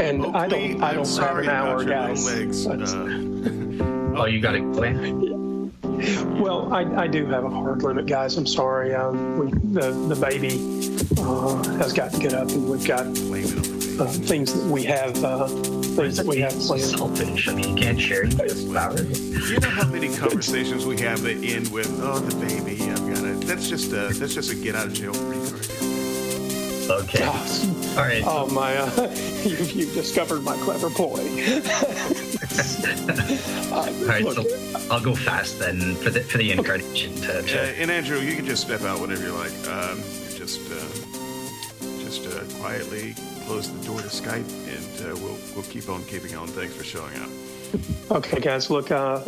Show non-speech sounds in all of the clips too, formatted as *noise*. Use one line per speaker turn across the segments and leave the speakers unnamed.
And I
Oakley,
don't, I
I'm
don't have
sorry
an hour,
about your
guys.
little legs.
That's-
Uh, *laughs*
Oh, you got it.
Well, I, I do have a hard limit, guys. I'm sorry. Um, we, the the baby uh, has got to get up, and we've got
blame it on the baby.
uh, things that we have uh, things that we have
so
planned.
selfish. I mean, you can't share this power.
You know how many conversations we have that end with, "Oh, the baby, I've got it." That's just a that's just a get out of jail free card.
Okay.
Oh,
All right.
oh my! Uh, *laughs* you, you've discovered my clever ploy. *laughs* uh,
All right.
look,
So I'll go fast then for the for the incarnation. To,
Uh, and Andrew, you can just step out whenever you like. Um, just uh, just uh, quietly close the door to Skype, and uh, we'll we'll keep on keeping on. Thanks for showing up.
Okay, guys, look, uh,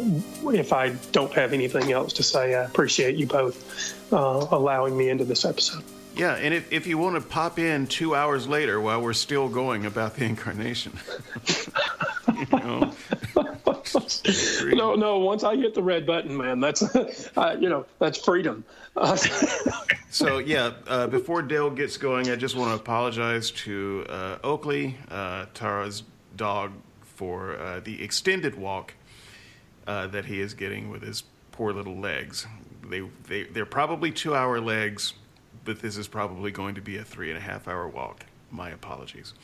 if I don't have anything else to say, I appreciate you both uh, allowing me into this episode.
Yeah, and if, if you want to pop in two hours later while we're still going about the incarnation, *laughs* you know. *laughs*
No, no, once I hit the red button, man, that's, *laughs* uh, you know, that's freedom. Uh,
So yeah, uh, before Dale gets going, I just want to apologize to uh, Oakley, uh, Tara's dog, for uh, the extended walk uh, that he is getting with his poor little legs. They they they're probably two hour legs, but this is probably going to be a three and a half hour walk. My apologies,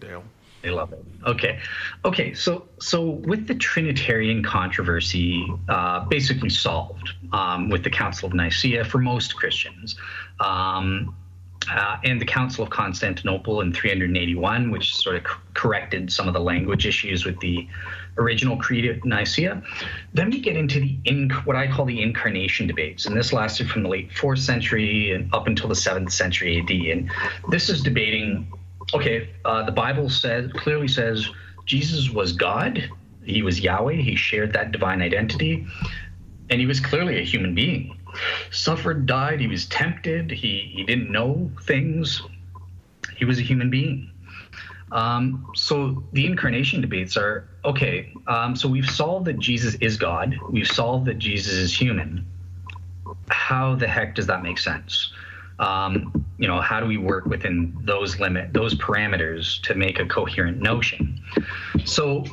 Dale.
I love it. Okay, okay. So, so with the Trinitarian controversy uh, basically solved um, with the Council of Nicaea for most Christians, um, uh, and the Council of Constantinople in 381, which sort of corrected some of the language issues with the original Creed of Nicaea. Then we get into the inc- what I call the incarnation debates, and this lasted from the late fourth century and up until the seventh century AD. And this is debating okay, uh, the Bible says clearly says Jesus was God. He was Yahweh. He shared that divine identity, and he was clearly a human being. Suffered, died. He was tempted. He he didn't know things. He was a human being. Um, so the incarnation debates are okay. Um, so we've solved that Jesus is God. We've solved that Jesus is human. How the heck does that make sense? um, you know how do we work within those limit those parameters to make a coherent notion so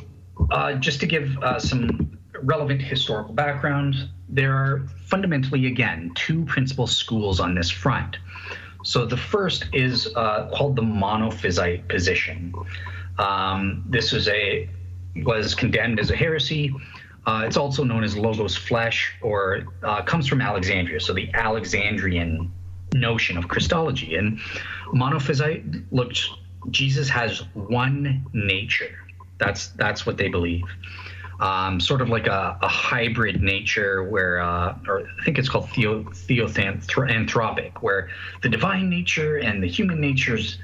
uh, just to give uh, some relevant historical background there are fundamentally again two principal schools on this front so the first is uh, called the monophysite position um, this is a was condemned as a heresy uh, it's also known as logos flesh or uh, comes from alexandria so the alexandrian notion of Christology. And monophysite looked Jesus has one nature. That's that's what they believe. Um, sort of like a, a hybrid nature where, uh, or I think it's called theo, theoanthropic, where the divine nature and the human natures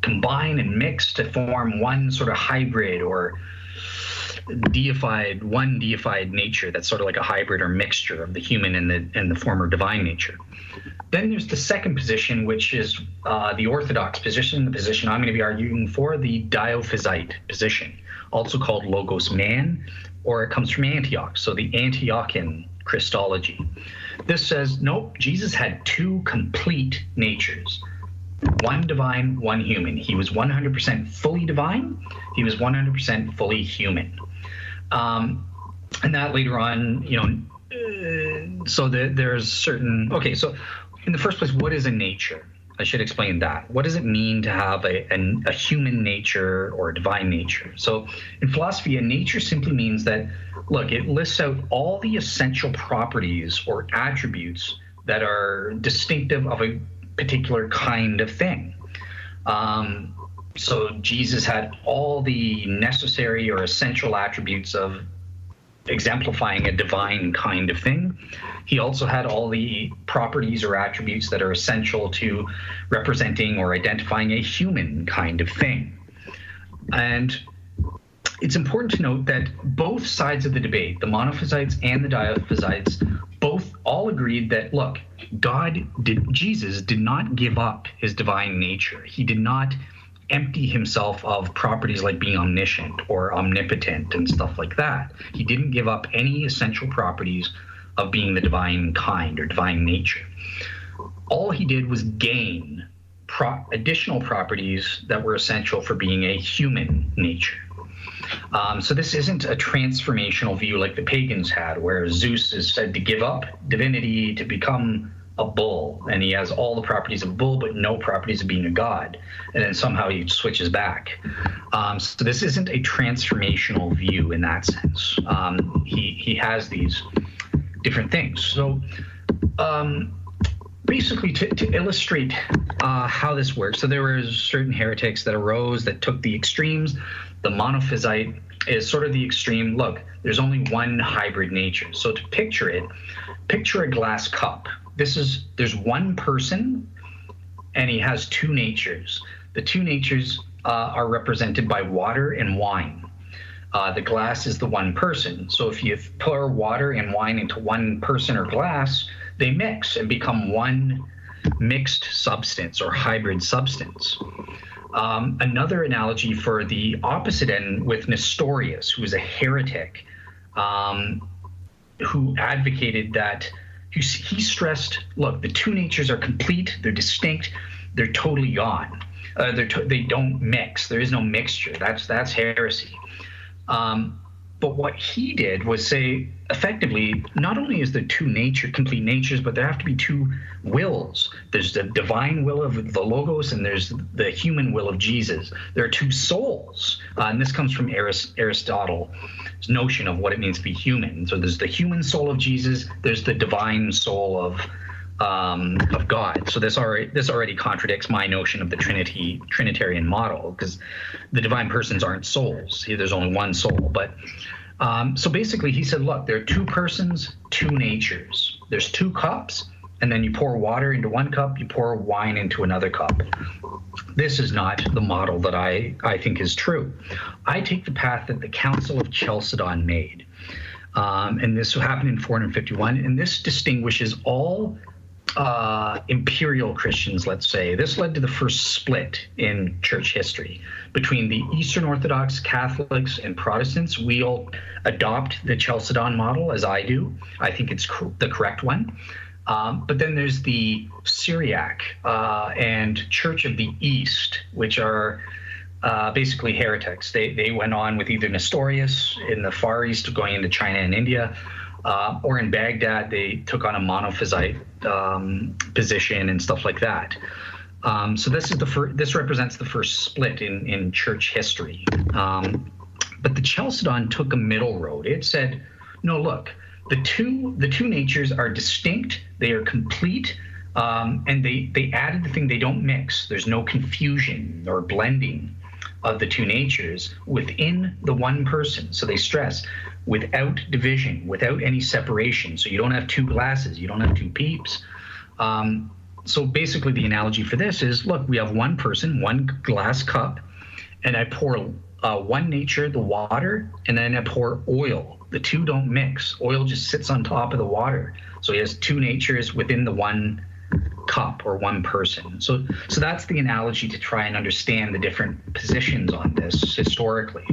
combine and mix to form one sort of hybrid or deified, one deified nature that's sort of like a hybrid or mixture of the human and the and the former divine nature. Then there's the second position, which is uh, the orthodox position, the position I'm going to be arguing for, the diophysite position, also called logos man, or it comes from Antioch, so the Antiochian Christology. This says, nope, Jesus had two complete natures one divine, one human. He was 100% fully divine, he was 100% fully human. Um, and that later on, you know, so the, there's certain, okay, so in the first place, what is a nature? I should explain that. What does it mean to have a, a, a human nature or a divine nature? So, in philosophy, a nature simply means that, look, it lists out all the essential properties or attributes that are distinctive of a particular kind of thing. Um, so, Jesus had all the necessary or essential attributes of exemplifying a divine kind of thing. He also had all the properties or attributes that are essential to representing or identifying a human kind of thing. And it's important to note that both sides of the debate, the monophysites and the diophysites, both all agreed that look, God did Jesus did not give up his divine nature. He did not empty himself of properties like being omniscient or omnipotent and stuff like that. He didn't give up any essential properties of being the divine kind or divine nature. All he did was gain pro- additional properties that were essential for being a human nature. Um, so this isn't a transformational view like the pagans had, where Zeus is said to give up divinity to become a bull, and he has all the properties of a bull, but no properties of being a god. And then somehow he switches back. Um, so this isn't a transformational view in that sense. Um, he he has these different things. So um, basically, to, to illustrate uh, how this works, so there were certain heretics that arose that took the extremes. The monophysite is sort of the extreme. Look, there's only one hybrid nature. So to picture it, picture a glass cup. This is there's one person, and he has two natures. The two natures uh, are represented by water and wine. Uh, the glass is the one person. So if you pour water and wine into one person or glass, they mix and become one mixed substance or hybrid substance. Um, another analogy for the opposite end with Nestorius, who was a heretic, um, who advocated that he, stressed, look, the two natures are complete, they're distinct, they're totally gone. Uh, they're to- they don't mix. There is no mixture. That's that's heresy. Um, but what he did was say, effectively, not only is there two nature, complete natures, but there have to be two wills. There's the divine will of the Logos, and there's the human will of Jesus. There are two souls, uh, and this comes from Arist- Aristotle's notion of what it means to be human. So there's the human soul of Jesus. There's the divine soul of um, of God. So this already this already contradicts my notion of the Trinity Trinitarian model because the divine persons aren't souls. There's only one soul. But um, so basically, he said, look, there are two persons, two natures. There's two cups, and then you pour water into one cup, you pour wine into another cup. This is not the model that I, I think is true. I take the path that the Council of Chalcedon made. Um, and this happened in 451. And this distinguishes all uh, imperial Christians, let's say. This led to the first split in church history between the Eastern Orthodox Catholics and Protestants. We all adopt the Chalcedon model, as I do. I think it's the correct one. Um, but then there's the Syriac uh, and Church of the East, which are uh, basically heretics. They, they went on with either Nestorius in the Far East, going into China and India, uh, or in Baghdad, they took on a monophysite um, position and stuff like that. Um, so this is the fir- this represents the first split in in church history. Um, but the Chalcedon took a middle road. It said, no, look, the two the two natures are distinct. They are complete. Um, and they they added the thing they don't mix. There's no confusion or blending of the two natures within the one person. So they stress without division, without any separation. So you don't have two glasses, you don't have two peeps. Um, so basically, the analogy for this is look, we have one person, one glass cup, and I pour uh, one nature, the water, and then I pour oil. The two don't mix. Oil just sits on top of the water. So he has two natures within the one cup or one person. So so that's the analogy to try and understand the different positions on this historically.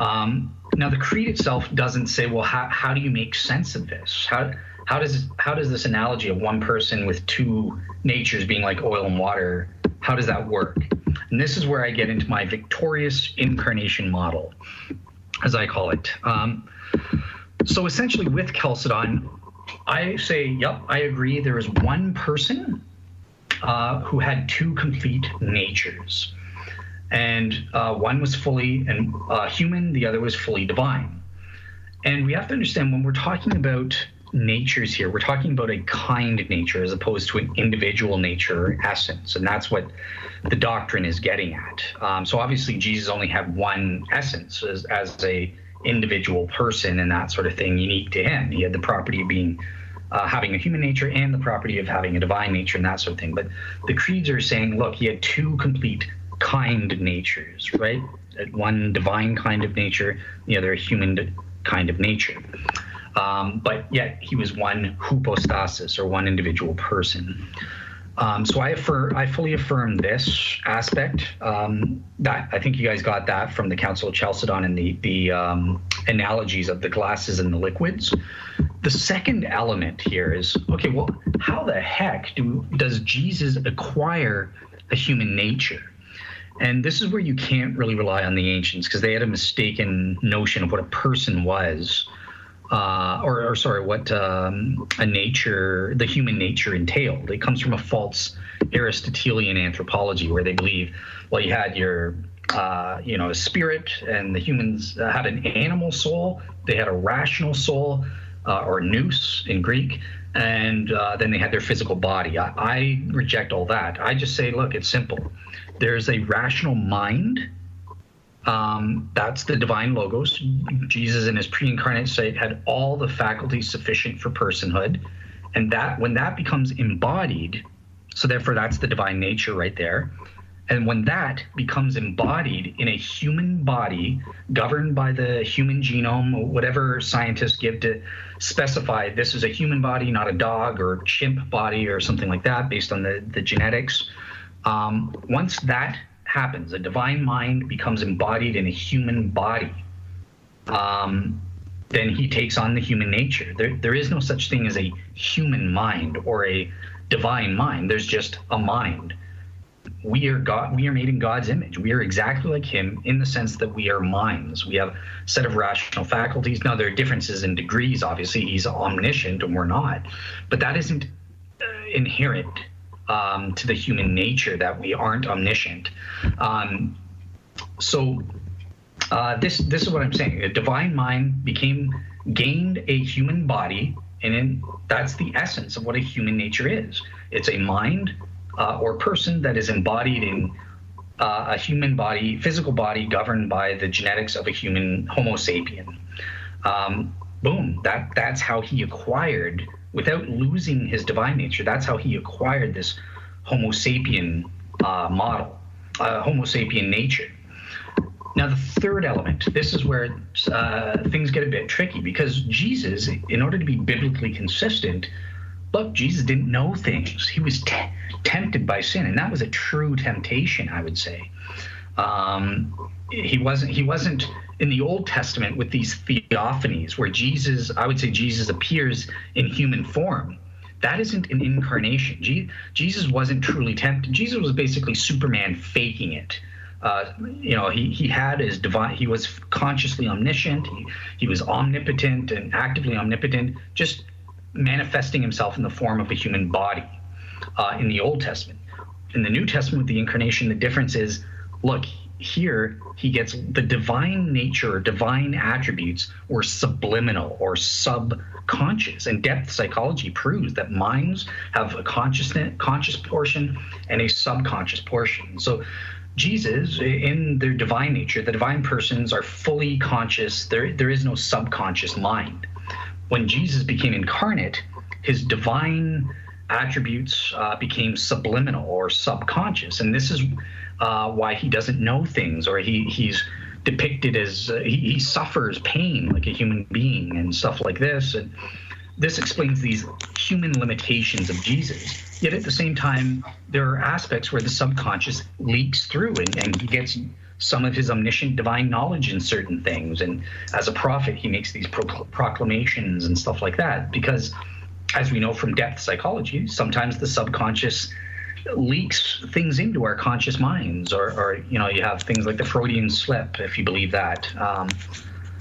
Um, now the creed itself doesn't say, well, how, how do you make sense of this? How how does how does this analogy of one person with two natures being like oil and water, how does that work? And this is where I get into my victorious incarnation model, as I call it. Um, so essentially, with Chalcedon, I say, yep, I agree. There is one person uh, who had two complete natures, and uh, one was fully and uh, human, the other was fully divine. And we have to understand when we're talking about natures here, we're talking about a kind nature as opposed to an individual nature essence, and that's what the doctrine is getting at. Um, so obviously, Jesus only had one essence as, as a individual person and that sort of thing unique to him. He had the property of being uh, having a human nature and the property of having a divine nature and that sort of thing. But the creeds are saying, look, he had two complete kind natures, right? One divine kind of nature, the other a human kind of nature. Um, but yet he was one hypostasis or one individual person. Um, so I I fully affirm this aspect. Um, that I think you guys got that from the Council of Chalcedon and the the um, analogies of the glasses and the liquids. The second element here is okay. Well, how the heck do does Jesus acquire a human nature. And this is where you can't really rely on the ancients because they had a mistaken notion of what a person was, uh, or, or, sorry, what um, a nature, the human nature entailed. It comes from a false Aristotelian anthropology where they believe, well, you had your, uh, you know, a spirit, and the humans had an animal soul, they had a rational soul, uh, or nous in Greek, and uh, then they had their physical body. I, I reject all that. I just say, look, it's simple. There's a rational mind. Um, that's the divine logos. Jesus in his pre-incarnate state had all the faculties sufficient for personhood, and that when that becomes embodied, so therefore that's the divine nature right there. And when that becomes embodied in a human body governed by the human genome, whatever scientists give to specify this is a human body, not a dog or chimp body or something like that, based on the, the genetics, um, once that happens, a divine mind becomes embodied in a human body. Um, then he takes on the human nature. There, there is no such thing as a human mind or a divine mind. There's just a mind we are God. We are made in God's image. We are exactly like Him in the sense that we are minds. We have a set of rational faculties. Now there are differences in degrees. Obviously, He's omniscient and we're not, but that isn't uh, inherent um, to the human nature that we aren't omniscient. Um, so uh, this this is what I'm saying. A divine mind became gained a human body, and in, that's the essence of what a human nature is. It's a mind uh, or person that is embodied in uh, a human body, physical body governed by the genetics of a human Homo sapien. Um, boom, that that's how he acquired, without losing his divine nature. That's how he acquired this Homo sapien uh, model, uh, Homo sapien nature. Now, the third element, this is where uh, things get a bit tricky because Jesus, in order to be biblically consistent, look, Jesus didn't know things. He was te- tempted by sin, and that was a true temptation, I would say. Um, he wasn't. He wasn't in the Old Testament with these theophanies where Jesus, I would say, Jesus appears in human form. That isn't an incarnation. Je- Jesus wasn't truly tempted. Jesus was basically Superman faking it. Uh, you know, he, he had his divine, he was consciously omniscient, he, he was omnipotent and actively omnipotent, just manifesting himself in the form of a human body uh, in the Old Testament. In the New Testament, with the incarnation, the difference is look, here he gets the divine nature, divine attributes were subliminal or subconscious. And depth psychology proves that minds have a conscious conscious portion and a subconscious portion. So Jesus, in their divine nature, the divine persons are fully conscious. There, there is no subconscious mind when Jesus became incarnate, his divine attributes uh, became subliminal or subconscious, and this is uh, why he doesn't know things, or he he's depicted as uh, he, he, suffers pain like a human being and stuff like this, and this explains these human limitations of Jesus. Yet at the same time, there are aspects where the subconscious leaks through, and, and he gets some of his omniscient divine knowledge in certain things. And as a prophet, he makes these pro- proclamations and stuff like that. Because, as we know from depth psychology, sometimes the subconscious leaks things into our conscious minds, or, or you know, you have things like the Freudian slip, if you believe that. Um,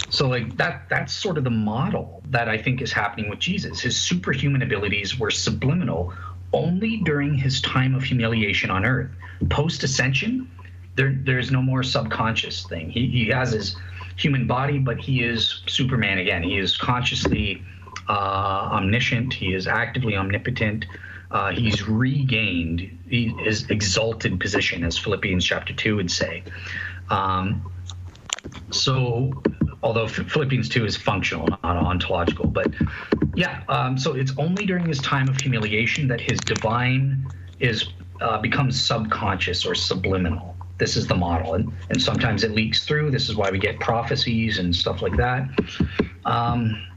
so like that that's sort of the model that I think is happening with Jesus. His superhuman abilities were subliminal only during his time of humiliation on earth. Post ascension, there there's no more subconscious thing. He he has his human body, but he is Superman again. He is consciously omniscient. He is actively omnipotent. Uh, he's regained his exalted position, as Philippians chapter two would say. Um, so, although Philippians two is functional, not ontological, but yeah. Um, so it's only during his time of humiliation that his divine is uh, becomes subconscious or subliminal this is the model and, and sometimes it leaks through this is why we get prophecies and stuff like that um,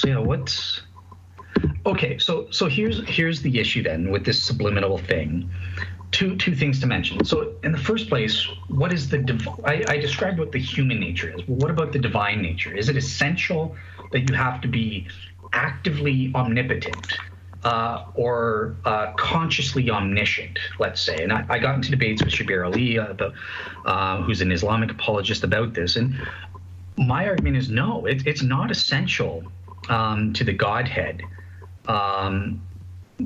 so yeah what's okay so so here's here's the issue then with this subliminal thing two two things to mention so in the first place what is the div- I, I described what the human nature is well, what about the divine nature is it essential that you have to be actively omnipotent uh, or uh, consciously omniscient, let's say. And I, I, got into debates with Shabir Ali, about, uh, who's an Islamic apologist, about this. And my argument is no, it, it's not essential um, to the Godhead um,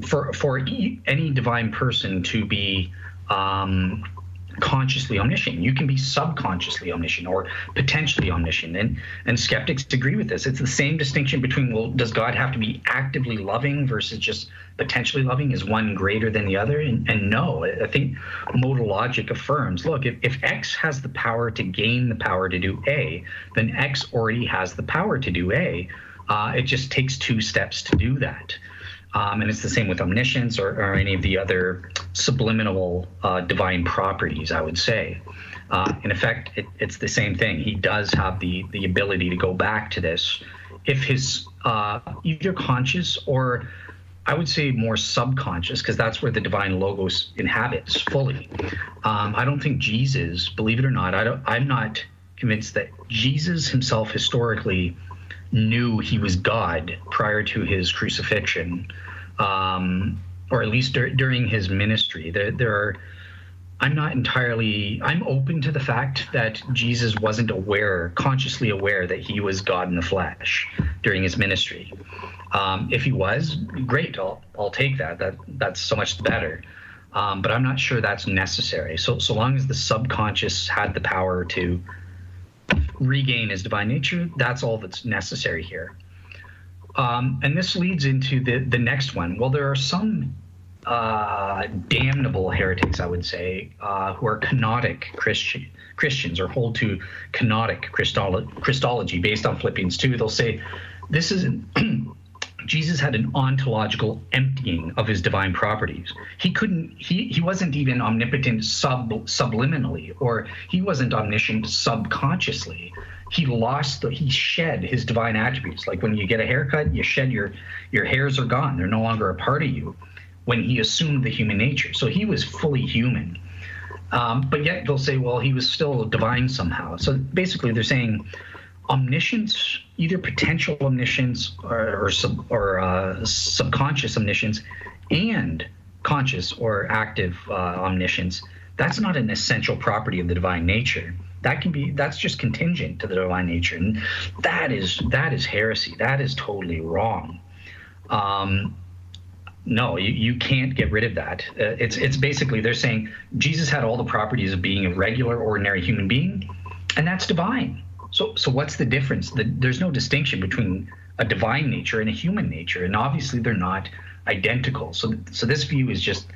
for for any divine person to be um, consciously omniscient. You can be subconsciously omniscient or potentially omniscient. And and skeptics agree with this. It's the same distinction between well, does God have to be actively loving versus just potentially loving? Is one greater than the other? And, and no, I think modal logic affirms, look, if, if X has the power to gain the power to do A, then X already has the power to do A. Uh, it just takes two steps to do that. Um, and it's the same with omniscience or, or any of the other subliminal uh, divine properties, I would say. Uh, in effect, it, it's the same thing. He does have the, the ability to go back to this if his uh, either conscious or I would say more subconscious, because that's where the divine logos inhabits fully. Um, I don't think Jesus, believe it or not, I don't, I'm not convinced that Jesus himself historically knew he was God prior to his crucifixion, um, or at least dur- during his ministry. There, there are. I'm not entirely. I'm open to the fact that Jesus wasn't aware, consciously aware, that he was God in the flesh during his ministry. Um, if he was, great. I'll I'll take that. That that's so much better. Um, but I'm not sure that's necessary. So so long as the subconscious had the power to regain his divine nature. That's all that's necessary here. Um, and this leads into the, the next one. Well, there are some uh, damnable heretics, I would say, uh, who are kenotic Christian, Christians or hold to kenotic Christology based on Philippians 2. They'll say this is *clears throat* Jesus had an ontological emptying of his divine properties. He couldn't he he wasn't even omnipotent sub subliminally or he wasn't omniscient subconsciously. He lost the, he shed his divine attributes. Like when you get a haircut, you shed your your hairs are gone. They're no longer a part of you. When he assumed the human nature. So he was fully human. Um, but yet they'll say, well, he was still divine somehow. So basically they're saying omniscience, either potential omniscience or or, sub, or uh, subconscious omniscience, and conscious or active uh, omniscience, that's not an essential property of the divine nature. That can be that's just contingent to the divine nature, and that is that is heresy. That is totally wrong. Um, no, you, you can't get rid of that. Uh, it's it's basically they're saying Jesus had all the properties of being a regular, ordinary human being, and that's divine. So, so what's the difference? The, there's no distinction between a divine nature and a human nature, and obviously they're not identical. So, so this view is just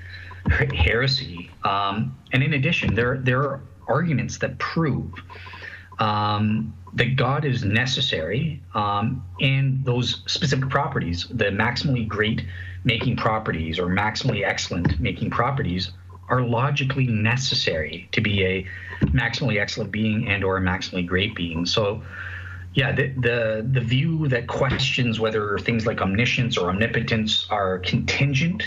heresy. Um, and in addition, there there are arguments that prove um, that God is necessary um, and those specific properties, the maximally great making properties or maximally excellent making properties, are logically necessary to be a maximally excellent being and or a maximally great being. So yeah, the, the the view that questions whether things like omniscience or omnipotence are contingent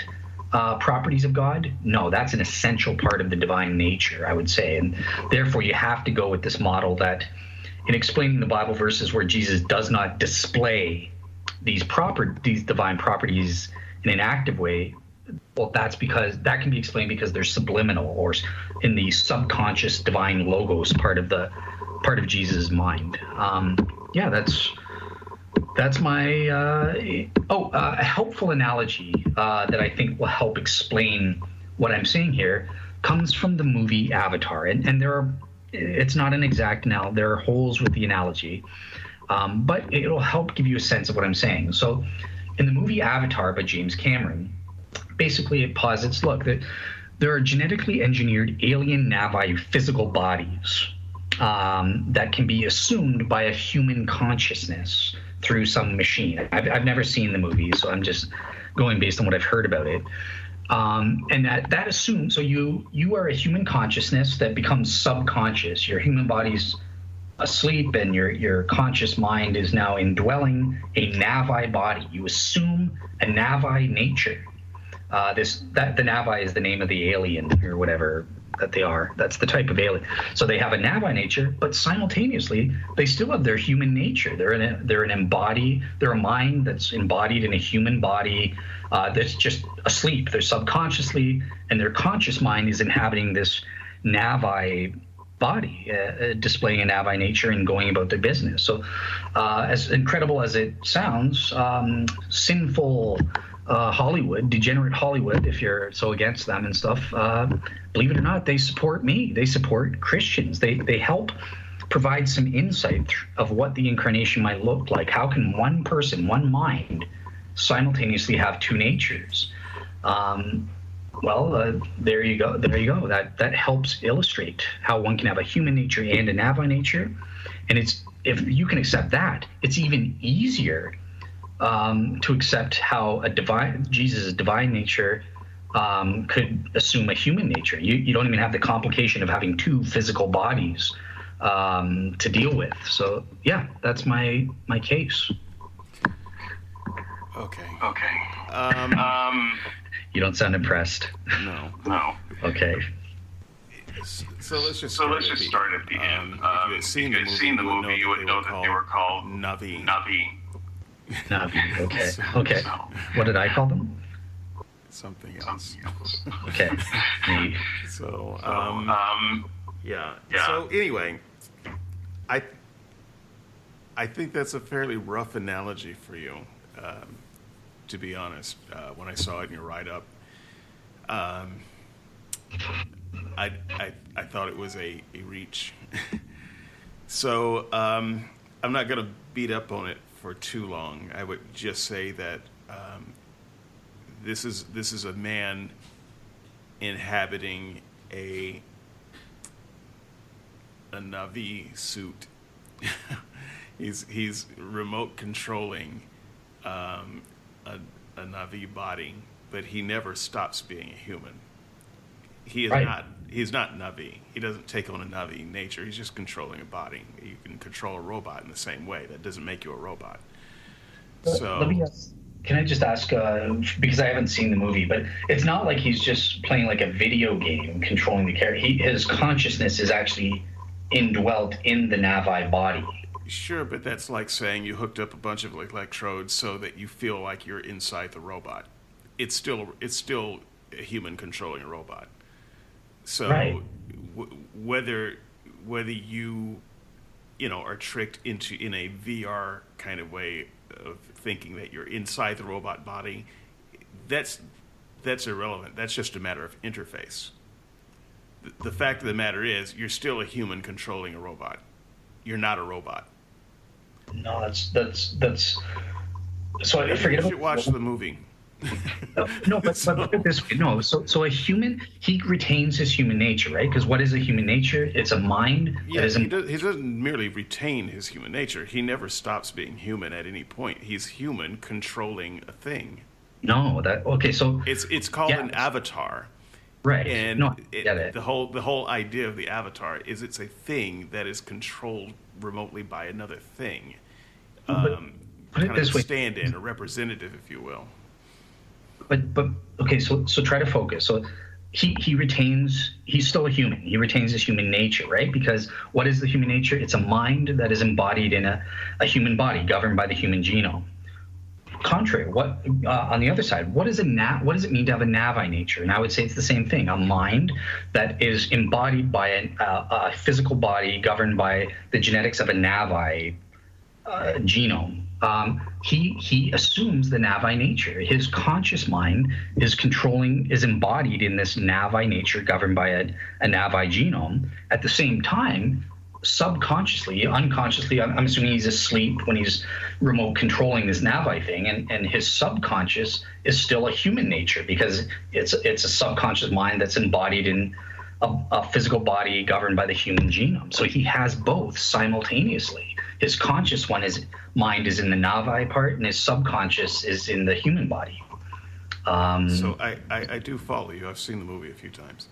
uh, properties of God, no, that's an essential part of the divine nature, I would say, and therefore you have to go with this model that in explaining the Bible verses where Jesus does not display these proper these divine properties in an active way, well, that's because that can be explained because they're subliminal or in the subconscious divine logos part of the part of Jesus' mind. Um, yeah, that's that's my uh, oh uh, a helpful analogy uh, that I think will help explain what I'm saying here comes from the movie Avatar, and and there are it's not an exact now there are holes with the analogy, um, but it'll help give you a sense of what I'm saying. So, in the movie Avatar by James Cameron basically it posits look that there are genetically engineered alien navi physical bodies um, that can be assumed by a human consciousness through some machine. I've, I've never seen the movie, so I'm just going based on what I've heard about it. Um, and that that assumes so you you are a human consciousness that becomes subconscious. Your human body's asleep, and your your conscious mind is now indwelling a navi body. You assume a navi nature uh, this that the Navi is the name of the alien or whatever that they are. That's the type of alien. So they have a Navi nature, but simultaneously they still have their human nature. They're an they're an embody. They're a mind that's embodied in a human body uh, that's just asleep. They're subconsciously, and their conscious mind is inhabiting this Navi body, uh, uh, displaying a Navi nature and going about their business. So, uh, as incredible as it sounds, um, sinful uh, Hollywood, degenerate Hollywood, if you're so against them and stuff, uh, believe it or not, they support me. They support Christians. They they help provide some insight of what the incarnation might look like. How can one person, one mind, simultaneously have two natures? Um, well, uh, there you go. There you go. That that helps illustrate how one can have a human nature and a Navi nature, and it's if you can accept that, it's even easier um, to accept how a divine Jesus' divine nature um, could assume a human nature. You, you don't even have the complication of having two physical bodies um, to deal with. So yeah, that's my my case.
Okay.
Okay.
Um,
Um,
You don't sound impressed.
no.
no.
Okay.
So let's just
So
start
let's
at
just
the
start
end.
at the end.
Um, if you had seen the
if
movie,
you'd seen the movie, you would know that they were called
Navi.
Navi.
Navi. Okay. *laughs* Okay. What did I call them?
Something else. *laughs*
Okay. *laughs*
So,
So,
um,
um,
yeah.
yeah.
So anyway, I I think that's a fairly rough analogy for you, um, to be honest. Uh, when I saw it in your write up, um, I, I I thought it was a, a reach. so um, I'm not going to beat up on it for too long. I would just say that um, this is this is a man inhabiting a a Navi suit. *laughs* he's he's remote controlling um, a, a Navi body, but he never stops being a human. He is
Right.
not. He's not Navi. He doesn't take on a Navi nature. He's just controlling a body. You can control a robot in the same way. That doesn't make you a robot. So
Let me ask, can I just ask, uh, because I haven't seen the movie, but it's not like he's just playing like a video game controlling the character. He, his consciousness is actually indwelt in the Navi body.
Sure, but that's like saying you hooked up a bunch of electrodes so that you feel like you're inside the robot. It's still it's still a human controlling a robot. So
Right.
w- whether whether you you know are tricked into in a VR kind of way of thinking that you're inside the robot body, that's that's irrelevant. That's just a matter of interface. The, the fact of the matter is, you're still a human controlling a robot. You're not a robot.
No, that's that's that's. So I
You should watch the movie.
No, no, but, but put it this way, no. So, so a human, he retains his human nature, right? Because what is a human nature? It's a mind
Yeah, he,
in,
does, he doesn't merely retain his human nature. He never stops being human at any point. He's human controlling a thing.
no. That okay. So
It's it's called
Yeah.
an avatar,
right.
and
no,
it- the whole the whole idea of the avatar is it's a thing that is controlled remotely by another thing.
But
Um,
put it
kind
this
of
way.
stand-in, a representative, if you will.
But but okay so so try to focus. So he he retains he's still a human. He retains his human nature right? Because what is the human nature? It's a mind that is embodied in a, a human body governed by the human genome. Contrary what uh, on the other side what is a na- what does it mean to have a navi nature? And i would say it's the same thing a mind that is embodied by an, uh, a physical body governed by the genetics of a navi uh, genome. Um, he he assumes the Navi nature. His conscious mind is controlling, is embodied in this Navi nature governed by a, a Navi genome. At the same time, subconsciously, unconsciously, I'm, I'm assuming he's asleep when he's remote controlling this Navi thing, and, and his subconscious is still a human nature because it's it's a subconscious mind that's embodied in a, a physical body governed by the human genome. So he has both simultaneously. His conscious one is mind is in the Navi part, and his subconscious is in the human body. Um,
So I, I, I do follow you. I've seen the movie a few times,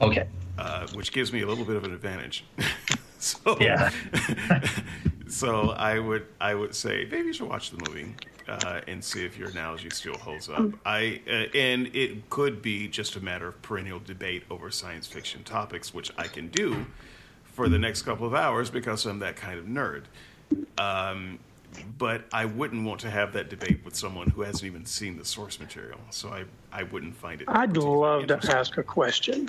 okay,
uh, which gives me a little bit of an advantage. *laughs* so
Yeah. *laughs*
so I would I would say maybe you should watch the movie. uh, and see if your analogy still holds up. I uh, and it could be just a matter of perennial debate over science fiction topics, which I can do for the next couple of hours because I'm that kind of nerd. Um, but I wouldn't want to have that debate with someone who hasn't even seen the source material. So I, I wouldn't find it.
I'd love to ask a question.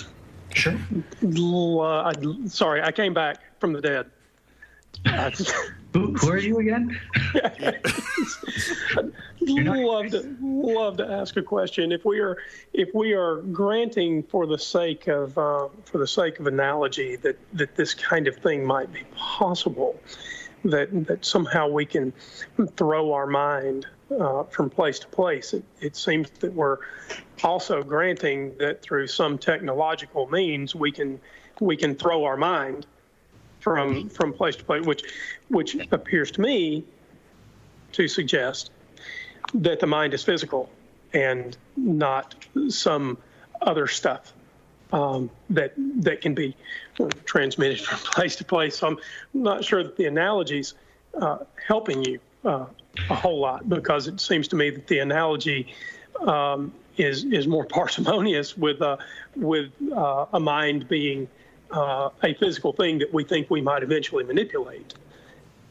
Sure.
Uh, sorry, I came back from the dead.
who, who, are you again?
love to love to ask a question. If we are if we are granting for the sake of uh, for the sake of analogy that that this kind of thing might be possible, that that somehow we can throw our mind uh, from place to place. It, it seems that we're also granting that through some technological means we can we can throw our mind from from place to place, which which appears to me to suggest that the mind is physical and not some other stuff um, that that can be transmitted *laughs* from place to place. So I'm not sure that the analogies uh, helping you uh, a whole lot because it seems to me that the analogy um, is is more *laughs* parsimonious with uh, with uh, a mind being uh, a physical thing that we think we might eventually manipulate,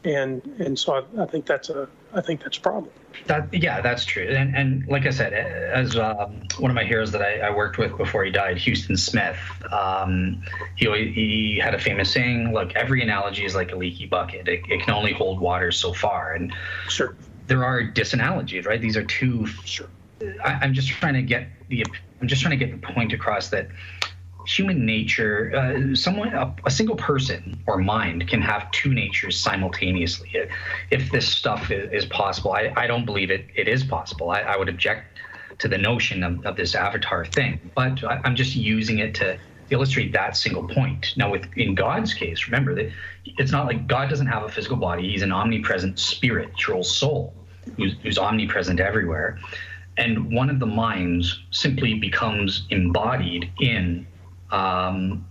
and and so I, I think that's a I think that's a problem.
That yeah, that's true. And and like I said, as um, one of my heroes that I, I, worked with before he died, Huston Smith, um, he he had a famous saying, "Look, every analogy is like a leaky bucket. It, it can only hold water so far." And
sure,
there are disanalogies, right? These are two.
Sure.
I, I'm just trying to get the I'm just trying to get the point across that human nature, uh, someone, a, a, single person or mind can have two natures simultaneously. If this stuff is, is possible, I, I, don't believe it. It is possible. I, I would object to the notion of, of this avatar thing, but I, am just using it to illustrate that single point. Now, with in God's case, remember that it's not like God doesn't have a physical body; He's an omnipresent spiritual soul who's, who's omnipresent everywhere. And one of the minds simply becomes embodied in um,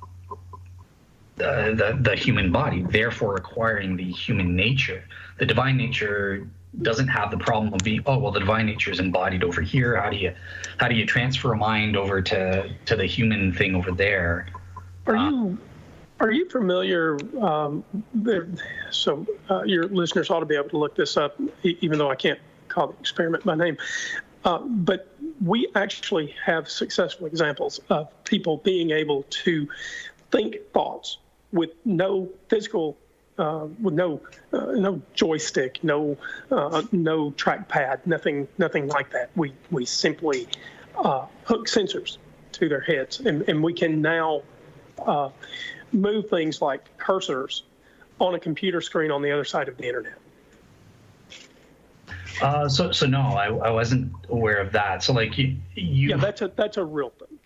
the, the, the human body, therefore acquiring the human nature. The divine nature doesn't have the problem of being oh well the divine nature is embodied over here. How do you how do you transfer a mind over to to the human thing over there?
Are uh, you are you familiar um, so uh, your listeners ought to be able to look this up even though i can't call the experiment by name uh, but we actually have successful examples of people being able to think thoughts with no physical, uh, with no uh, no joystick, no uh, no trackpad, nothing nothing like that. We we simply uh, hook sensors to their heads, and, and we can now uh, move things like cursors on a computer screen on the other side of the internet.
Uh, so so no, I, I wasn't aware of that. So like you, you
yeah, that's a that's a real thing.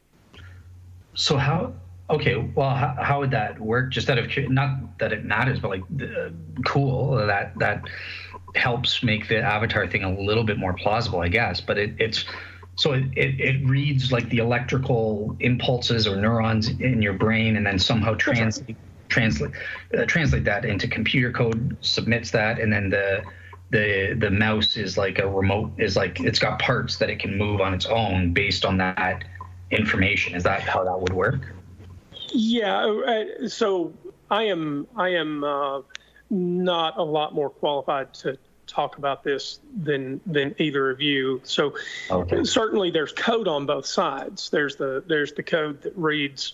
So how? Okay, well, how, how would that work? Just out of not that it matters, but like uh, cool that that helps make the avatar thing a little bit more plausible, I guess. But it, it's so it, it, it, reads like the electrical impulses or neurons in your brain, and then somehow translate translate uh, translate that into computer code, submits that, and then the the the mouse is like a remote is like it's got parts that it can move on its own based on that information. Is that how that would work?
Yeah. Uh, so I am I am uh, not a lot more qualified to talk about this than than either of you. So okay. certainly there's code on both sides. There's the there's the code that reads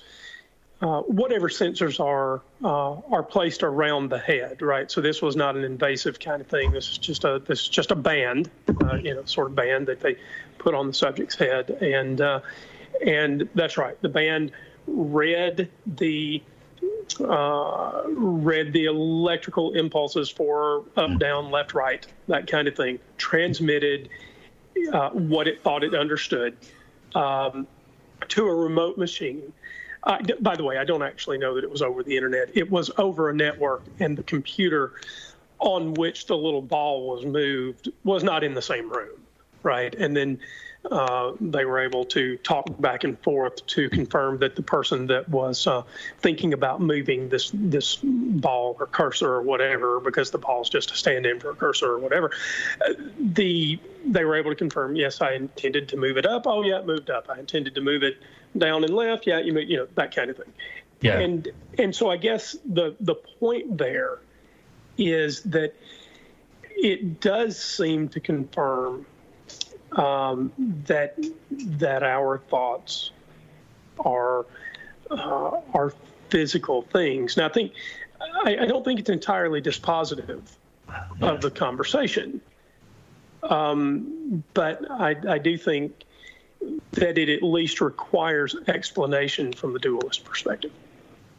uh, whatever sensors are uh, are placed around the head, right? So this was not an invasive kind of thing. This is just a this is just a band, uh, you know, sort of band that they put on the subject's head, and uh, and that's right. The band read the uh, read the electrical impulses for up, down, left, right, that kind of thing. Transmitted what it thought it understood um, to a remote machine uh, by the way, I don't actually know that it was over the internet. It was over a network, and the computer on which the little ball was moved was not in the same room, right? And then, uh, they were able to talk back and forth to confirm that the person that was uh, thinking about moving this this ball or cursor or whatever, because the ball is just a stand-in for a cursor or whatever, uh, the they were able to confirm, yes, I intended to move it up. Oh yeah, it moved up. I intended to move it down and left. Yeah, you you know that kind of thing. Yeah. And and so I guess the the point there is that it does seem to confirm um, that that our thoughts are uh, are physical things. Now, I think I, I, don't think it's entirely dispositive of the conversation, um, but I, I do think that it at least requires explanation from the dualist perspective.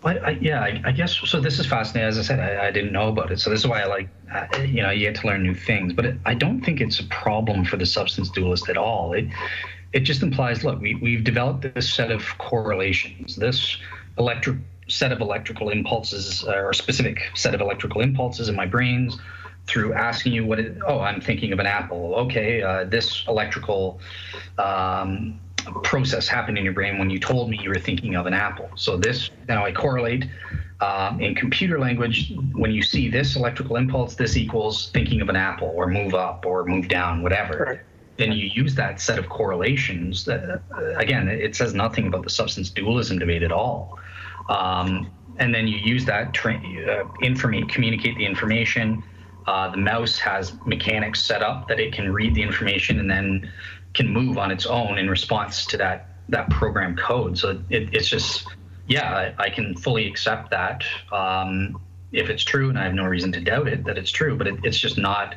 I, I, yeah, I, I, guess so. This is fascinating. As I said, I, didn't know about it, so this is why I like, uh, you know, you get to learn new things. But it, I don't think it's a problem for the substance dualist at all. It it just implies, look, we we've developed this set of correlations, this electric set of electrical impulses, uh, or specific set of electrical impulses in my brains through asking you what it, oh i'm thinking of an apple okay uh, this electrical um, process happened in your brain when you told me you were thinking of an apple. So this now I correlate um, in computer language when you see this electrical impulse, this equals thinking of an apple or move up or move down, whatever. Right. Then you use that set of correlations. That, uh, again, it says nothing about the substance dualism debate at all. Um, and then you use that tra- uh, informate, communicate the information. Uh, the mouse has mechanics set up that it can read the information and then can move on its own in response to that that program code. So it, it's just, yeah, I, I, can fully accept that um, if it's true, and I have no reason to doubt it that it's true. But it, it's just not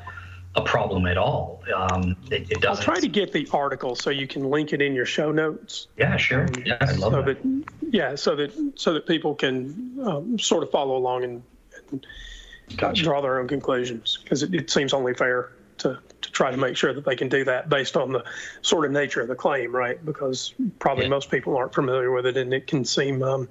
a problem at all. Um, it, it
I'll try to get the article so you can link it in your show notes.
Yeah, sure. Um, yeah, I love
so
that.
that. Yeah, so that so that people can um, sort of follow along and, and gotcha. draw their own conclusions because it, it seems only fair to, to try to make sure that they can do that based on the sort of nature of the claim, right? Because probably yeah. most people aren't familiar with it, and it can seem um,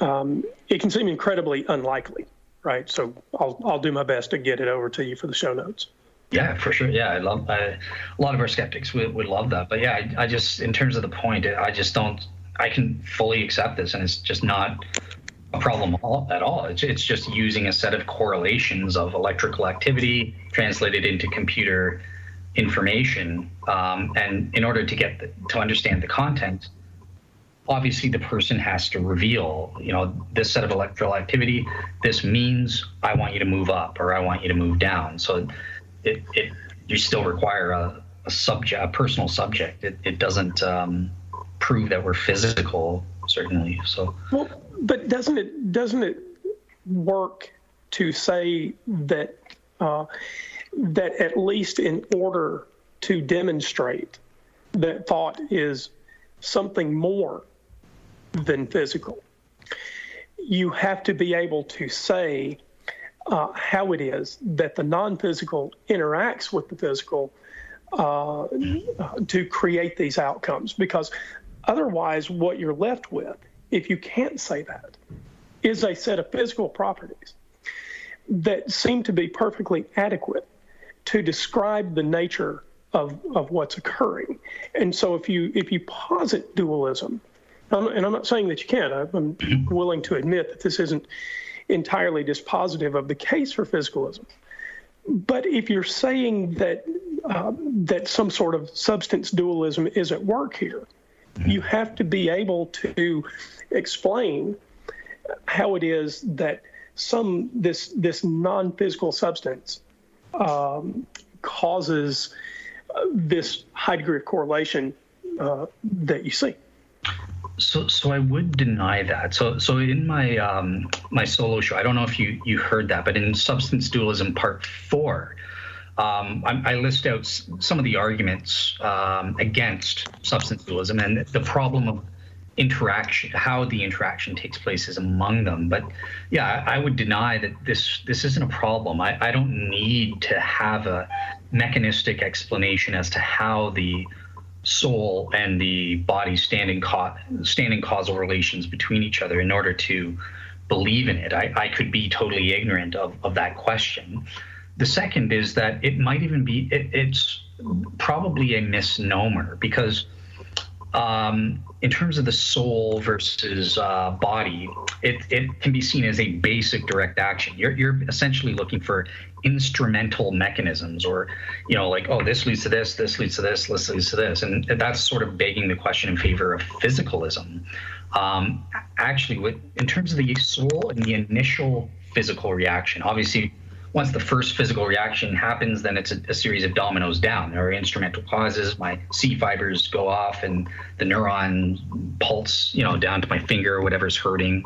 um, it can seem incredibly unlikely, right? So I'll I'll do my best to get it over to you for the show notes.
Yeah, for sure. Yeah, I love I, a lot of our skeptics would, would love that. But yeah, I, I just in terms of the point, I just don't. I can fully accept this, and it's just not a problem at all. It's, it's just using a set of correlations of electrical activity translated into computer information. Um, and in order to get the, to understand the content, obviously the person has to reveal, you know, this set of electrical activity. This means I want you to move up or I want you to move down. So it, it you still require a, a subject, a personal subject. It, it doesn't um, prove that we're physical, certainly. So.
Well, but doesn't it doesn't it work to say that uh, that at least in order to demonstrate that thought is something more than physical, you have to be able to say uh, how it is that the non-physical interacts with the physical uh, to create these outcomes? Because otherwise what you're left with if you can't say that, is a set of physical properties that seem to be perfectly adequate to describe the nature of, of what's occurring. And so if you if you posit dualism, and I'm not saying that you can't, I'm *clears throat* willing to admit that this isn't entirely dispositive of the case for physicalism. But if you're saying that uh, that some sort of substance dualism is at work here, you have to be able to explain how it is that some this this non-physical substance um, causes uh, this high degree of correlation uh, that you see.
So, so I would deny that. So, so in my um, my solo show, I don't know if you you heard that, but in Substance Dualism Part Four, um, I, I, list out some of the arguments um, against substance dualism and the problem of interaction, how the interaction takes place is among them. But yeah, I, would deny that this this isn't a problem. I, I don't need to have a mechanistic explanation as to how the soul and the body stand in, ca- stand causal relations between each other in order to believe in it. I, I could be totally ignorant of, of that question. The second is that it might even be it, it's probably a misnomer because um, in terms of the soul versus uh, body, it, it can be seen as a basic direct action. You're, you're essentially looking for instrumental mechanisms or, you know, like, oh, this leads to this, this leads to this, this leads to this. And that's sort of begging the question in favor of physicalism. Um, actually, with, in terms of the soul and the initial physical reaction, obviously, once the first physical reaction happens, then it's a, a, series of dominoes down. There are instrumental causes. My C fibers go off, and the neuron pulse, you know, down to my finger or whatever's hurting.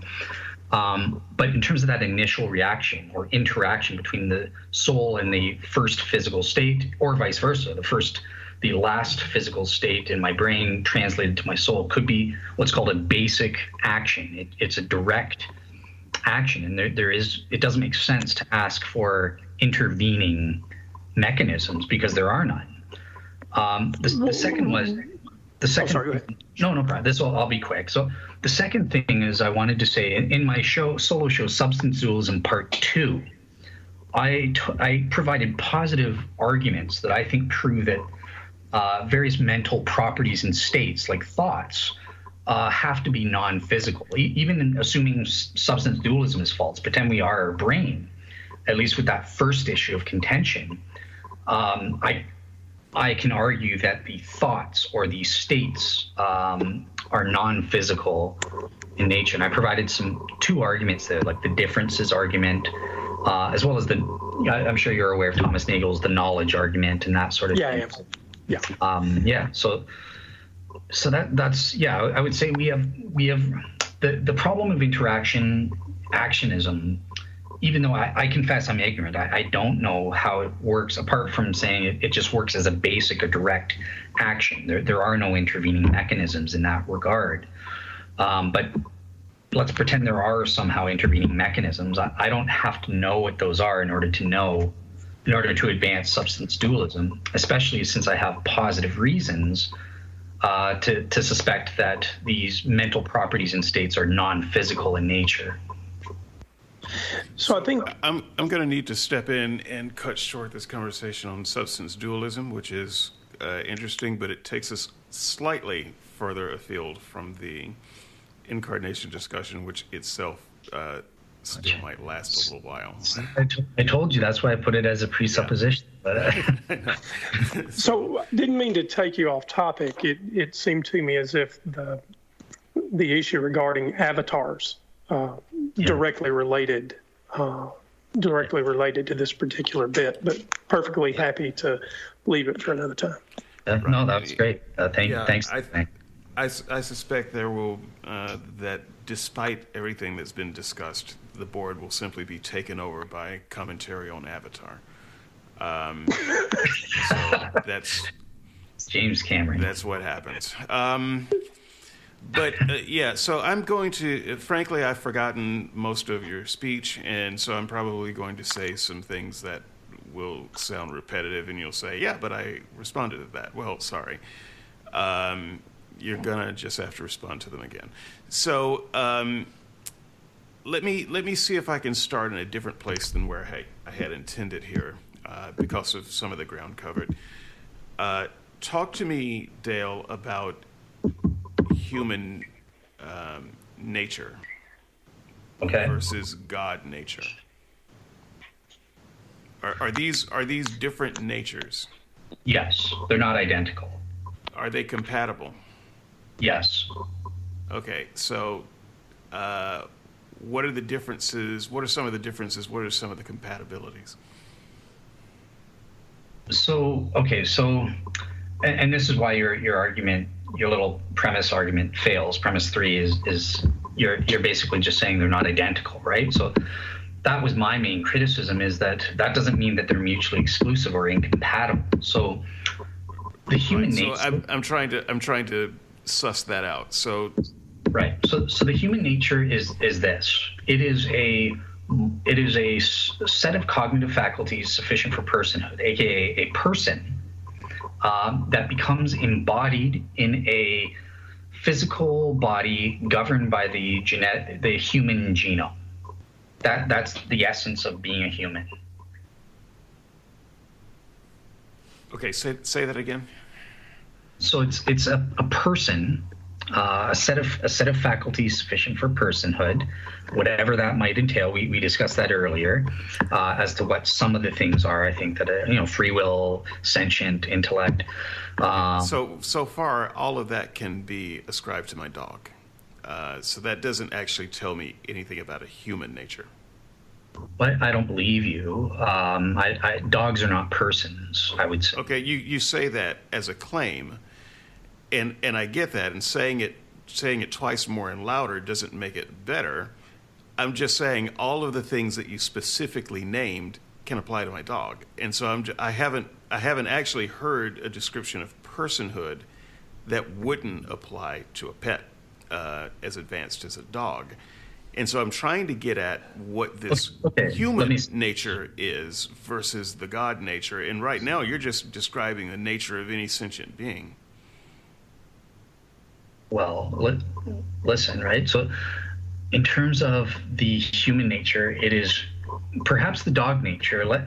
Um, but in terms of that initial reaction or interaction between the soul and the first physical state, or vice versa, the first, the last physical state in my brain translated to my soul could be what's called a basic action. It, it's a direct action and there, there is it doesn't make sense to ask for intervening mechanisms because there are none. Um, the, the, second was the second oh, sorry, no no problem this will i'll be quick. So the second thing is i wanted to say in, in my show solo show substance dualism part two I, I provided positive arguments that i think prove that uh, various mental properties and states like thoughts uh, have to be non-physical. E- even assuming substance dualism is false, pretend we are our brain. At least with that first issue of contention, um, I I can argue that the thoughts or the states um, are non-physical in nature. And I provided some two arguments there, like the differences argument, uh, as well as the I'm sure you're aware of Thomas Nagel's the knowledge argument and that sort of
yeah,
thing.
Yeah,
yeah, um, yeah. So so that that's yeah i would say we have we have the the problem of interaction actionism even though i, I confess i'm ignorant I, I, don't know how it works apart from saying it, it just works as a basic a direct action. There, there are no intervening mechanisms in that regard. Um, but let's pretend there are somehow intervening mechanisms. I, I don't have to know what those are in order to know in order to advance substance dualism especially since i have positive reasons uh, to, to suspect that these mental properties and states are non-physical in nature.
So I think
I'm I'm going to need to step in and cut short this conversation on substance dualism, which is uh, interesting, but it takes us slightly further afield from the incarnation discussion, which itself uh, still might last a little while.
I, t- I told you that's why I put it as a presupposition. Yeah. But
uh... *laughs* so didn't mean to take you off topic. It it seemed to me as if the the issue regarding avatars uh, yeah. directly related uh, directly related to this particular bit, but perfectly happy to leave it for another time.
Uh, no, that's great. Uh, thank, yeah, thanks.
I, I, I, suspect there will uh, that despite everything that's been discussed, the board will simply be taken over by commentary on Avatar. Um, *laughs* so that's
James Cameron.
That's what happens. Um, but uh, yeah, so I'm going to. Frankly, I've forgotten most of your speech, and so I'm probably going to say some things that will sound repetitive, and you'll say, "Yeah, but I responded to that." Well, sorry. Um, you're gonna just have to respond to them again. So um, let me let me see if I can start in a different place than where I, I had intended here, uh, because of some of the ground covered. Uh, talk to me, Dale, about human um, nature
okay.
versus God nature. Are, are these are these different natures?
Yes, they're not identical.
Are they compatible?
Yes.
Okay, so uh, what are the differences? What are some of the differences? What are some of the compatibilities?
So okay, so and, and this is why your your argument, your little premise argument fails. Premise three is is you're you're basically just saying they're not identical, right? So that was my main criticism is that that doesn't mean that they're mutually exclusive or incompatible. So the human right, nature.
So I'm, I'm trying to I'm trying to suss that out. So
right. So so the human nature is is this. It is a it is a set of cognitive faculties sufficient for personhood, aka a person um, that becomes embodied in a physical body governed by the genet- the human genome. That that's the essence of being a human.
Okay, say say that again.
So it's it's a, a person, uh, a set of a set of faculties sufficient for personhood, whatever that might entail. We, we discussed that earlier, uh, as to what some of the things are. I think that uh, you know, free will, sentient, intellect.
Um, so so far, all of that can be ascribed to my dog. Uh, so that doesn't actually tell me anything about a human nature.
But I don't believe you. Um, I, I, dogs are not persons. I would say.
Okay, you, you say that as a claim, and and I get that. And saying it saying it twice more and louder doesn't make it better. I'm just saying all of the things that you specifically named can apply to my dog, and so I'm I haven't I haven't actually heard a description of personhood that wouldn't apply to a pet uh, as advanced as a dog. And so I'm trying to get at what this okay, human me... nature is versus the God nature. And right now, you're just describing the nature of any sentient being.
Well, li- listen, right? So, in terms of the human nature, it is perhaps the dog nature. Let,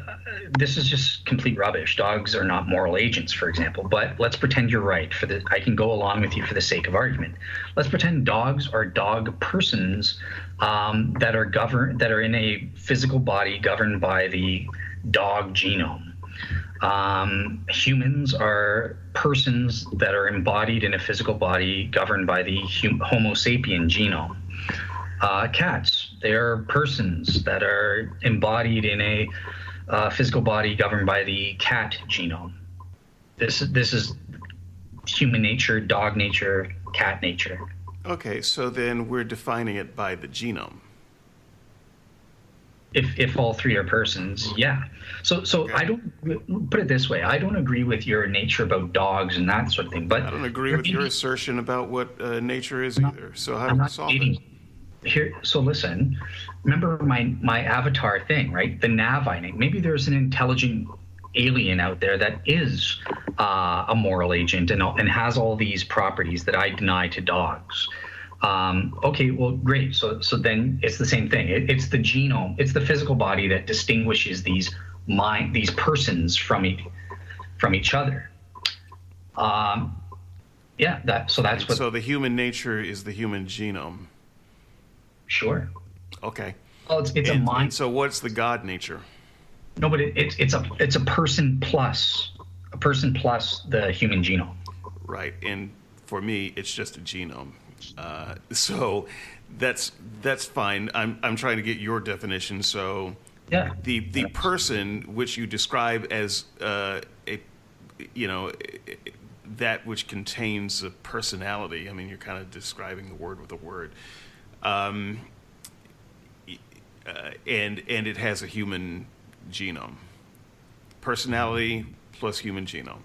this is just complete rubbish. Dogs are not moral agents, for example. But let's pretend you're right. For the, I can go along with you for the sake of argument. Let's pretend dogs are dog persons um, that are governed that are in a physical body governed by the dog genome. Um, humans are persons that are embodied in a physical body governed by the hum- Homo sapien genome. Uh, cats, they are persons that are embodied in a uh, physical body governed by the cat genome. This this is human nature, dog nature, cat nature.
Okay, so then we're defining it by the genome.
If if all three are persons, yeah. So so okay. I don't put it this way. I don't agree with your nature about dogs and that sort of thing. But
I don't agree with your assertion about what uh, nature is not, either. So how do we solve it?
Here, so listen. Remember my my avatar thing, right? The Navine. Maybe there's an intelligent alien out there that is uh, a moral agent and, and has all these properties that I deny to dogs. Um, okay, well, great. So, so then it's the same thing. It, it's the genome, it's the physical body that distinguishes these mind, these persons from each, from each other. Um, yeah, that. So that's what.
So the human nature is the human genome.
Sure.
Okay.
Well, it's, it's and, a mind.
so what's the God nature?
No, but it, it's it's a it's a person plus a person plus the human genome.
Right, and for me, it's just a genome. Uh, so that's that's fine. I'm I'm trying to get your definition. So
yeah,
the the person which you describe as uh, a you know that which contains a personality. I mean, you're kind of describing the word with a word. Um, uh, and and it has a human genome. Personality plus human genome.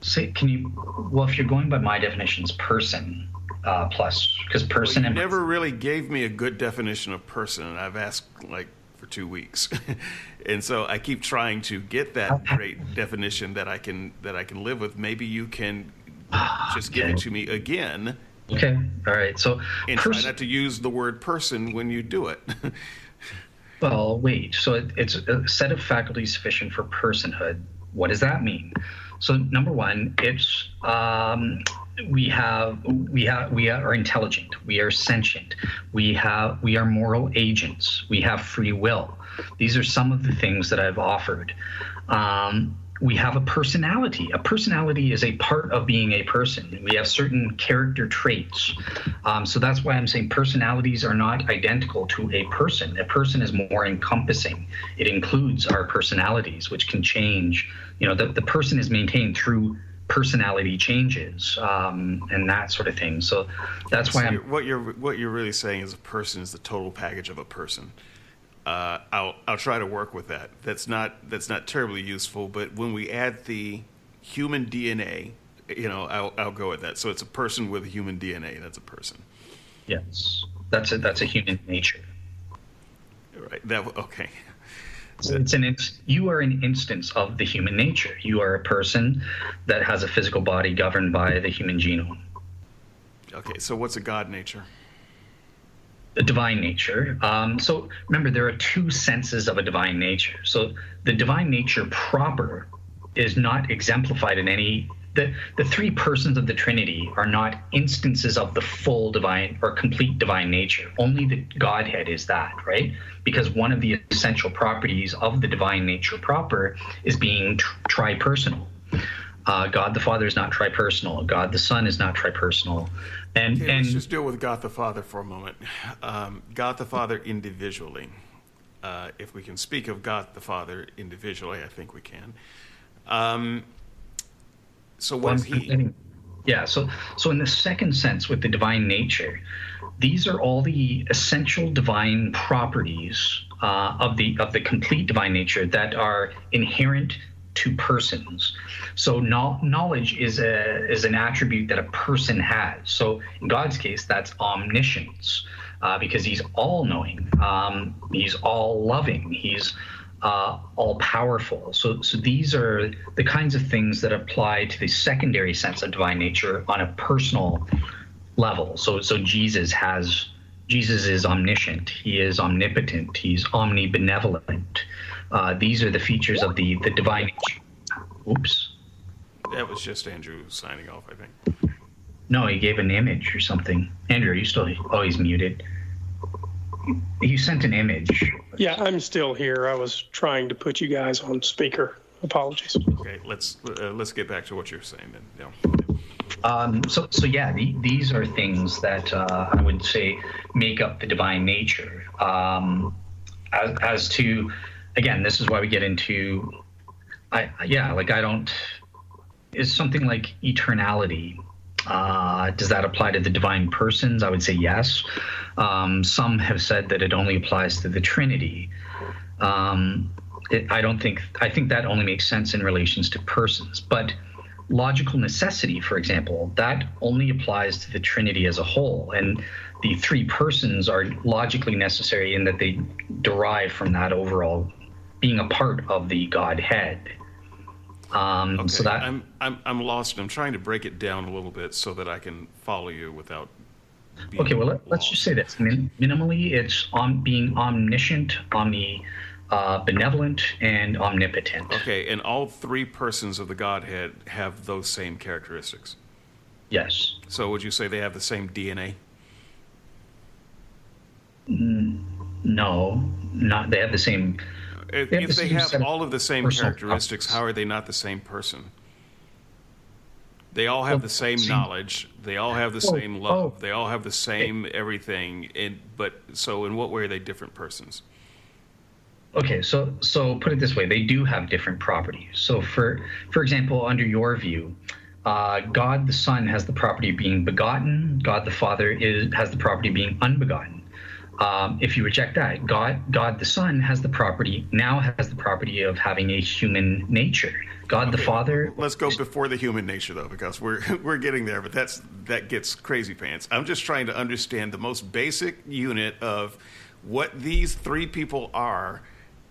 Say, can you? Well, if you're going by my definitions, person uh, plus because person.
Well, you never really gave me a good definition of person, and I've asked like for two weeks, *laughs* and so I keep trying to get that great definition that I can that I can live with. Maybe you can just give it to me again.
Okay. All right. So
and pers- try not to use the word person when you do it. *laughs*
Well, wait. So it, it's a set of faculties sufficient for personhood. What does that mean? So number one, it's um, we have we have we are intelligent. We are sentient. We have we are moral agents. We have free will. These are some of the things that I've offered. Um, we have a personality. A personality is a part of being a person. We have certain character traits. Um, so that's why I'm saying personalities are not identical to a person. A person is more encompassing. It includes our personalities, which can change. You know, the, the person is maintained through personality changes um, and that sort of thing. So that's so why I'm.
What you're what you're really saying is a person is the total package of a person uh, I'll I'll try to work with that. That's not that's not terribly useful, but when we add the human DNA, you know, I'll I'll go with that. So it's a person with a human DNA. That's a person.
Yes, that's a that's a human nature.
Right. That okay.
It's an you are an instance of the human nature. You are a person that has a physical body governed by the human genome.
Okay, so what's a God nature?
the divine nature. Um, so remember, there are two senses of a divine nature. So the divine nature proper is not exemplified in any the, the three persons of the Trinity are not instances of the full divine or complete divine nature. Only the Godhead is that, right? Because one of the essential properties of the divine nature proper is being tri tripersonal. Uh, God the Father is not tripersonal. God the Son is not tripersonal.
And, okay, and let's just deal with God the Father for a moment. Um, God the Father individually. Uh, if we can speak of God the Father individually, I think we can. Um, so what is he?
Yeah, so so in the second sense with the divine nature, these are all the essential divine properties uh, of the of the complete divine nature that are inherent to persons. So no, knowledge is a is an attribute that a person has. So in God's case, that's omniscience, uh, because He's all knowing. Um, he's all loving. He's uh, all powerful. So, so these are the kinds of things that apply to the secondary sense of divine nature on a personal level. So, so Jesus has Jesus is omniscient. He is omnipotent. He's omnibenevolent. Uh, these are the features of the the divine nature. Oops.
That was just Andrew signing off, I think.
No, he gave an image or something. Andrew, are you still? Oh, he's muted. You sent an image.
Yeah, I'm still here. I was trying to put you guys on speaker. Apologies.
Okay, let's uh, let's get back to what you're saying then.
Yeah. Um, so, so yeah, the, these are things that uh, I would say make up the divine nature. Um, as, as to, again, this is why we get into, I yeah, like I don't. Is something like eternality uh, does that apply to the divine persons? I would say yes. Um, some have said that it only applies to the Trinity. Um, it, I don't think, I think that only makes sense in relations to persons. But logical necessity, for example, that only applies to the Trinity as a whole. And the three persons are logically necessary in that they derive from that overall being a part of the Godhead.
Um, okay. So that I'm, I'm I'm lost. I'm trying to break it down a little bit so that I can follow you without.
Okay, well let, us just say this. Min- minimally, it's on being omniscient, omni. Uh, benevolent and omnipotent.
Okay, and all three persons of the Godhead have those same characteristics.
Yes.
So would you say they have the same DNA?
Mm, no, not. They have the same
if they have, if the they have all of the same characteristics, how are they not the same person? They all have the same knowledge. They all have the oh, same love. Oh, they all have the same everything. And but so in what way are they different persons?
Okay, so so put it this way: they do have different properties. So for for example, under your view, uh, God the Son has the property of being begotten. God the Father is has the property of being unbegotten. Um, if you reject that, God, God the Son has the property now has the property of having a human nature. God okay, the Father.
Let's go before the human nature though, because we're *laughs* we're getting there, but that's that gets crazy pants. I'm just trying to understand the most basic unit of what these three people are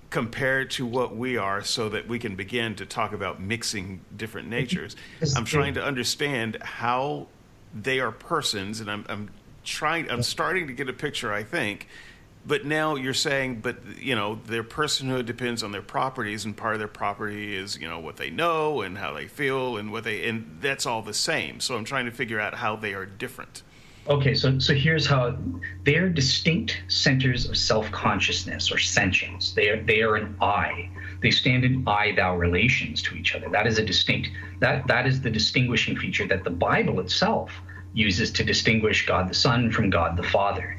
compared to what we are so that we can begin to talk about mixing different natures. I'm trying to understand how they are persons, and I'm, I'm trying. I'm starting to get a picture. I think. But now you're saying, but you know, their personhood depends on their properties, and part of their property is you know what they know and how they feel and what they, and that's all the same. So I'm trying to figure out how they are different.
Okay, so so here's how they are distinct centers of self-consciousness or sentience. They are they are an I. They stand in I-thou relations to each other. That is a distinct that that is the distinguishing feature that the Bible itself uses to distinguish God the Son from God the Father.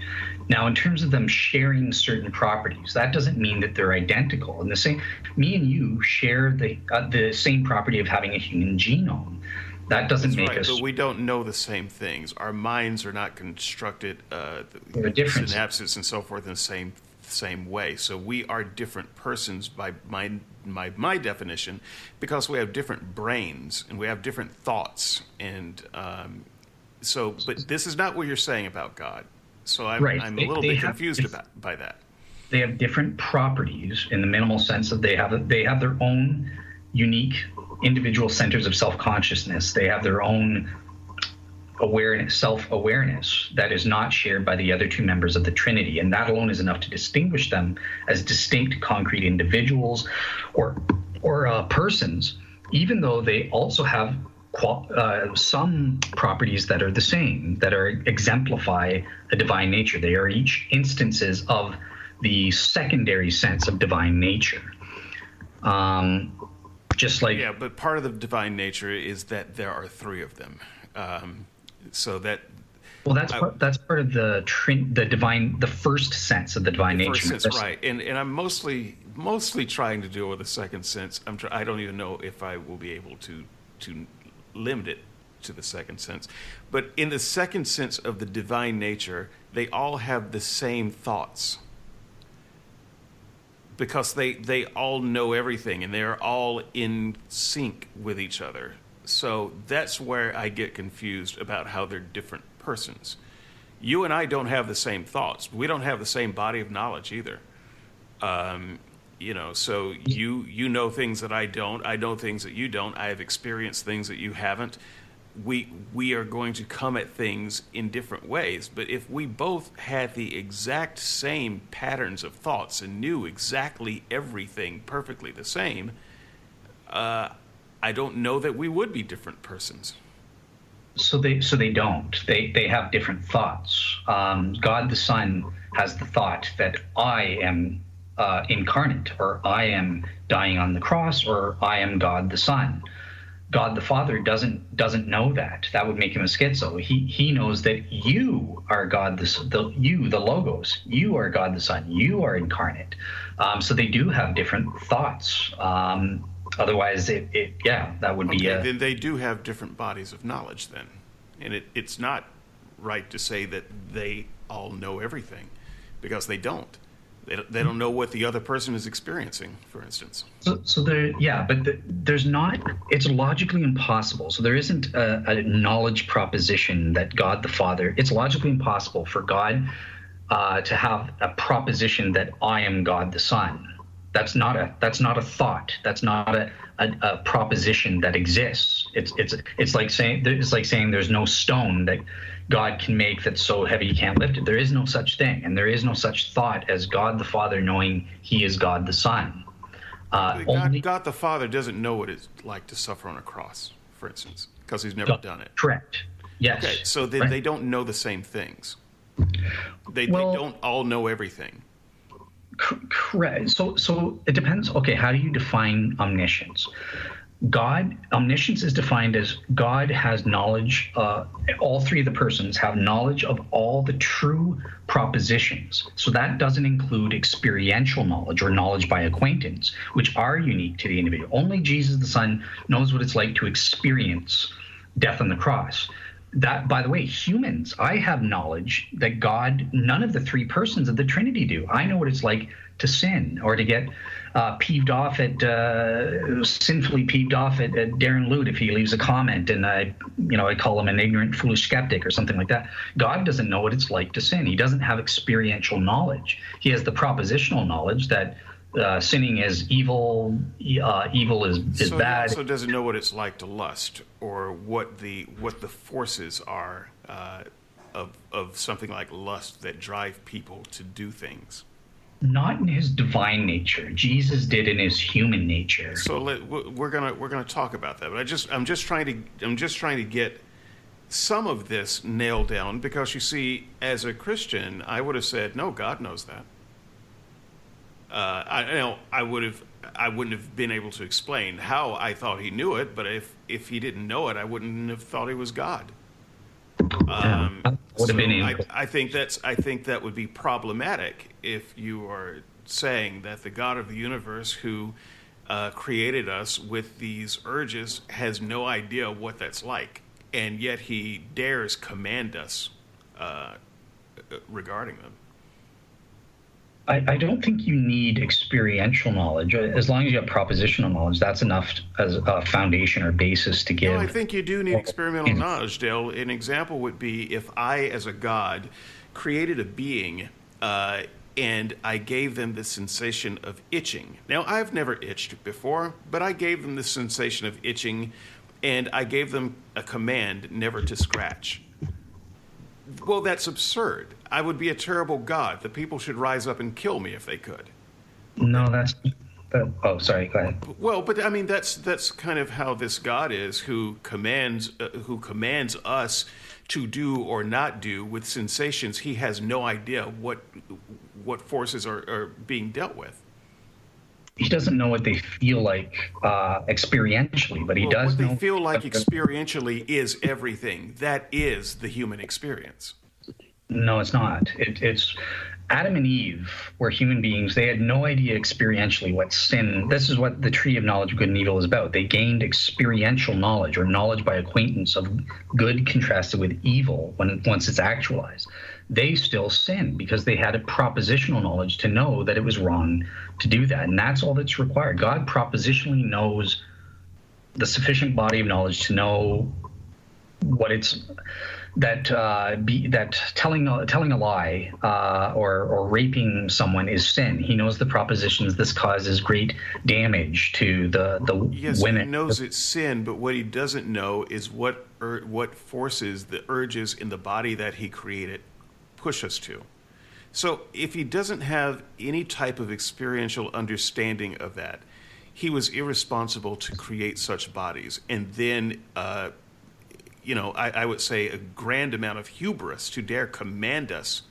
Now, in terms of them sharing certain properties, that doesn't mean that they're identical. And the same, me and you share the uh, the same property of having a human genome. That doesn't
That's
make
right,
us.
But we don't know the same things. Our minds are not constructed, uh,
the
synapses and so forth, in the same same way. So we are different persons by my my my definition, because we have different brains and we have different thoughts and. Um, so, but this is not what you're saying about God. So I'm, right. I'm a little they bit confused about by that.
They have different properties in the minimal sense that they have they have their own unique individual centers of self consciousness. They have their own awareness, self awareness that is not shared by the other two members of the Trinity, and that alone is enough to distinguish them as distinct, concrete individuals or or uh, persons even though they also have uh, some properties that are the same, that are exemplify a divine nature. They are each instances of the secondary sense of divine nature. Um, just like
yeah, but part of the divine nature is that there are three of them. Um, so that
well, that's I, part, that's part of the the divine, the first sense of the divine the nature.
Sense, right, and and I'm mostly mostly trying to deal with the second sense. I'm try, I don't even know if I will be able to to limit it to the second sense, but in the second sense of the divine nature, they all have the same thoughts because they they all know everything and they're all in sync with each other. So that's where I get confused about how they're different persons. You and I don't have the same thoughts. We don't have the same body of knowledge either. Um, you know, so you you know things that I don't. I know things that you don't. I have experienced things that you haven't we we are going to come at things in different ways. But if we both had the exact same patterns of thoughts and knew exactly everything perfectly the same, uh, I don't know that we would be different persons.
So they so they don't. They they have different thoughts. Um, God the Son has the thought that I am uh, incarnate, or I am dying on the cross, or I am God the Son. God the Father doesn't doesn't know that. That would make him a schizo. He he knows that you are God the, the you the logos. You are God the Son. You are incarnate. Um, so they do have different thoughts. Um, otherwise, it, it, yeah, that would be.
Okay, a, then they do have different bodies of knowledge. Then, and it, it's not right to say that they all know everything because they don't. They, they don't know what the other person is experiencing, for instance.
So, so there, yeah, but the, there's not. It's logically impossible. So there isn't a, a, knowledge proposition that God the Father. It's logically impossible for God uh, to have a proposition that I am God the Son. That's not a. That's not a thought. That's not a, a, a proposition that exists. It's it's it's like saying it's like saying there's no stone that God can make that's so heavy you can't lift it. There is no such thing, and there is no such thought as God the Father knowing He is God the Son.
Uh, God, only, God, the Father doesn't know what it's like to suffer on a cross, for instance, because He's never God, done it.
Correct. Yes.
Okay, so they, right. they don't know the same things. They, well, they don't all know everything.
Correct. So, so it depends. Okay, how do you define omniscience? God, omniscience is defined as God has knowledge, uh, all three of the persons have knowledge of all the true propositions. So that doesn't include experiential knowledge or knowledge by acquaintance, which are unique to the individual. Only Jesus the Son knows what it's like to experience death on the cross. That, by the way, humans, I have knowledge that God, none of the three persons of the Trinity do. I know what it's like to sin or to get uh, peeved off at uh, sinfully peeved off at, at, Darren Lute if he leaves a comment, and I, you know, I call him an ignorant, foolish skeptic or something like that. God doesn't know what it's like to sin. He doesn't have experiential knowledge. He has the propositional knowledge that uh, sinning is evil, uh, evil is, is
so
bad.
Also doesn't know what it's like to lust or what the what the forces are uh, of of something like lust that drive people to do things
not in his divine nature. Jesus did in his human nature.
So let, we're gonna we're gonna talk about that. But I just I'm just trying to I'm just trying to get some of this nailed down because you see, as a Christian, I would have said, no, God knows that. Uh, I you know I would have I wouldn't have been able to explain how I thought he knew it, but if if he didn't know it, I wouldn't have thought he was God. Um, so I, I, think that's I think that would be problematic if you are saying that the God of the universe who uh, created us with these urges has no idea what that's like, and yet he dares command us uh, regarding them.
I, I, don't think you need experiential knowledge. As long as you have propositional knowledge, that's enough as a foundation or basis to give. No,
I think you do need experimental knowledge, Dale. An example would be if I, as a god, created a being uh, and I gave them the sensation of itching. Now, I've never itched before, but I gave them the sensation of itching and I gave them a command never to scratch. Well, that's absurd. I would be a terrible god. The people should rise up and kill me if they could.
No, that's oh, sorry. Go ahead.
Well, but I mean that's that's kind of how this God is, who commands uh, who commands us to do or not do with sensations. He has no idea what what forces are, are being dealt with.
He doesn't know what they feel like uh, experientially, but he
well,
does
what
know.
they feel like experientially is everything. That is the human experience.
No, it's not. It, it's Adam and Eve were human beings. They had no idea experientially what sin. This is what the tree of knowledge of good and evil is about. They gained experiential knowledge or knowledge by acquaintance of good contrasted with evil when once it's actualized. They still sin because they had a propositional knowledge to know that it was wrong to do that, and that's all that's required. God propositionally knows the sufficient body of knowledge to know what it's that uh, be, that telling telling a lie uh, or or raping someone is sin. He knows the propositions. This causes great damage to the the
yes,
women.
he knows it's sin, but what he doesn't know is what ur- what forces the urges in the body that he created push us to. So if he doesn't have any type of experiential understanding of that, he was irresponsible to create such bodies and then. Uh, you know, I, I, would say a grand amount of hubris to dare command us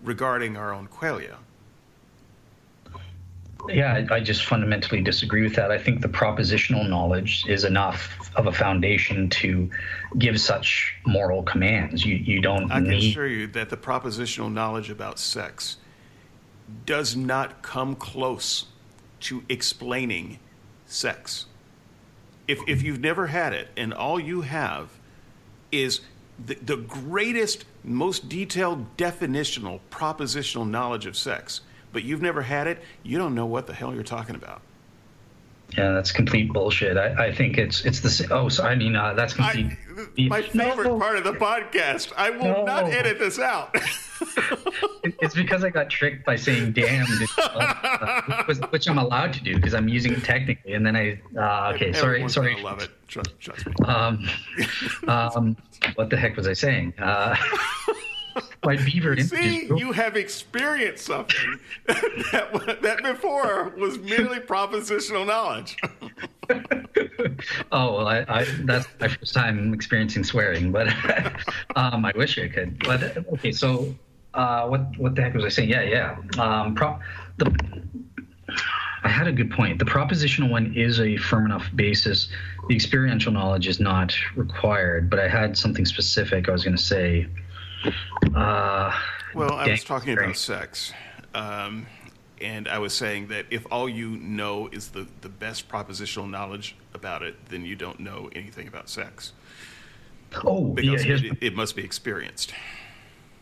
regarding our own qualia.
Yeah, I, I just fundamentally disagree with that. I think the propositional knowledge is enough of a foundation to give such moral commands. You you don't.
I can
need...
assure you that the propositional knowledge about sex does not come close to explaining sex. If if you've never had it and all you have is the, the greatest, most detailed definitional, propositional knowledge of sex, but you've never had it, you don't know what the hell you're talking about.
Yeah, that's complete bullshit. I, I think it's it's the oh, so I mean uh, that's complete.
I, my favorite no. part of the podcast. I will no. not edit this out. *laughs*
it's because I got tricked by saying "damn," uh, which, which, I'm allowed to do because I'm using it technically. And then I uh, okay, sorry, sorry.
I love it. Trust, trust me.
Um, um, what the heck was I saying? Uh, *laughs* my beaver.
See, you have experienced something *laughs* that, that before was merely propositional knowledge. *laughs*
oh well, I, I, that's my first time experiencing swearing, but *laughs* um, I wish I could. But okay, so uh, what what the heck was I saying? Yeah, yeah. Um, pro- the I had a good point. The propositional one is a firm enough basis. The experiential knowledge is not required, but I had something specific I was going to say. Uh,
well, I was talking about sex. Um, and I was saying that if all you know is the, the best propositional knowledge about it, then you don't know anything about sex.
Oh,
because
yeah,
it, it, must be experienced.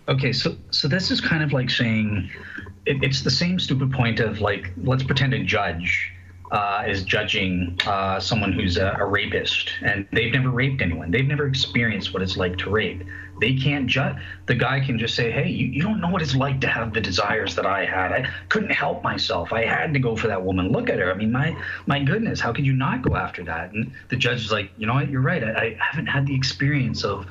Okay, so so this is kind of like saying it, it's the same stupid point of like let's pretend a judge uh, is judging uh, someone who's a, a, rapist and they've never raped anyone. They've never experienced what it's like to rape. They can't judge. The guy can just say, hey, you, you don't know what it's like to have the desires that I had. I couldn't help myself. I had to go for that woman. Look at her. I mean, my my goodness, how could you not go after that? And the judge is like, you know what, you're right. I, I haven't had the experience of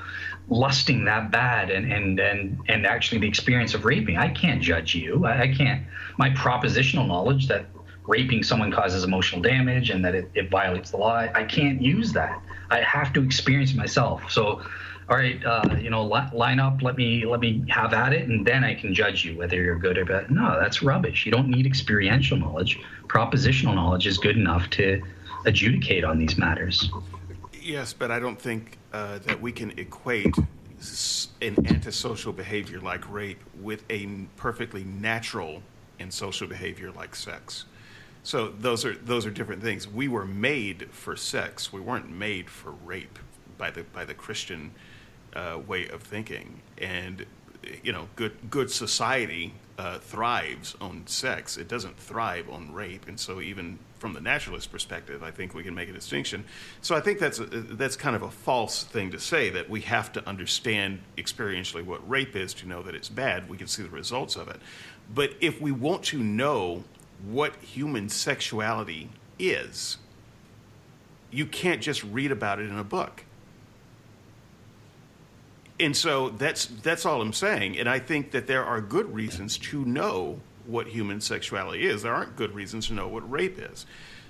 lusting that bad and and and and actually the experience of raping. I can't judge you. I, I can't. My propositional knowledge that raping someone causes emotional damage and that it, it violates the law. I, can't use that. I have to experience myself. So, all right, uh, you know, li- line up. Let me let me have at it, and then I can judge you whether you're good or bad. No, that's rubbish. You don't need experiential knowledge. Propositional knowledge is good enough to adjudicate on these matters.
Yes, but I don't think uh, that we can equate an antisocial behavior like rape with a perfectly natural and social behavior like sex. So those are those are different things. We were made for sex. We weren't made for rape by the by the Christian uh, way of thinking. And you know, good good society uh, thrives on sex. It doesn't thrive on rape. And so even from the naturalist perspective, I think we can make a distinction. So I think that's a, that's kind of a false thing to say that we have to understand experientially what rape is to know that it's bad. We can see the results of it. But if we want to know what human sexuality is. You can't just read about it in a book. And so that's that's all I'm saying. And I think that there are good reasons to know what human sexuality is. There aren't good reasons to know what rape is.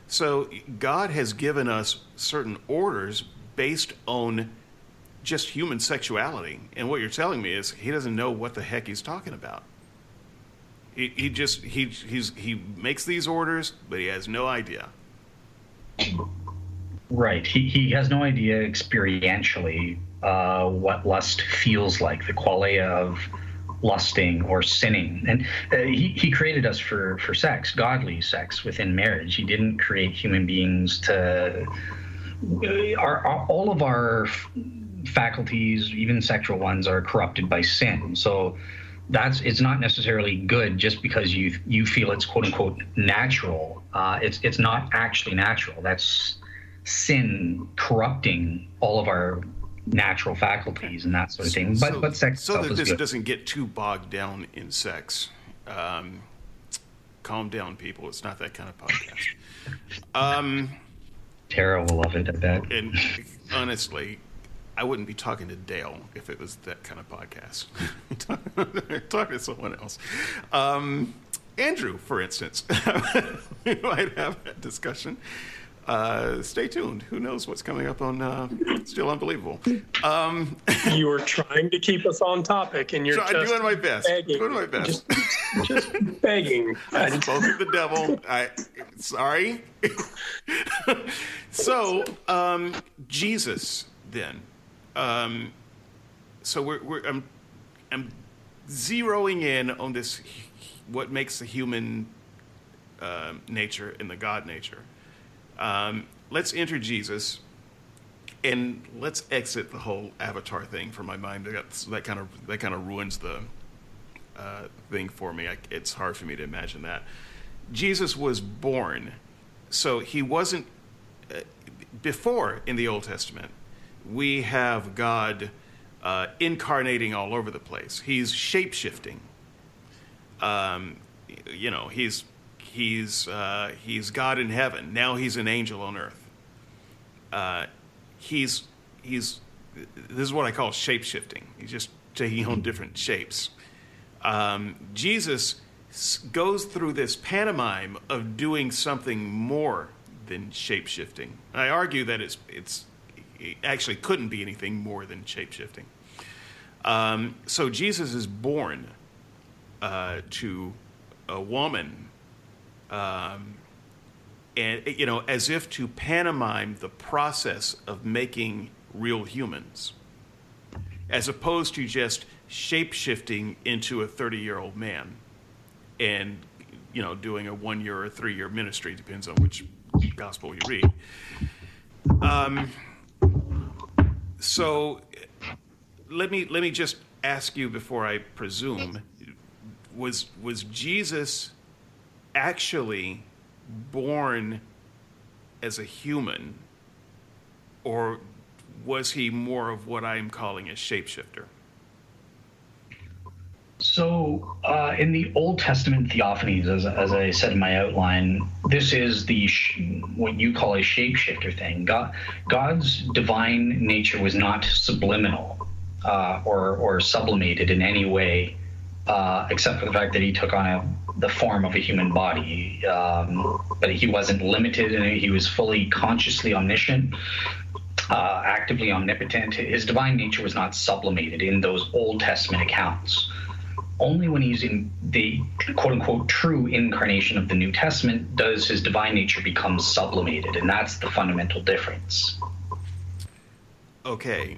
So God has given us certain orders based on just human sexuality. And what you're telling me is he doesn't know what the heck he's talking about. He, just he he's he makes these orders, but he has no idea.
Right. He he has no idea experientially uh, what lust feels like, the qualia of lusting or sinning. And uh, he, he created us for, for sex, godly sex within marriage. He didn't create human beings to. Uh, our, our, all of our faculties, even sexual ones, are corrupted by sin. So that's it's not necessarily good just because you you feel it's quote unquote natural. Uh, it's it's not actually natural. That's sin corrupting all of our natural faculties and that sort of thing. But
so,
but sex
so that this
good.
doesn't get too bogged down in sex. Um, calm down, people. It's not that kind of podcast. Um,
Tara will love it. I bet.
And *laughs* honestly, I wouldn't be talking to Dale if it was that kind of podcast. *laughs* Talk to someone else. Um, Andrew, for instance, *laughs* we might have that discussion uh, stay tuned. Who knows what's coming up on uh, Still Unbelievable? Um, *laughs*
you are trying to keep us on topic, and you're
try,
just
doing my best.
Begging,
doing my best.
Just, just begging.
I spoke to the devil. I sorry. so um, Jesus, then. Um, so we're, we're I'm, I'm zeroing in on this what makes the human uh, nature and the God nature. Um, let's enter Jesus and let's exit the whole avatar thing from my mind. That kind of that kind of ruins the uh, thing for me. I, it's hard for me to imagine that. Jesus was born, so he wasn't. Uh, before in the Old Testament, we have God uh, incarnating all over the place. He's shape shifting. Um, you know, he's He's, uh, he's God in heaven. Now he's an angel on earth. Uh, he's, he's, this is what I call shape shifting. He's just taking on different shapes. Um, Jesus goes through this pantomime of doing something more than shape shifting. I argue that it's, it's, it actually couldn't be anything more than shape shifting. Um, so Jesus is born uh, to a woman um, and you know, as if to pantomime the process of making real humans, as opposed to just shape shifting into a 30 year old man and you know doing a one year or three year ministry depends on which gospel you read um, so let me let me just ask you before i presume was was jesus actually born as a human, or was he more of what I'm calling a shapeshifter?
So, uh, in the Old Testament theophanies, as, as I said in my outline, this is the sh- what you call a shapeshifter thing. God, God's divine nature was not subliminal uh, or, or sublimated in any way, uh, except for the fact that he took on a the form of a human body, um, but he wasn't limited and he was fully consciously omniscient, uh, actively omnipotent. His divine nature was not sublimated in those Old Testament accounts. Only when he's in the quote unquote true incarnation of the New Testament does his divine nature become sublimated, and that's the fundamental difference.
Okay,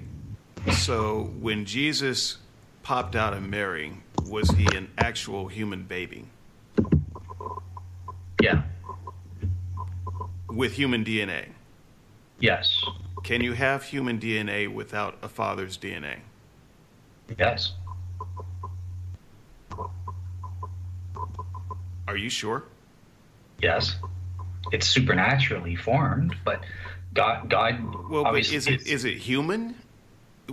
so when Jesus popped out of Mary, was he an actual human baby?
Yeah.
With human DNA?
Yes.
Can you have human DNA without a father's DNA?
Yes.
Are you sure?
Yes. It's supernaturally formed, but God God
Well, but is it is it human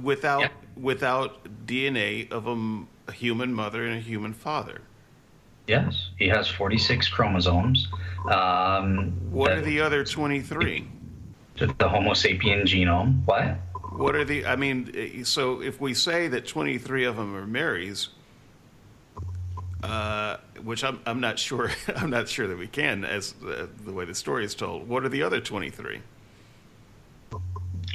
without yeah. without DNA of a, a human mother and a human father?
Yes, he has 46 chromosomes. Um,
what are the other 23?
The Homo sapien genome. What?
What are the? I mean, so if we say that 23 of them are Marys, uh, which I'm, I'm not sure *laughs* I'm not sure that we can as uh, the way the story is told. What are the other 23?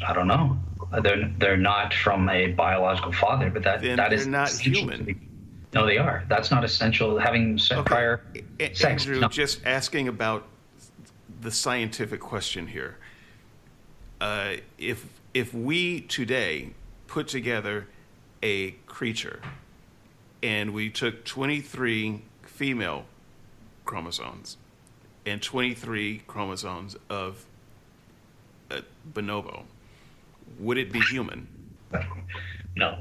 I don't know. They're they're not from a biological father, but that
then
that
they're
is
not human.
No, they are. That's not essential. Having okay. prior
a-
sex.
Andrew, no. just asking about the scientific question here. Uh, if if we today put together a creature and we took 23 female chromosomes and 23 chromosomes of a bonobo, would it be human?
No.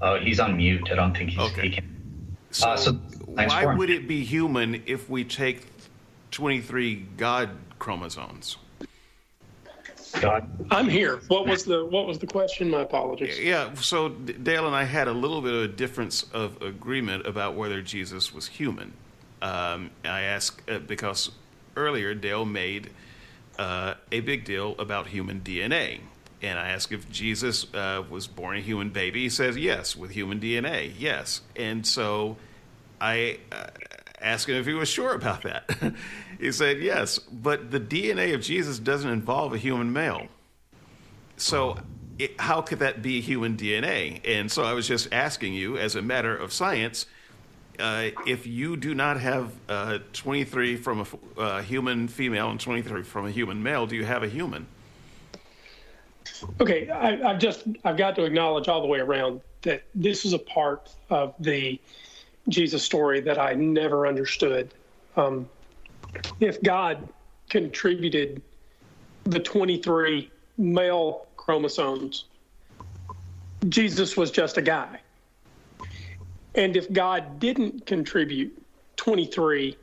Oh, he's on mute. I don't think he's,
okay.
he can.
So, uh, so why would it be human if we take 23 God chromosomes?
God. I'm here. What was the what was the question? My apologies.
Yeah, so Dale and I had a little bit of a difference of agreement about whether Jesus was human. Um, I asked uh, because earlier Dale made uh, a big deal about human DNA. And I asked if Jesus uh, was born a human baby. He says yes, with human DNA, yes. And so I him if he was sure about that. *laughs* he said yes, but the DNA of Jesus doesn't involve a human male. So it, how could that be human DNA? And so I was just asking you, as a matter of science, uh, if you do not have uh, 23 from a uh, human female and 23 from a human male, do you have a human?
Okay, I, I've just I've got to acknowledge all the way around that this is a part of the Jesus story that I never understood. Um, if God contributed the 23 male chromosomes, Jesus was just a guy. And if God didn't contribute 23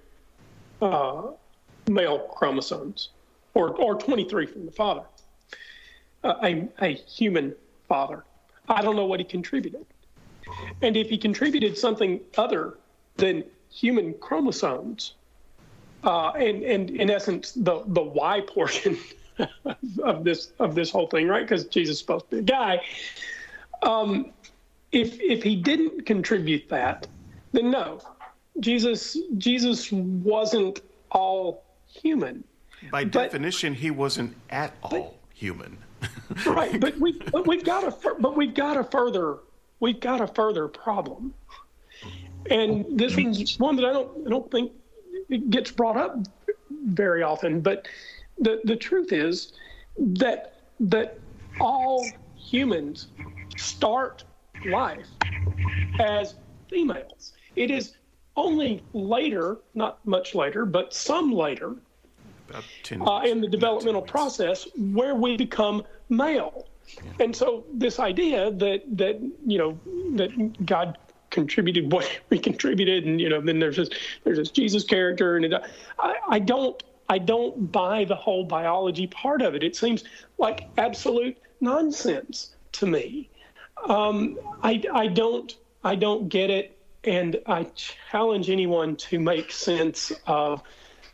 uh, male chromosomes, or, or 23 from the father, uh, a, a human father, I don't know what he contributed. And if he contributed something other than human chromosomes, uh, and, and in essence, the, the Y portion *laughs* of this of this whole thing, right? Because Jesus is supposed to be a guy. Um, if if he didn't contribute that, then no, Jesus Jesus wasn't all human.
By but, definition, he wasn't at all but, human. *laughs*
right, but we but we've got a but we've got a further we've got a further problem, and this one's one that I don't I don't think gets brought up very often. But the the truth is that that all humans start life as females. It is only later, not much later, but some later, uh, in the developmental process where we become male. And so this idea that that you know that God contributed what *laughs* we contributed, and you know then there's this there's this Jesus character, and it, I, I don't I don't buy the whole biology part of it. It seems like absolute nonsense to me. Um, I, I don't I don't get it, and I challenge anyone to make sense of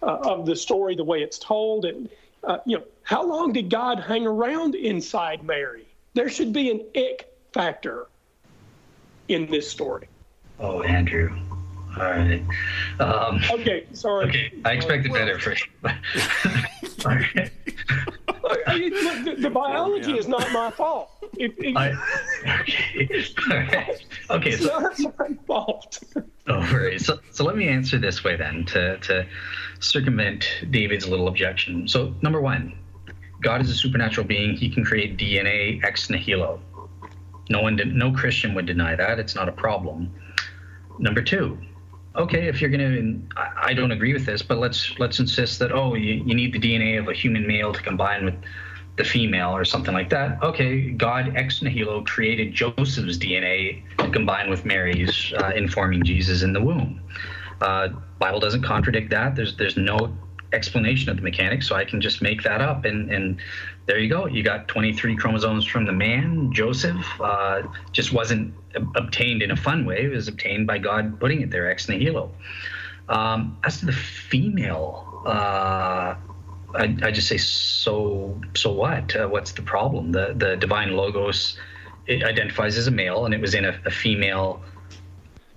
uh, of the story the way it's told. And uh, you know, how long did God hang around inside Mary? There should be an ick factor in this story.
Oh, Andrew. All right. Um,
okay, sorry.
Okay, I expected well, better for you. *laughs* All right.
I mean, the, the, biology yeah. is not my fault. It, it, I,
okay. *laughs* All right. Okay.
It's so, not my fault. *laughs*
Oh, right. So, so let me answer this way then to, to circumvent David's little objection. So, number one, God is a supernatural being. He can create DNA ex nihilo. No one, no Christian would deny that. It's not a problem. Number two, okay, if you're going to, I don't agree with this, but let's let's insist that oh, you, you need the DNA of a human male to combine with the female or something like that. Okay, God ex nihilo created Joseph's DNA to combine with Mary's, uh, informing Jesus in the womb. Uh, Bible doesn't contradict that. There's there's no explanation of the mechanics, so I can just make that up. And and there you go. You got 23 chromosomes from the man, Joseph. Uh, just wasn't obtained in a fun way. It was obtained by God putting it there, ex nihilo. Um, as to the female, uh, I, I, just say so. So what? Uh, what's the problem? The the divine logos identifies as a male, and it was in a, a female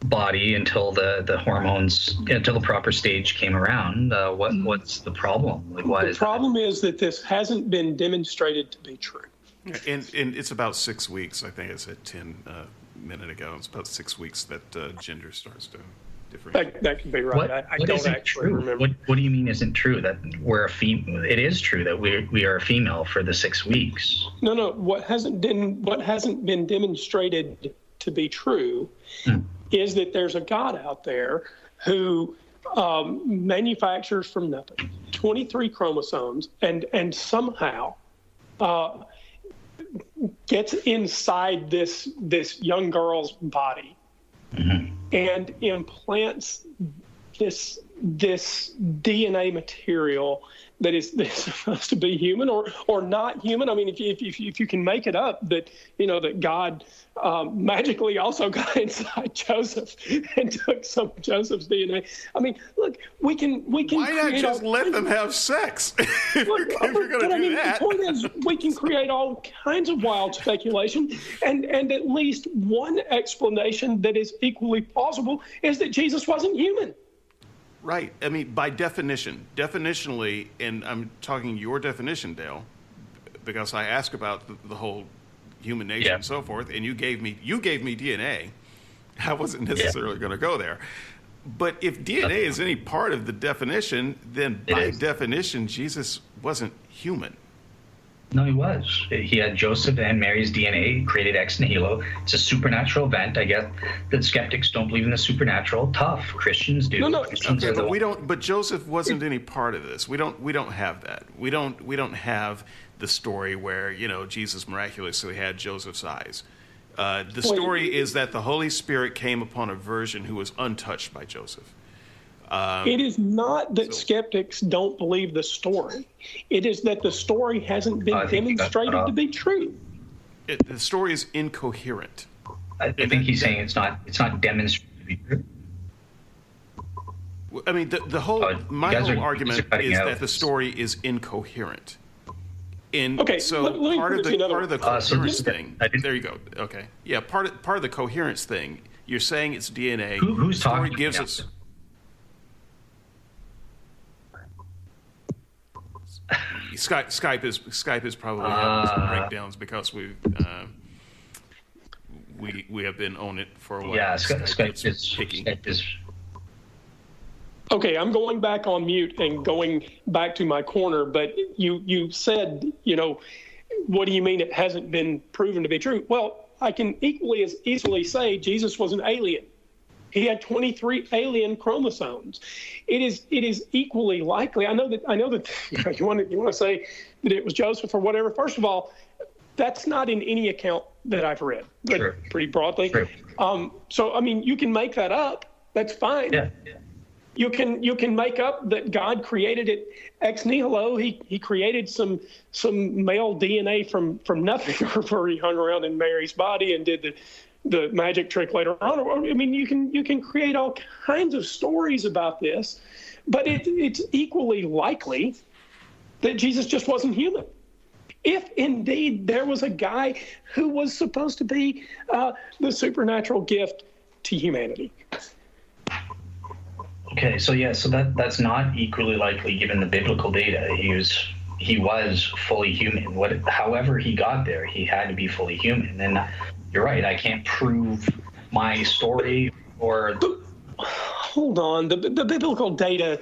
body until the the hormones until the proper stage came around. Uh, what mm-hmm. what's the problem?
Like, why the is problem that? is that this hasn't been demonstrated to be true.
And, and it's about six weeks. I think I said ten uh, minute ago. It's about six weeks that uh, gender starts to differentiate.
That, that could be right. What, I, I don't actually
true?
remember.
What, what do you mean isn't true? That we're a female? It is true that we we are a female for the six weeks.
No, no. What hasn't been what hasn't been demonstrated to be true hmm. Is that there's a God out there who um, manufactures from nothing 23 chromosomes and and somehow uh, gets inside this this young girl's body mm-hmm. and implants this this DNA material that is, *laughs* supposed to be human or or not human. I mean, if you, if you, if you can make it up that you know that God um, magically also *laughs* got inside Joseph and took some of Joseph's DNA. I mean, look, we can we can.
Why not just all, let them have sex? *laughs* if look, you're, you're going to do I mean, that.
The point is, we can create all kinds of wild speculation, and and at least one explanation that is equally plausible is that Jesus wasn't human.
Right. I mean, by definition, definitionally, and I'm talking your definition, Dale, because I asked about the, the whole human nature yeah. and so forth, and you gave me you gave me DNA. *laughs* I wasn't necessarily yeah. going to go there. But if DNA is any part of the definition, then by definition, Jesus wasn't human.
No, he was. He had Joseph and Mary's DNA created ex nihilo. It's a supernatural event. I guess that skeptics don't believe in the supernatural. Tough Christians do.
No, no,
Christians
okay, but we don't. But Joseph wasn't any part of this. We don't. We don't have that. We don't. We don't have the story where you know Jesus miraculously had Joseph's eyes. Uh, the story is that the Holy Spirit came upon a virgin who was untouched by Joseph.
Um, it is not that so, skeptics don't believe the story. It is that the story hasn't been demonstrated uh, to be true.
It, the story is incoherent.
I, I think he's saying it's not. It's not demonstrated to be true.
I mean, the, the whole oh, my whole are, argument is out. that the story is incoherent. In,
okay,
so
let, let
part of the part of the coherence uh, so thing. There you go. Okay, yeah, part of part of the coherence thing. You're saying it's DNA.
Who, who's
the
story
talking? gives us Skype, Skype is Skype is probably having some uh. breakdowns because we uh, we we have been on it for a while.
Yeah, Skype, Skype, is, Skype is.
Okay, I'm going back on mute and going back to my corner. But you you said you know, what do you mean it hasn't been proven to be true? Well, I can equally as easily say Jesus was an alien. He had 23 alien chromosomes. It is it is equally likely. I know that I know that *laughs* you, know, you want to you want to say that it was Joseph or whatever. First of all, that's not in any account that I've read, but sure. pretty broadly. Sure. Um, so I mean, you can make that up. That's fine.
Yeah.
You can you can make up that God created it ex nihilo. He he created some some male DNA from from nothing, *laughs* or he hung around in Mary's body and did the the magic trick later on. I mean, you can you can create all kinds of stories about this, but it, it's equally likely that Jesus just wasn't human. If indeed there was a guy who was supposed to be uh, the supernatural gift to humanity.
Okay, so yeah, so that that's not equally likely given the biblical data. He was he was fully human. What, however, he got there, he had to be fully human. And you're right. I can't prove my story or.
Hold on. The, the biblical data,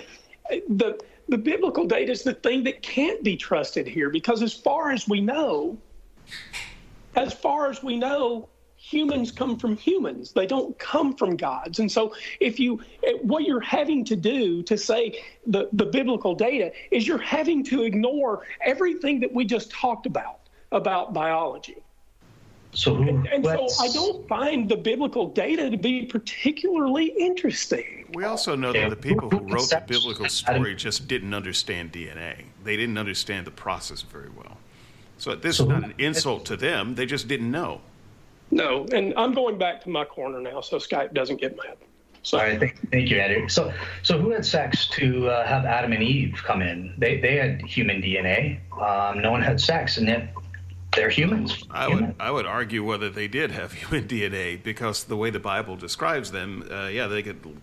the the biblical data is the thing that can't be trusted here because, as far as we know, as far as we know, humans come from humans. They don't come from gods. And so, if you, eh, what you're having to do to say the, the biblical data is you're having to ignore everything that we just talked about, about biology.
So, who,
and, and so I don't find the biblical data to be particularly interesting.
We also know that the people who wrote the biblical story just didn't understand DNA. They didn't understand the process very well. So this is not an insult to them. They just didn't know.
No, and I'm going back to my corner now, so Skype doesn't get mad.
So. All right, thank, thank you, Andrew. So, so who had sex to uh, have Adam and Eve come in? They they had human DNA. Um, no one had sex, and yet they're humans.
I would I would argue whether they did have *laughs* human DNA because the way the Bible describes them, uh, yeah, they could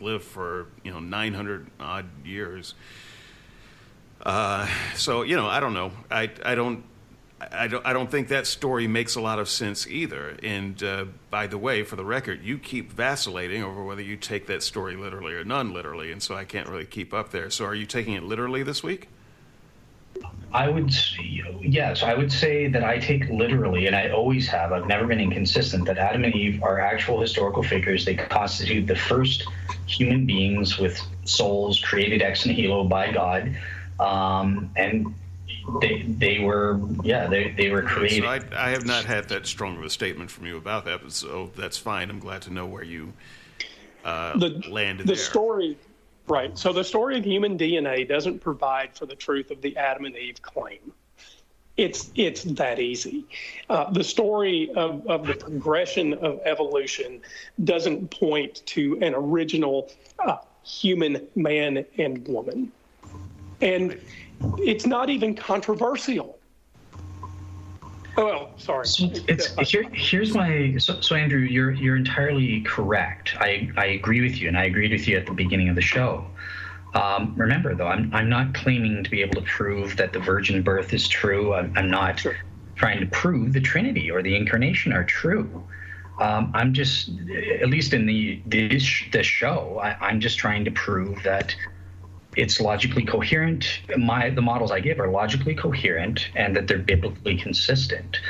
live for you know 900 odd years. Uh, so you know, I don't know. I I don't. I don't, I don't think that story makes a lot of sense either. And uh, by the way, for the record, you keep vacillating over whether you take that story literally or non literally. And so I can't really keep up there. So are you taking it literally this week?
I would, yes, I would say that I take literally, and I always have. I've never been inconsistent. That Adam and Eve are actual historical figures. They constitute the first human beings with souls created ex nihilo by God, um, and they they were yeah they they were created. So
I, I have not had that strong of a statement from you about that, but so that's fine. I'm glad to know where you uh, the, landed.
The
there.
story Right. So the story of human DNA doesn't provide for the truth of the Adam and Eve claim. It's it's that easy. Uh, the story of, of the progression of evolution doesn't point to an original uh, human man and woman, and it's not even controversial. Oh, well, sorry. So
it's, here, here's my so, so, Andrew, you're you're entirely correct. I, I agree with you, and I agreed with you at the beginning of the show. Um, remember, though, I'm I'm not claiming to be able to prove that the virgin birth is true. I'm, I'm not sure. trying to prove the Trinity or the Incarnation are true. Um, I'm just, at least in the this this show, I, I'm just trying to prove that it's logically coherent. My the models I give are logically coherent and that they're biblically consistent.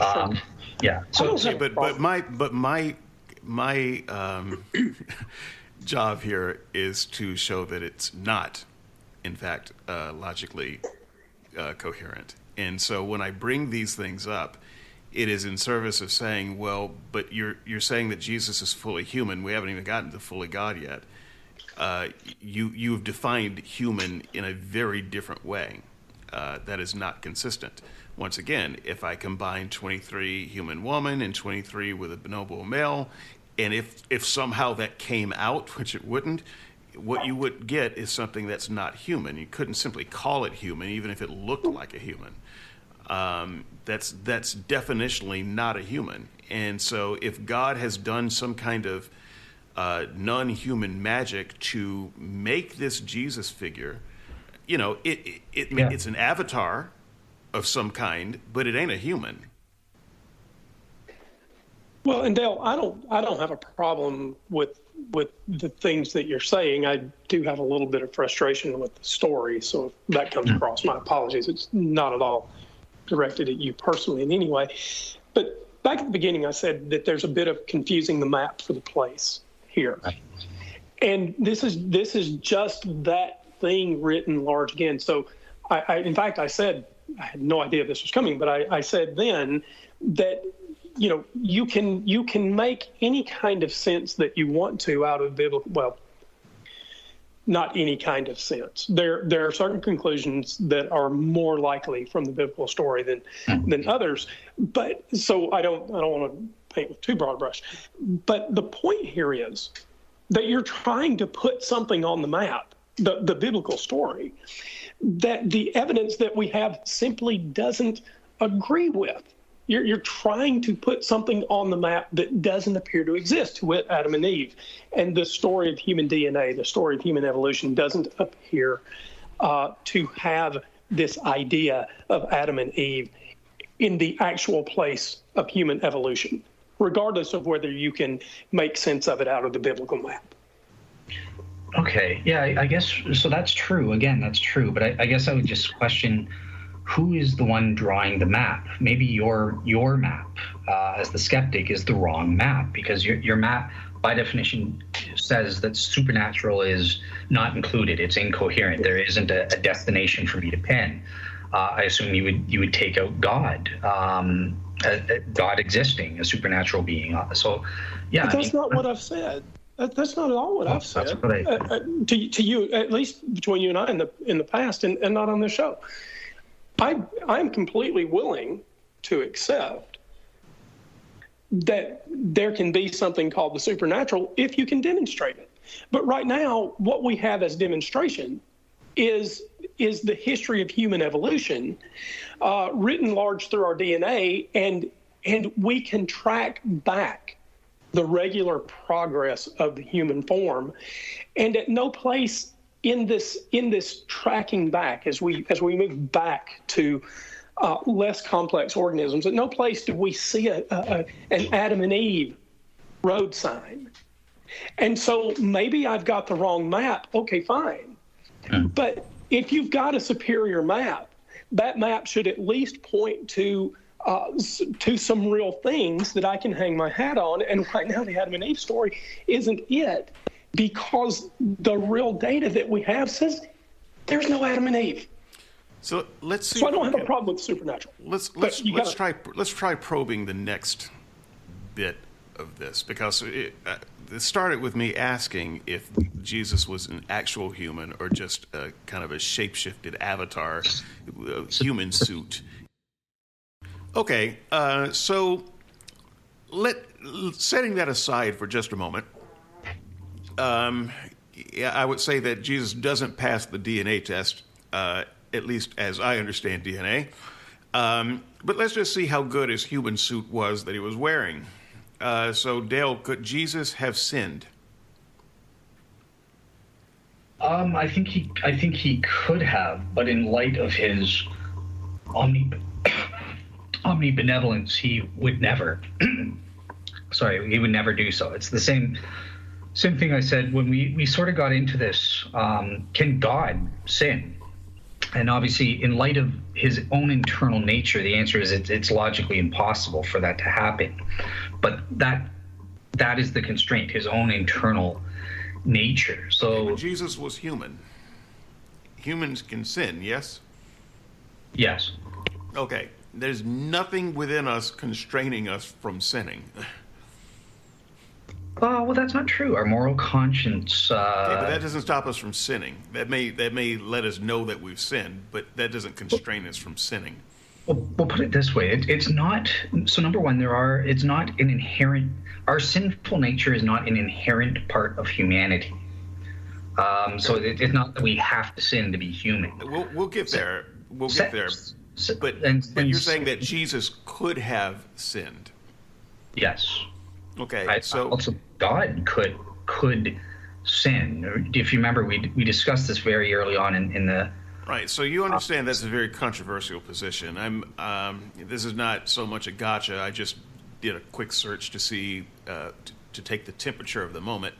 Um, yeah.
So, okay, but but my but my my um, *coughs* job here is to show that it's not, in fact, uh, logically uh, coherent. And so when I bring these things up, it is in service of saying, well, but you're you're saying that Jesus is fully human. We haven't even gotten to fully God yet uh, you you've defined human in a very different way. Uh, that is not consistent. Once again, if I combine 23 human woman and 23 with a bonobo male, and if if somehow that came out, which it wouldn't, what you would get is something that's not human. You couldn't simply call it human, even if it looked like a human. Um, that's that's definitionally not a human. And so, if God has done some kind of uh, non human magic to make this Jesus figure. You know, it, it, it yeah. it's an avatar of some kind, but it ain't a human.
Well, and Dale, I don't, I don't have a problem with with the things that you're saying. I do have a little bit of frustration with the story, so if that comes hmm. across, my apologies. It's not at all directed at you personally in any way. But back at the beginning, I said that there's a bit of confusing the map for the place here. And this is this is just that thing written large again. So, I, I, in fact, I said I had no idea this was coming, but I, I said then that you know you can you can make any kind of sense that you want to out of biblical well not any kind of sense. There there are certain conclusions that are more likely from the biblical story than hmm. than others. But so I don't I don't want to paint with too broad a brush. But the point here is that you're trying to put something on the map, the, the biblical story, that the evidence that we have simply doesn't agree with. You're, you're trying to put something on the map that doesn't appear to exist with Adam and Eve. And the story of human DNA, the story of human evolution, doesn't appear uh, to have this idea of Adam and Eve in the actual place of human evolution regardless of whether you can make sense of it out of the biblical map.
Okay, yeah, I, guess so. That's true. Again, that's true. But I, I, guess I would just question who is the one drawing the map. Maybe your your map, uh, as the skeptic, is the wrong map because your your map, by definition, says that supernatural is not included. It's incoherent. There isn't a, a destination for me to pin. Uh, I assume you would you would take out God. Um, a, a God existing, a supernatural being. Uh, so, yeah.
But that's I mean, not what I've said. That, that's not at all what I've said. What I, uh, uh, to, to you, at least between you and I in the in the past, and, and not on this show. I I'm completely willing to accept that there can be something called the supernatural if you can demonstrate it. But right now, what we have as demonstration is is the history of human evolution, uh, written large through our DNA, and and we can track back the regular progress of the human form, and at no place in this in this tracking back as we as we move back to uh, less complex organisms, at no place do we see a, a, an Adam and Eve road sign. And so maybe I've got the wrong map. Okay, fine. Hmm. But if you've got a superior map, that map should at least point to uh, to some real things that I can hang my hat on. And right now, the Adam and Eve story isn't it because the real data that we have says there's no Adam and Eve.
So let's see.
So I don't have a problem with supernatural.
Let's let's let's gotta, try let's try probing the next bit of this because it, uh, it started with me asking if Jesus was an actual human or just a kind of a shapeshifted avatar, a human suit. Okay, uh, so let setting that aside for just a moment. Um, yeah, I would say that Jesus doesn't pass the DNA test, uh, at least as I understand DNA. Um, but let's just see how good his human suit was that he was wearing. Uh, so, Dale, could Jesus have sinned?
Um, I think he, I think he could have, but in light of his omni, *coughs* omnibenevolence, he would never. *clears throat* sorry, he would never do so. It's the same, same thing I said when we we sort of got into this. Um, can God sin? And obviously, in light of his own internal nature, the answer is it's logically impossible for that to happen. But that that is the constraint, his own internal nature. So
Jesus was human. Humans can sin, yes?
Yes.
Okay. There's nothing within us constraining us from sinning.
Oh well, that's not true. Our moral conscience. Uh,
yeah, but that doesn't stop us from sinning. That may that may let us know that we've sinned, but that doesn't constrain us from sinning.
Well, we'll put it this way: it, it's not. So number one, there are. It's not an inherent. Our sinful nature is not an inherent part of humanity. Um, so it, it's not that we have to sin to be human.
We'll, we'll get there. We'll get there. But, and, but you're saying that Jesus could have sinned.
Yes.
Okay.
I,
so
also God could could sin. If you remember, we we discussed this very early on in, in the
Right. So you understand that's a very controversial position. I'm. Um, this is not so much a gotcha. I just did a quick search to see uh, to, to, take the temperature of the moment.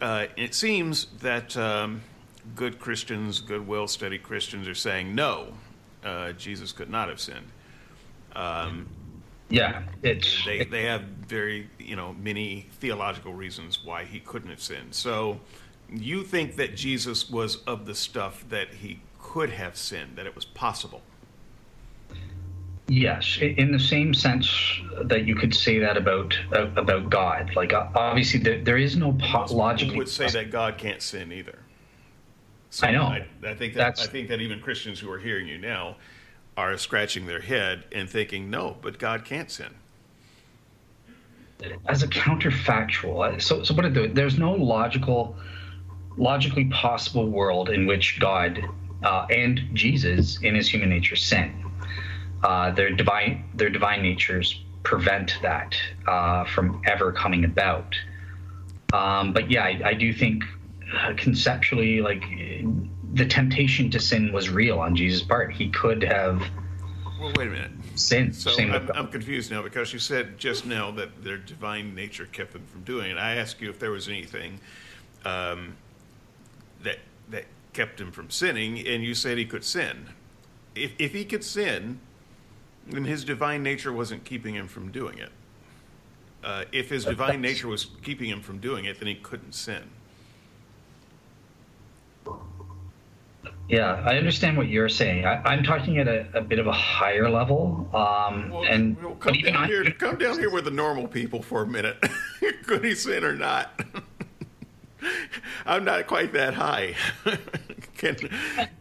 Uh, it seems that um, good Christians, good, well-studied Christians, are saying no. Uh, Jesus could not have sinned. Um,
yeah, it's
they they have very you know many theological reasons why he couldn't have sinned. So you think that Jesus was of the stuff that he could have sinned, that it was possible.
Yes, in the same sense that you could say that about uh, about God. Like obviously, there, there is no po- logical.
Would say that God can't sin either.
So I know.
I, I think that That's... I think that even Christians who are hearing you now are scratching their head and thinking, "No, but God can't sin."
As a counterfactual, so so what? There's no logical, logically possible world in which God uh, and Jesus in his human nature sin. Uh, their divine their divine natures prevent that uh, from ever coming about. Um, but yeah, I, I do think uh, conceptually, like the temptation to sin was real on Jesus' part. He could have.
Well, wait a minute.
Sinned.
So I'm, I'm, confused now because you said just now that their divine nature kept them from doing it. I asked you if there was anything um, that that kept him from sinning, and you said he could sin. If, if he could sin, then his divine nature wasn't keeping him from doing it. Uh, if his divine nature was keeping him from doing it, then he couldn't sin.
Yeah, I understand what you're saying. I, am talking at a, a, bit of a higher level. Um, well, and
well, come, down here, come down here with the normal people for a minute. *laughs* Could he sin or not? *laughs* *laughs* I'm not quite that high. *laughs* Can,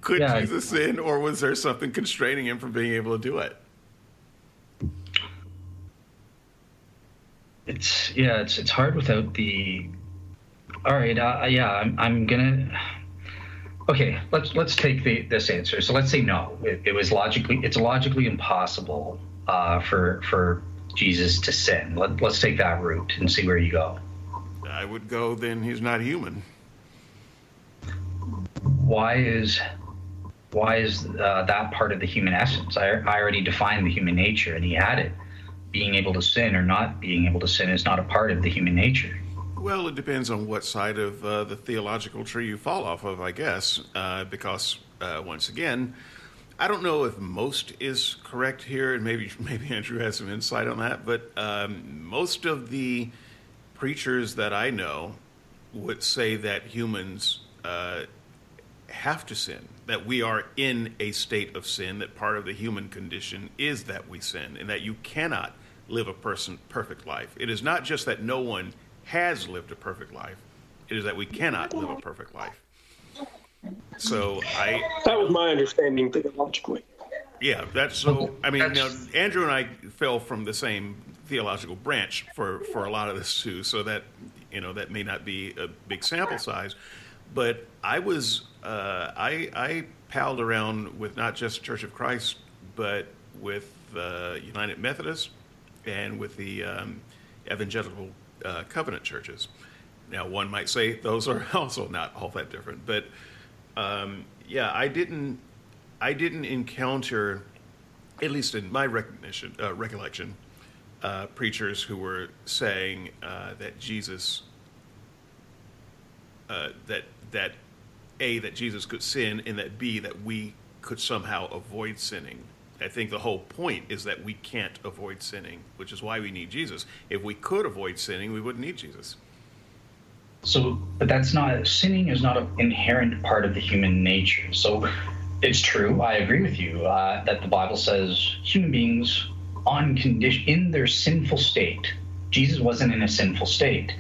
could yeah. Jesus sin, or was there something constraining him from being able to do it?
It's yeah, it's it's hard without the. All right, uh, yeah, I'm I'm gonna. okay, let's let's take the, this answer. So let's say no. It, it was logically it's logically impossible uh, for for Jesus to sin. Let, let's take that route and see where you go.
I would go. Then he's not human.
Why is why is uh, that part of the human essence? I, I already defined the human nature, and he had it. Being able to sin or not being able to sin is not a part of the human nature.
Well, it depends on what side of uh, the theological tree you fall off of, I guess, uh, because uh, once again, I don't know if most is correct here, and maybe *laughs* maybe Andrew has some insight on that. But um, most of the preachers that I know would say that humans uh, have to sin, that we are in a state of sin, that part of the human condition is that we sin, and that you cannot live a person perfect life. It is not just that no one has lived a perfect life; it is that we cannot live a perfect life. So I
that was my understanding theologically.
Yeah, that's so. I mean, now Andrew and I fell from the same theological branch for for a lot of this too. So that you know that may not be a big sample size, but I was uh, I I palled around with not just Church of Christ, but with uh, United Methodist and with the um, Evangelical uh, Covenant churches. Now, one might say those are *laughs* also not all that different, but um, yeah, I didn't, I didn't encounter, at least in my recognition, uh, recollection, uh, preachers who were saying uh, that Jesus, uh, that that a that Jesus could sin, and that b that we could somehow avoid sinning. I think the whole point is that we can't avoid sinning, which is why we need Jesus. If we could avoid sinning, we wouldn't need Jesus.
So, but that's not sinning is not an inherent part of the human nature. So, it's true. I agree with you uh, that the Bible says human beings on condition in their sinful state. Jesus wasn't in a sinful state.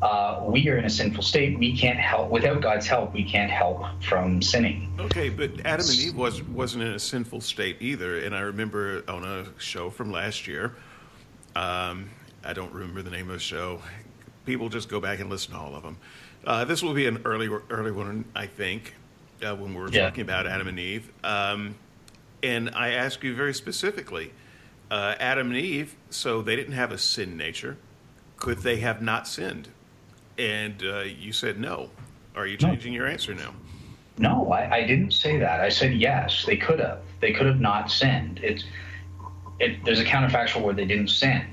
Uh, we are in a sinful state. We can't help without God's help. We can't help from sinning.
Okay, but Adam and Eve was wasn't in a sinful state either. And I remember on a show from last year. Um, I don't remember the name of the show people just go back and listen to all of them. Uh, this will be an early early one, I think, uh, when we're yeah. talking about Adam and Eve. Um, and I ask you very specifically, uh, Adam and Eve. So they didn't have a sin nature. Could they have not sinned? And uh, you said no. Are you changing no. your answer now?
No, I, I, didn't say that. I said yes, they could have. They could have not sinned. It's it, there's a counterfactual where they didn't sin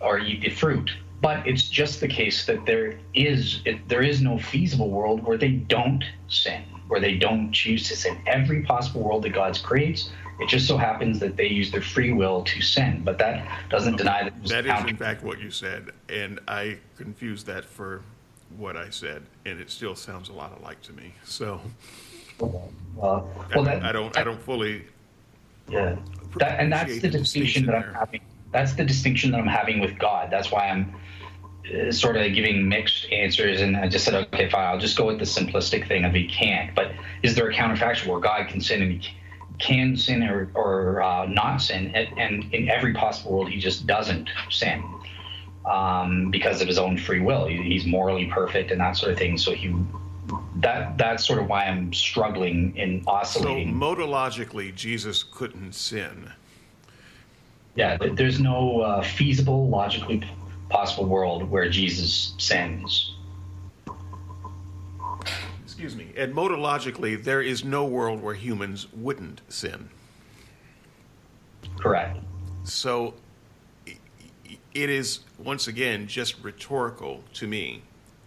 or eat the fruit but it's just the case that there is it, there is no feasible world where they don't sin, where they don't choose to sin. Every possible world that God creates, it just so happens that they use their free will to sin. But that doesn't deny that.
That is in fact what you said, and I confused that for what I said, and it still sounds a lot alike to me. So, well, well, I, that, I don't, I don't fully.
Yeah, that, and that's the distinction that I'm having. That's the distinction that I'm having with God. That's why I'm uh, sort of giving mixed answers, and I just said, okay, fine, I'll just go with the simplistic thing of he can't. But is there a counterfactual where God can sin and he can sin or, or uh, not sin, and in every possible world he just doesn't sin um, because of his own free will. he's morally perfect and that sort of thing. So he that that's sort of why I'm struggling in oscillating.
So modologically, Jesus couldn't sin.
Yeah, there's no uh, feasible, logically possible world where Jesus sins.
Excuse me. And modologically, there is no world where humans wouldn't sin.
Correct.
So it is, once again, just rhetorical to me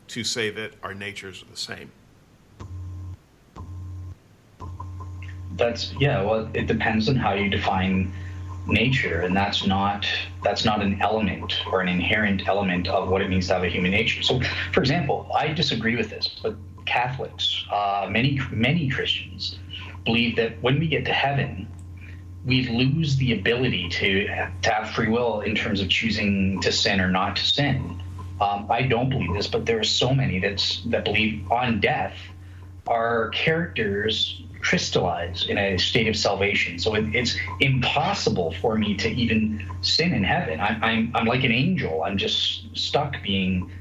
to say that our natures are the same.
That's, yeah, well, it depends on how you define nature and that's not that's not an element or an inherent element of what it means to have a human nature so for example i disagree with this but catholics uh, many many christians believe that when we get to heaven we lose the ability to, to have free will in terms of choosing to sin or not to sin um, i don't believe this but there are so many that's that believe on death our characters crystallize in a state of salvation. So it, it's impossible for me to even sin in heaven. I'm, I'm, I'm like an angel. I'm just stuck being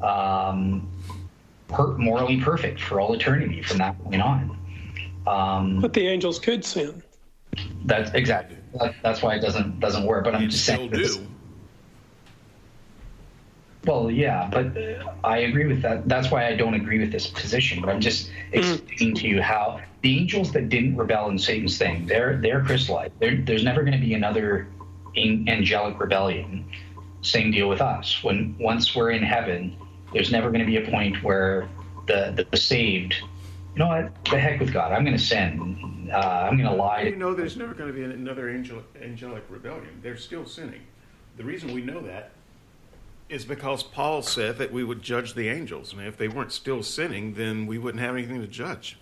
um, per- morally perfect for all eternity from that point on. Um,
but the angels could sin.
That's exactly. That, that's why it doesn't doesn't work. But I'm
you
just
still
saying.
do.
This, well, yeah, but I agree with that. That's why I don't agree with this position. But I'm just explaining to you how the angels that didn't rebel in Satan's thing, they're they're crystallized. They're, there's never going to be another angelic rebellion. Same deal with us. When once we're in heaven, there's never going to be a point where the the saved, you know what, the heck with God, I'm going to sin. Uh, I'm going to lie.
You know, there's never going to be another angel, angelic rebellion. They're still sinning. The reason we know that is because Paul said that we would judge the angels, and if they weren't still sinning, then we wouldn't have anything to judge.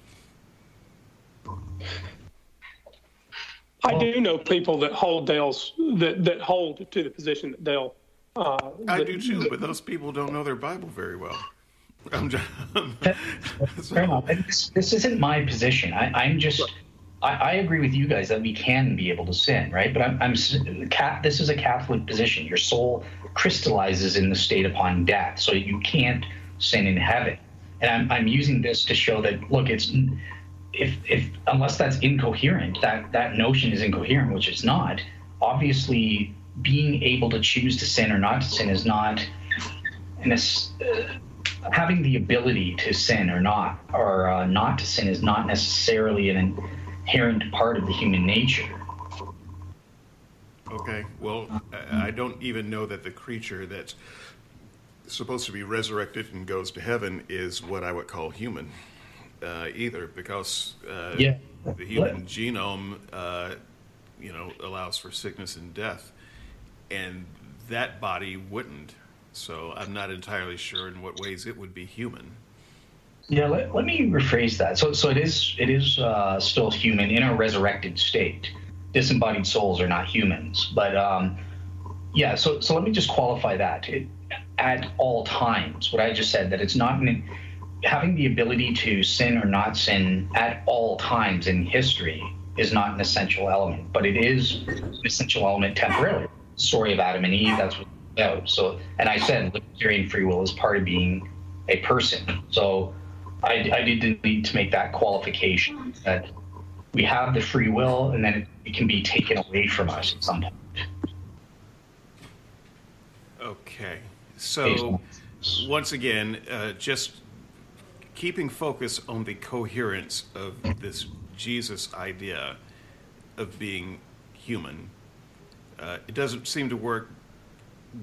I do know people that hold Dale's that that hold to the position that Dale. Uh,
I
that-
do too, but those people don't know their Bible very well. *laughs* I'm just, *laughs*
Fair enough. And This, this isn't my position. I, I'm just. I, I agree with you guys that we can be able to sin, right? But I'm. I'm cat, this is a Catholic position. Your soul crystallizes in the state upon death, so you can't sin in heaven. And I'm, I'm using this to show that look, it's if if unless that's incoherent, that that notion is incoherent, which it's not. Obviously, being able to choose to sin or not to sin is not. And it's, uh, having the ability to sin or not, or uh, not to sin, is not necessarily an inherent part of the human nature.
Okay, well, I don't even know that the creature that's supposed to be resurrected and goes to heaven is what I would call human uh, either, because uh,
Yeah.
the human genome, uh, you know, allows for sickness and death, and that body wouldn't. So I'm not entirely sure in what ways it would be human.
Yeah, let, let me rephrase that. So, so it is it is uh, still human in a resurrected state. Disembodied souls are not humans, but um, yeah. So, so let me just qualify that. It, at all times, what I just said that it's not an, having the ability to sin or not sin at all times in history is not an essential element, but it is an essential element temporarily. Story of Adam and Eve. That's what it's about. So, and I said libertarian free will is part of being a person. So, I, I did need to make that qualification that we have the free will, and then it, it can be taken away from us at some point.
Okay, so once again, uh, just keeping focus on the coherence of this Jesus idea of being human. Uh, it doesn't seem to work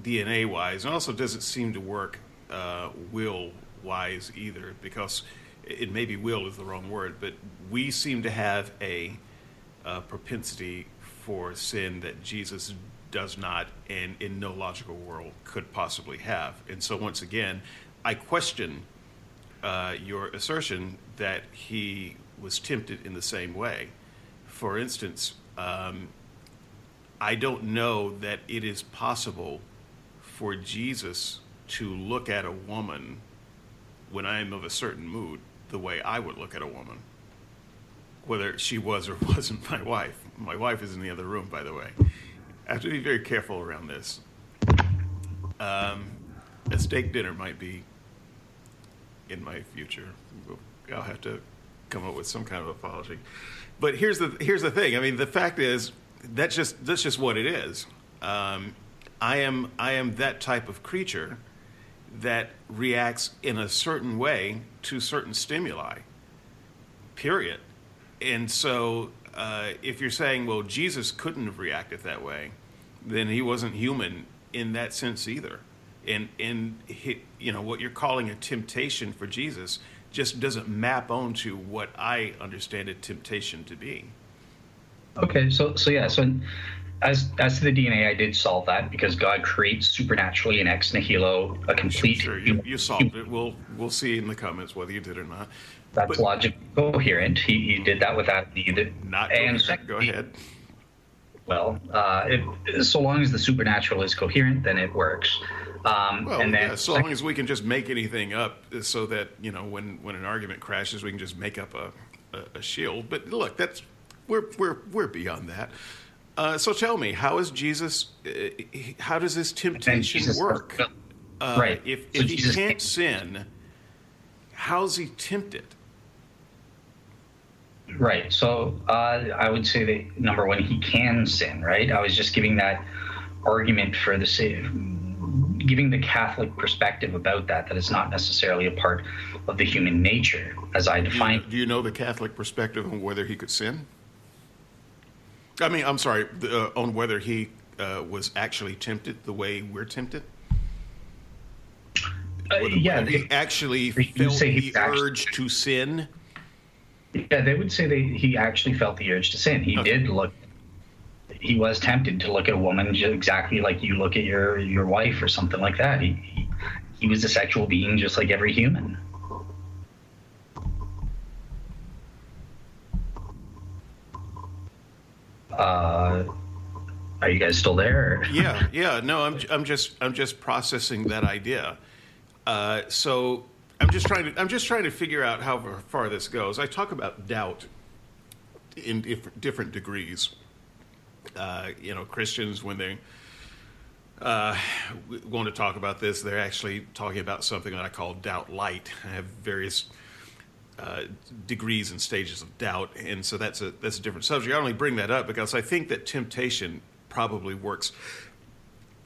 DNA wise, and also doesn't seem to work uh, will wise either, because it maybe will is the wrong word, but we seem to have a, uh propensity for sin that Jesus does not, and in no logical world could possibly have. And so, once again, I question uh, your assertion that he was tempted in the same way. For instance, um, I don't know that it is possible for Jesus to look at a woman when I am of a certain mood the way I would look at a woman, whether she was or *laughs* wasn't my wife. My wife is in the other room, by the way. I have to be very careful around this. Um, a steak dinner might be in my future. I'll have to come up with some kind of apology. But here's the here's the thing. I mean, the fact is that's just that's just what it is. Um, I am I am that type of creature that reacts in a certain way to certain stimuli. Period. And so, uh, if you're saying, well, Jesus couldn't have reacted that way, then he wasn't human in that sense either. And and he, you know what you're calling a temptation for Jesus just doesn't map onto what I understand a temptation to be.
Okay, so so yeah, so as as to the DNA, I did solve that because God creates supernaturally in ex nihilo a complete.
Sure, you, you solved it. We'll we'll see in the comments whether you did or not.
That's
But-
logic coherent. He, he did that without neither.
Not
and
coherent. Go ahead.
Well, uh, it, so long as the supernatural is coherent, then it works. Um,
Well,
and then
yeah, so long as we can just make anything up, so that you know when when an argument crashes, we can just make up a, a, a shield. But look, that's we're we're we're beyond that. Uh, so tell me, how is Jesus? Uh, how does this temptation work? Uh,
Right.
If
So
if he can't sin, how's he tempted?
Right. So uh, I would say that number one, he can sin. Right. I was just giving that argument for the giving the Catholic perspective about that. That it's not necessarily a part of the human nature, as I define.
Do you know the Catholic perspective on whether he could sin? I mean, I'm sorry, uh, on whether he uh, was actually tempted the way we're tempted.
Uh, yeah,
they, actually felt the urge to sin.
Yeah, they would say that he actually felt the urge to sin. He okay. did look. He was tempted to look at a woman exactly like you look at your your wife or something like that. He he, he was a sexual being just like every human. Uh, are you guys still there? *laughs*
yeah, yeah. No, I'm I'm just I'm just processing that idea. Uh, so I'm just trying to I'm just trying to figure out how far this goes. I talk about doubt in different, different degrees. Uh, you know, Christians when they uh, want to talk about this, they're actually talking about something that I call doubt light. I have various uh, degrees and stages of doubt, and so that's a that's a different subject. I only bring that up because I think that temptation probably works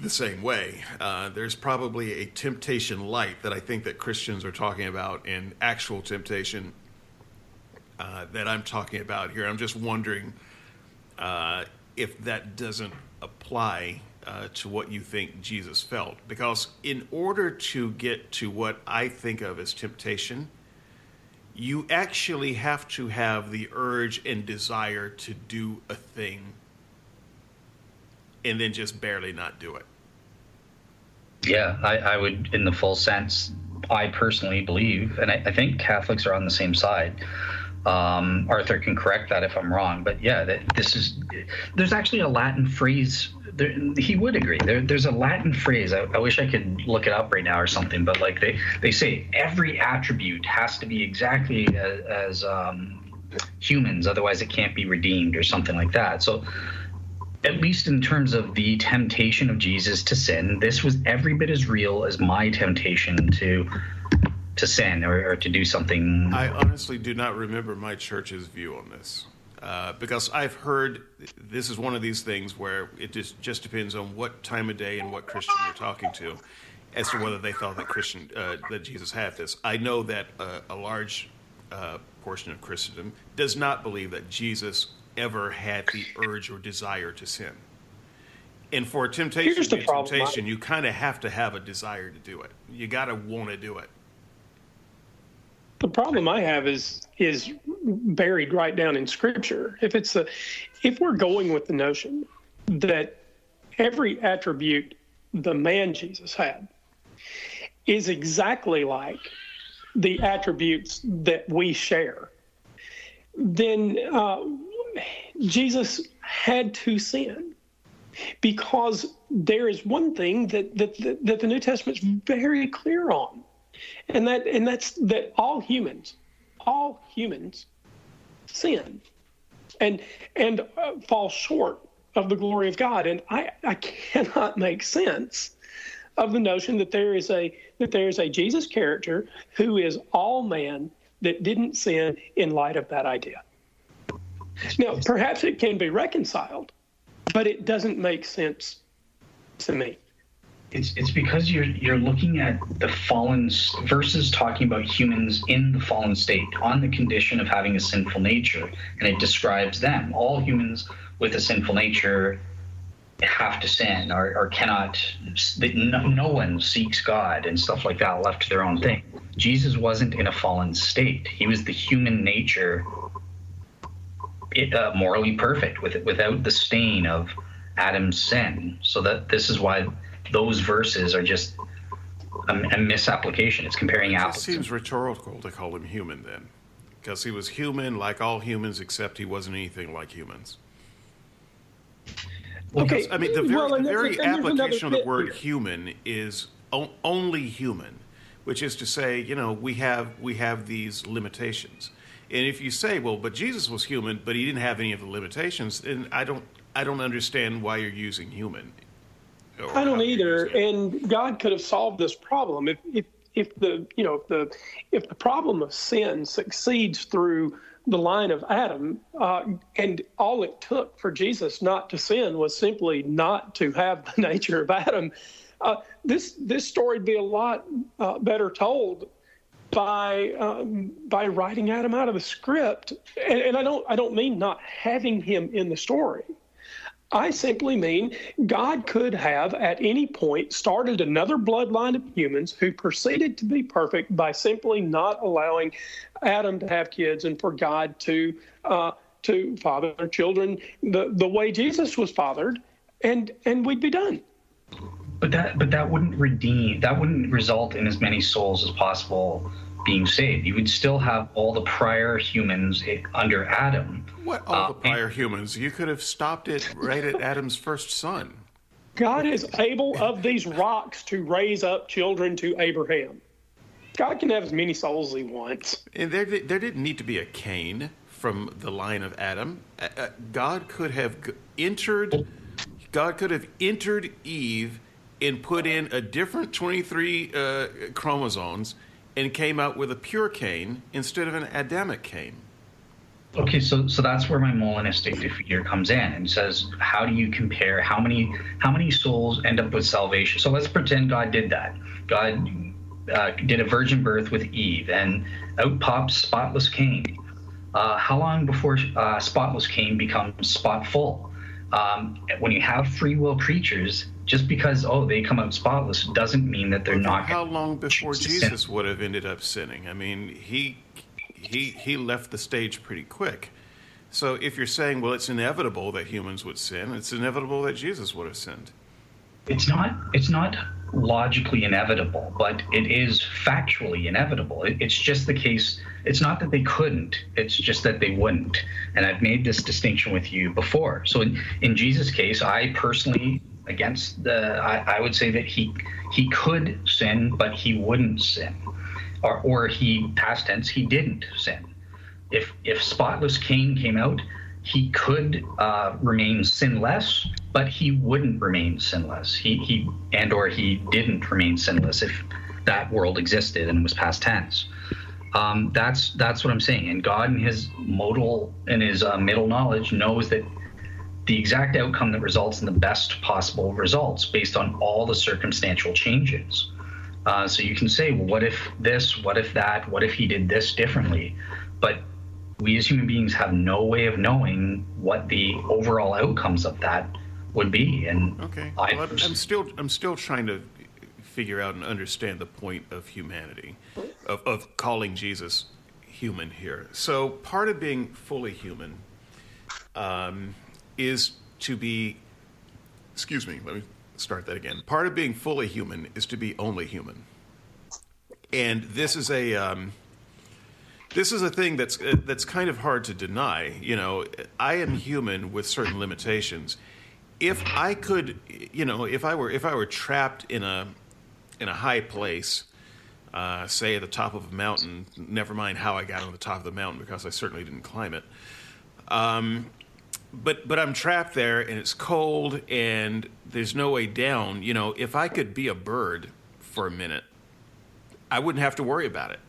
the same way. Uh, there's probably a temptation light that I think that Christians are talking about, and actual temptation uh, that I'm talking about here. I'm just wondering uh, if that doesn't apply uh, to what you think Jesus felt, because in order to get to what I think of as temptation, you actually have to have the urge and desire to do a thing and then just barely not do it.
Yeah, I, I would, in the full sense, I personally believe, and I, I think Catholics are on the same side. Um, Arthur can correct that if I'm wrong, but yeah, that, this is. There's actually a Latin phrase. There, he would agree. There, there's a Latin phrase. I, I, wish I could look it up right now or something, but like they they say every attribute has to be exactly as, as um, humans, otherwise it can't be redeemed or something like that. So at least in terms of the temptation of Jesus to sin, this was every bit as real as my temptation to to sin or, or to do something.
I honestly do not remember my church's view on this. Uh, because I've heard this is one of these things where it just, just depends on what time of day and what Christian you're talking to as to whether they thought that Christian uh, that Jesus had this. I know that uh, a large uh, portion of Christendom does not believe that Jesus ever had the urge or desire to sin. And for temptation, to temptation, you kind of have to have a desire to do it. You got to want to do it.
The problem I have is is buried right down in Scripture. If it's a, if we're going with the notion that every attribute the man Jesus had is exactly like the attributes that we share, then uh, Jesus had to sin because there is one thing that, that, that, that the New Testament is very clear on, and that and that's that all humans, all humans, sin, and and uh, fall short of the glory of God. And I I cannot make sense of the notion that there is a that there is a Jesus character who is all man that didn't sin in light of that idea. Now, perhaps it can be reconciled, but it doesn't make sense to me.
It's, it's because you're you're looking at the fallen versus talking about humans in the fallen state on the condition of having a sinful nature, and it describes them. All humans with a sinful nature have to sin or, or cannot. No, no one seeks God and stuff like that, left to their own thing. Jesus wasn't in a fallen state. He was the human nature uh, morally perfect with without the stain of Adam's sin. So that this is why those verses are just a, a misapplication. It's comparing apples.
It seems rhetorical to call him human then, because he was human like all humans, except he wasn't anything like humans. Well, okay. I mean, the very, well, the very application of the word here. human is o- only human, which is to say, you know, we have we have these limitations. And if you say, well, but Jesus was human, but he didn't have any of the limitations, then I don't, I don't understand why you're using human.
I don't either. And God could have solved this problem if, if, if the, you know, if the, if the problem of sin succeeds through the line of Adam, uh, and all it took for Jesus not to sin was simply not to have the *laughs* nature of Adam. Uh, this this story would be a lot uh, better told by um, by writing Adam out of the script, and, and I don't I don't mean not having him in the story. I simply mean God could have at any point started another bloodline of humans who proceeded to be perfect by simply not allowing Adam to have kids and for God to uh, to father children the, the way Jesus was fathered, and and we'd be done.
But that but that wouldn't redeem that wouldn't result in as many souls as possible being saved. You would still have all the prior humans under Adam.
What all uh, the prior and, humans? You could have stopped it right at Adam's first son.
God is able of these rocks to raise up children to Abraham. God can have as many souls as he wants.
And there, there didn't need to be a Cain from the line of Adam. Uh, uh God could have entered. God could have entered Eve and put in a different 23 uh, chromosomes and came out with a pure Cain instead of an Adamic Cain.
Okay, so so that's where my Molinistic figure comes in and says, how do you compare how many how many souls end up with salvation? So let's pretend God did that. God uh, did a virgin birth with Eve, and out pops spotless Cain. Uh, how long before uh, spotless Cain becomes spotful? Um, when you have free will creatures, just because oh they come out spotless doesn't mean that they're not.
How long before Jesus would have ended up sinning? I mean, he he he left the stage pretty quick. So if you're saying, well, it's inevitable that humans would sin, it's inevitable that Jesus would have sinned.
It's not. It's not logically inevitable, but it is factually inevitable. It, it's just the case. It's not that they couldn't. It's just that they wouldn't. And I've made this distinction with you before. So in, in Jesus' case, I personally against the I, I, would say that he he could sin but he wouldn't sin. Or or he past tense he didn't sin. If if spotless Cain came out he could uh, remain sinless but he wouldn't remain sinless. He he and or he didn't remain sinless if that world existed and was past tense. Um, that's that's what I'm saying. And God, in His modal and His uh, middle knowledge, knows that the exact outcome that results in the best possible results based on all the circumstantial changes. Uh, so you can say, well, what if this? What if that? What if he did this differently? But we as human beings have no way of knowing what the overall outcomes of that would be. And
okay, I, well, I'm still I'm still trying to figure out and understand the point of humanity, of, of calling Jesus human here. So part of being fully human um, is to be, excuse me, let me start that again. Part of being fully human is to be only human. And this is a. Um, this is a thing that's that's kind of hard to deny. You know, I am human with certain limitations. If I could, you know, if I were if I were trapped in a in a high place, uh, say at the top of a mountain, never mind how I got on the top of the mountain because I certainly didn't climb it. Um, but but I'm trapped there and it's cold and there's no way down. You know, if I could be a bird for a minute, I wouldn't have to worry about it.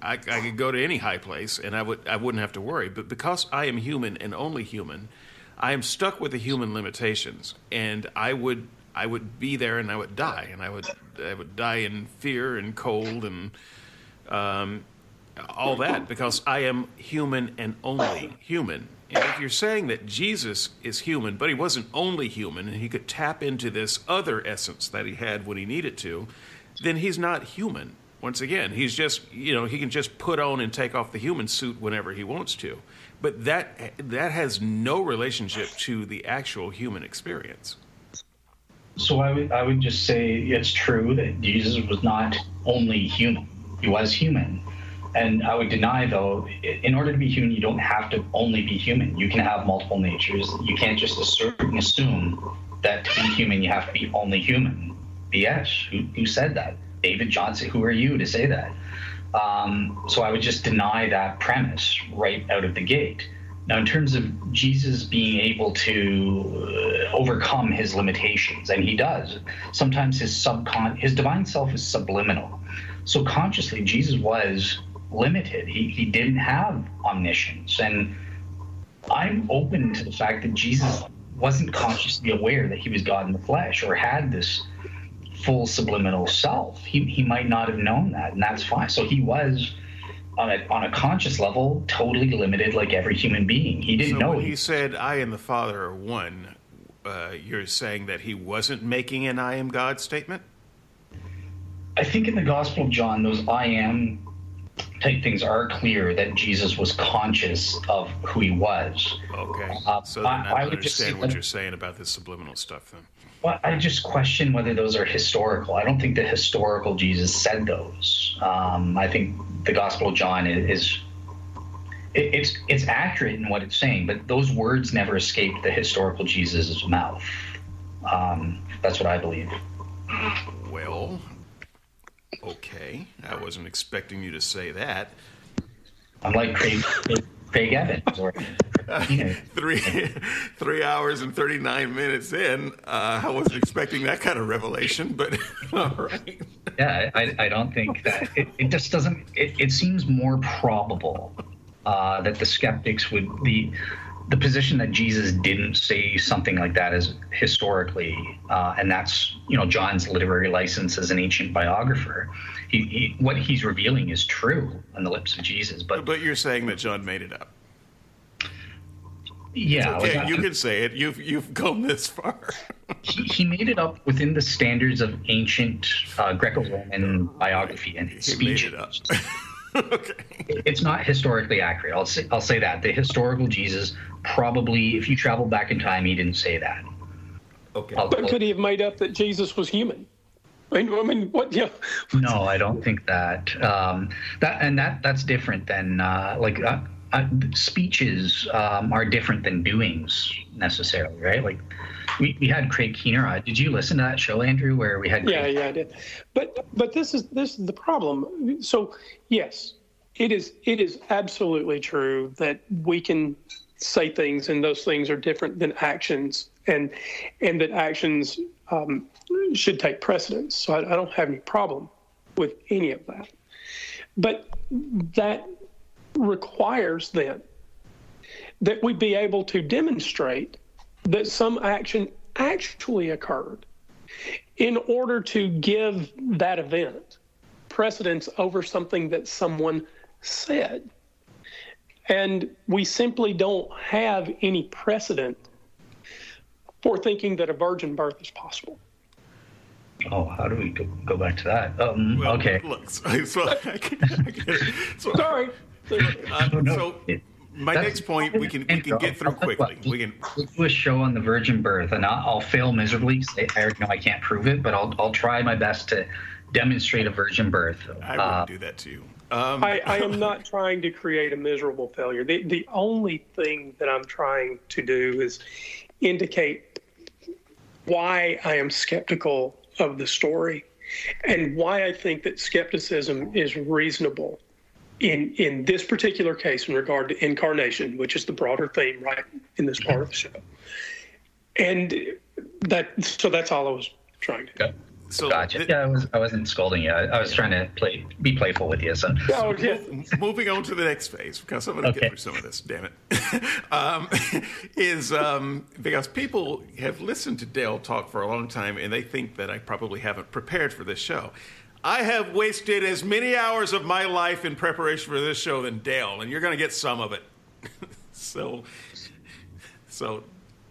I, I could go to any high place and I would I wouldn't have to worry. But because I am human and only human, I am stuck with the human limitations, and I would I would be there and I would die, and I would I would die in fear and cold and um, all that because I am human and only human. And if you're saying that Jesus is human, but he wasn't only human and he could tap into this other essence that he had when he needed to, then he's not human. Once again, he's just, you know, he can just put on and take off the human suit whenever he wants to. But that that has no relationship to the actual human experience.
So I would I would just say it's true that Jesus was not only human. He was human and I would deny, though, in order to be human, you don't have to only be human. You can have multiple natures. You can't just assert and assume that to be human, you have to be only human. BS. Who, who said that? David Johnson. Who are you to say that? Um, so I would just deny that premise right out of the gate. Now, in terms of Jesus being able to uh, overcome his limitations, and he does, sometimes his subcon, his divine self is subliminal. So consciously, Jesus was limited. He, he didn't have omniscience. And I'm open to the fact that Jesus wasn't consciously aware that he was God in the flesh or had this full subliminal self. He, he might not have known that, and that's fine. So he was on a on a conscious level totally limited like every human being. He didn't
so
know.
When he said, "I and the Father are one," uh, you're saying that he wasn't making an "I am God" statement.
I think in the Gospel of John, those "I am" things are clear that Jesus was conscious of who he was.
Okay. Uh, so then I, I, I understand what you're saying about this subliminal stuff then.
Well, I just question whether those are historical. I don't think the historical Jesus said those. Um, I think the Gospel of John is, is it, it's it's accurate in what it's saying, but those words never escaped the historical Jesus' mouth. Um, that's what I believe.
Well, okay. I wasn't expecting you to say that.
I'm like Craig, Craig Evans or *laughs*
three three hours and thirty nine minutes in. Uh, I wasn't expecting that kind of revelation, but *laughs* all right.
Yeah, I, I don't think that it, it just doesn't. It, it seems more probable uh, that the skeptics would the the position that Jesus didn't say something like that is historically, uh, and that's you know John's literary license as an ancient biographer. He, he, what he's revealing is true on the lips of Jesus, but
but you're saying that John made it up.
Yeah,
okay, like, you can say it. You've you've gone this far. *laughs*
he, he, made it up within the standards of ancient uh, Greco-Roman biography and he speech. *laughs* Made it up. okay. It's not historically accurate. I'll say I'll say that the historical Jesus probably, if you travel back in time, he didn't say that.
Okay. I'll, but could he have made up that Jesus was human? I mean, I mean what? Yeah.
no, I don't think that. Um, that and that that's different than uh, like. Uh, uh, speeches um, are different than doings necessarily, right? Like we, we had Craig Keener. Uh, did you listen to that show, Andrew, where we had?
Craig- yeah, yeah, I did. But but this is this is the problem. So yes, it is it is absolutely true that we can say things and those things are different than actions, and and that actions um, should take precedence. So I, I don't have any problem with any of that. But that requires then that we be able to demonstrate that some action actually occurred in order to give that event precedence over something that someone said. And we simply don't have any precedent for thinking that a virgin birth is possible.
Oh, how do we go, go back to that? Um, well, okay. Look, so, so I, I,
so, Sorry.
Uh, so my That's, next point we can we can get through quickly. We can
do a show on the virgin birth, and I'll, I'll fail miserably. Say, I know I can't prove it, but I'll I'll try my best to demonstrate a virgin birth.
I would uh, do that too.
Um, I, I, am not *laughs* trying to create a miserable failure. The the only thing that I'm trying to do is indicate why I am skeptical of the story and why I think that skepticism is reasonable in in this particular case in regard to incarnation, which is the broader theme right in this part of the show. And that so that's all I was trying to do.
So gotcha. Th- yeah, I was I wasn't scolding you. I, I, was trying to play be playful with you. So,
oh, yeah. moving on to the next phase because I'm going to okay. get through some of this. Damn it, *laughs* um, *laughs* is um, because people have listened to Dale talk for a long time and they think that I probably haven't prepared for this show. I have wasted as many hours of my life in preparation for this show than Dale, and you're going to get some of it. *laughs* so, so.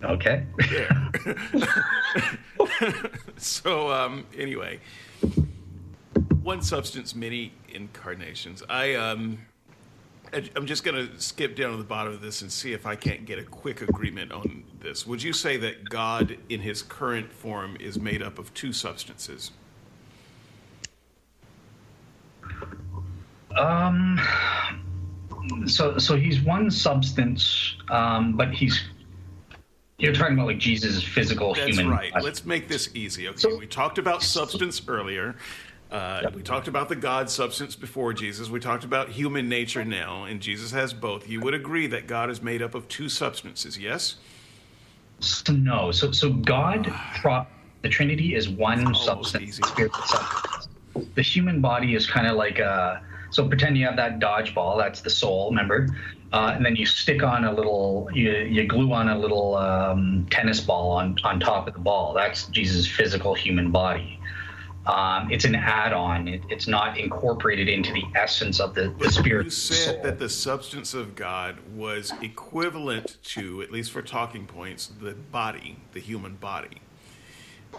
Okay.
Yeah. *laughs* *laughs* so, um, anyway, one substance, many incarnations. I, um, I'm just going to skip down to the bottom of this and see if I can't get a quick agreement on this. Would you say that God, in his current form, is made up of two substances?
Um, so so he's one substance, um, but he's you're talking about like Jesus' physical
That's
human.
right. Let's make this easy. Okay, so, we talked about substance earlier. Uh, yep. We talked about the God substance before Jesus. We talked about human nature now, and Jesus has both. You would agree that God is made up of two substances, yes?
So, no. So, so God, the Trinity is one substance, spirit substance. The human body is kind of like a So pretend you have that dodgeball. That's the soul. Remember, uh, and then you stick on a little. You you glue on a little um, tennis ball on on top of the ball. That's Jesus' physical human body. Um, it's an add-on. It, it's not incorporated into the essence of the, the spirit.
You said soul. that the substance of God was equivalent to, at least for talking points, the body, the human body.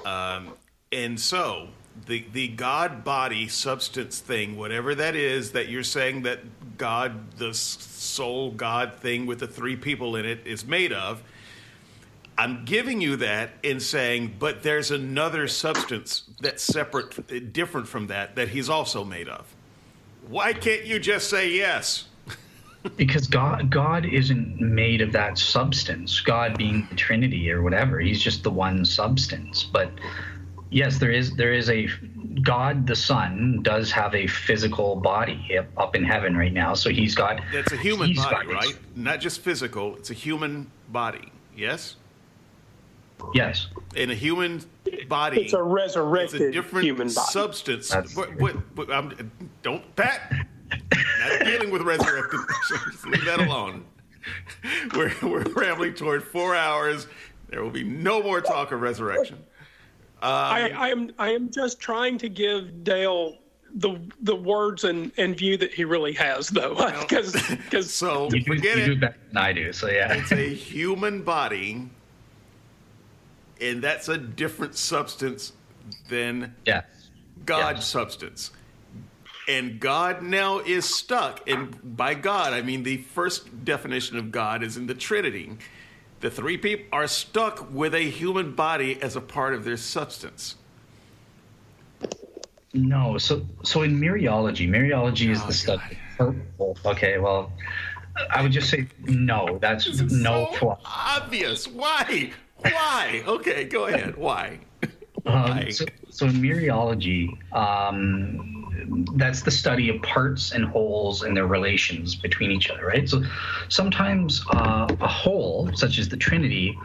Um, and so the the God body substance thing, whatever that is, that you're saying that God, the soul God thing with the three people in it, is made of. I'm giving you that in saying, but there's another substance that's separate, uh, different from that, that he's also made of. Why can't you just say yes? *laughs*
because God God isn't made of that substance. God being the Trinity or whatever, He's just the one substance. But yes, there is there is a God the Son does have a physical body up in heaven right now. So He's got
that's a human body, right? Not just physical. It's a human body. Yes.
Yes.
In a human body,
it's a resurrected it's a different human body.
substance. But, but, but, um, don't Pat not dealing with resurrected. *laughs* Just leave that alone. We're, we're rambling toward four hours. There will be no more talk of resurrection.
Um, I, I, am I am just trying to give Dale the the words and, and view that he really has, though, because *laughs* because *laughs*
so
you,
forget
you
it.
Do than I do. So yeah,
it's a *laughs* human body, and that's a different substance than
yeah.
God substance and God now is stuck. And by God, I mean the first definition of God is in the Trinity. The three people are stuck with a human body as a part of their substance.
No, so so in mereology, mereology is oh, the study. Okay, well, I would just say no. That's no
so Obvious. Why? Why? Okay, go ahead. Why? Why?
Um, so, so in mereology, um, that's the study of parts and wholes and their relations between each other, right? So sometimes uh, a whole, such as the Trinity,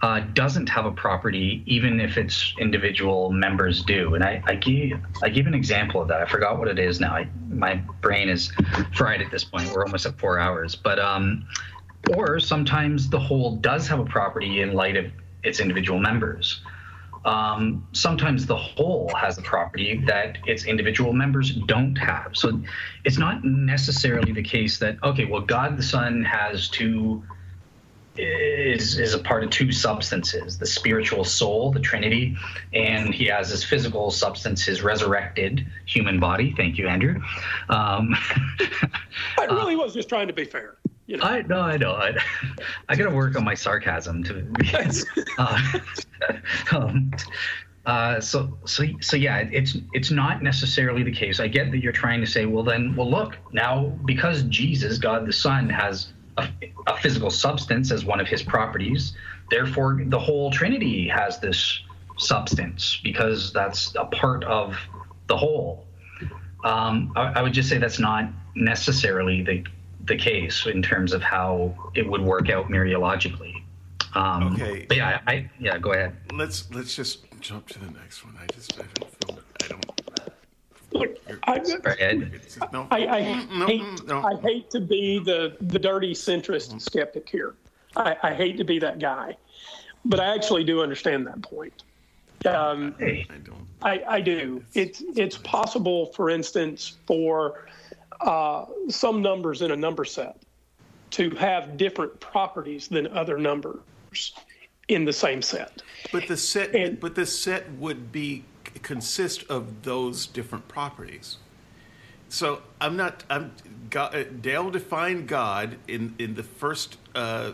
uh, doesn't have a property, even if its individual members do. And I, I give I give an example of that. I forgot what it is now. I, my brain is fried at this point. We're almost at four hours. But um, or sometimes the whole does have a property in light of its individual members um, sometimes the whole has a property that its individual members don't have. So it's not necessarily the case that okay, well, God the Son has two is is a part of two substances: the spiritual soul, the Trinity, and he has his physical substance, his resurrected human body. Thank you, Andrew. Um,
I *laughs* really uh, was just trying to be fair.
You know? I know, I know. I, *laughs* I got to work on my sarcasm to. *laughs* uh, *laughs* um, uh, so, so, so yeah, it's it's not necessarily the case. I get that you're trying to say, well, then, well, look now because Jesus, God the Son, has a, a physical substance as one of His properties, therefore the whole Trinity has this substance because that's a part of the whole. Um, I, I would just say that's not necessarily the the case in terms of how it would work out mereologically. Um, okay. But yeah, I, yeah, go ahead.
Let's let's just jump to the next one. I just I don't feel I don't.
Look, I, no, I, I, no, hate, no. I hate to be the, the dirty centrist mm-hmm. skeptic here. I, I hate to be that guy, but I actually do understand that point. Um, I don't. I, I do. It's it's possible, for instance, for uh, some numbers in a number set to have different properties than other numbers in the same set.
But the set, and, but the set would be consist of those different properties. So I'm not. I'm God, uh, Dale defined God in in the first uh,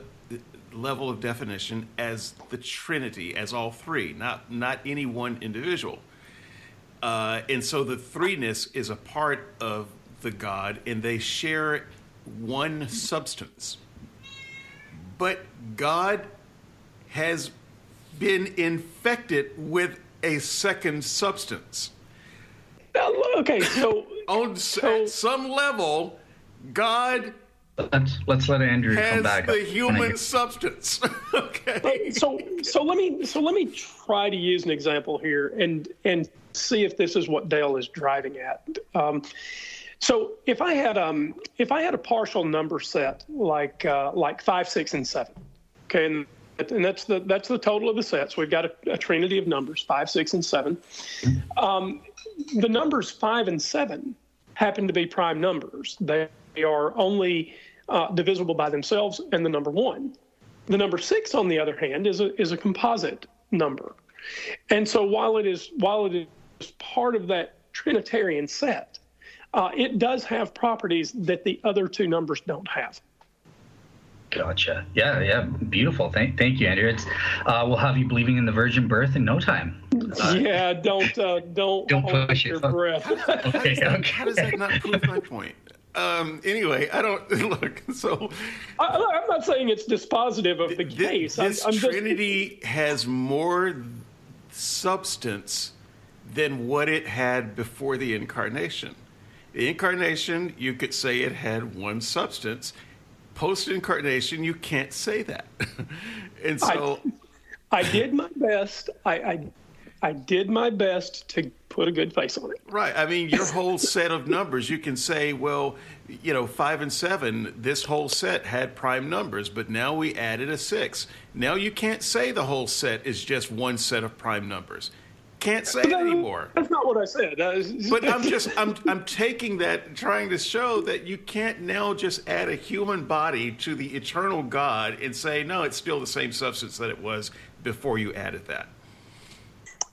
level of definition as the Trinity, as all three, not not any one individual. Uh, and so the threeness is a part of the God and they share one substance. But God has been infected with a second substance.
Okay, so *laughs*
on so, at some level, God
let's let's let Andrew
has
come back.
the human substance. *laughs* okay.
So so let me so let me try to use an example here and and see if this is what Dale is driving at. Um, So if I had um if I had a partial number set like uh, like five, six, and seven, okay, and, and that's the that's the total of the sets. We've got a, a trinity of numbers five, six, and seven. Um, the numbers five and seven happen to be prime numbers. They are only uh, divisible by themselves and the number one. The number six, on the other hand, is a is a composite number, and so while it is while it is part of that Trinitarian set uh, it does have properties that the other two numbers don't have.
Gotcha. Yeah, yeah, beautiful. Thank, thank you, Andrew. It's, uh, we'll have you believing in the virgin birth in no time.
Uh, yeah, don't uh, don't *laughs*
don't push
your
it.
breath.
okay, how, does, *laughs* how does that not prove my point? Um, anyway, I don't *laughs* look. So
I, am not saying it's dispositive of the th- case.
This
I'm, I'm
Trinity
just...
has more substance than what it had before the incarnation. The incarnation, you could say it had one substance. Post incarnation, you can't say that. *laughs* and so.
I, I, did my best. I, I, I did my best to put a good face on it.
Right. I mean, your whole *laughs* set of numbers, you can say, well, you know, five and seven, this whole set had prime numbers, but now we added a six. Now you can't say the whole set is just one set of prime numbers can't say it anymore.
That's not what I said.
But I'm just I'm I'm taking that, trying to show that you can't now just add a human body to the eternal God and say no, it's still the same substance that it was before you added that.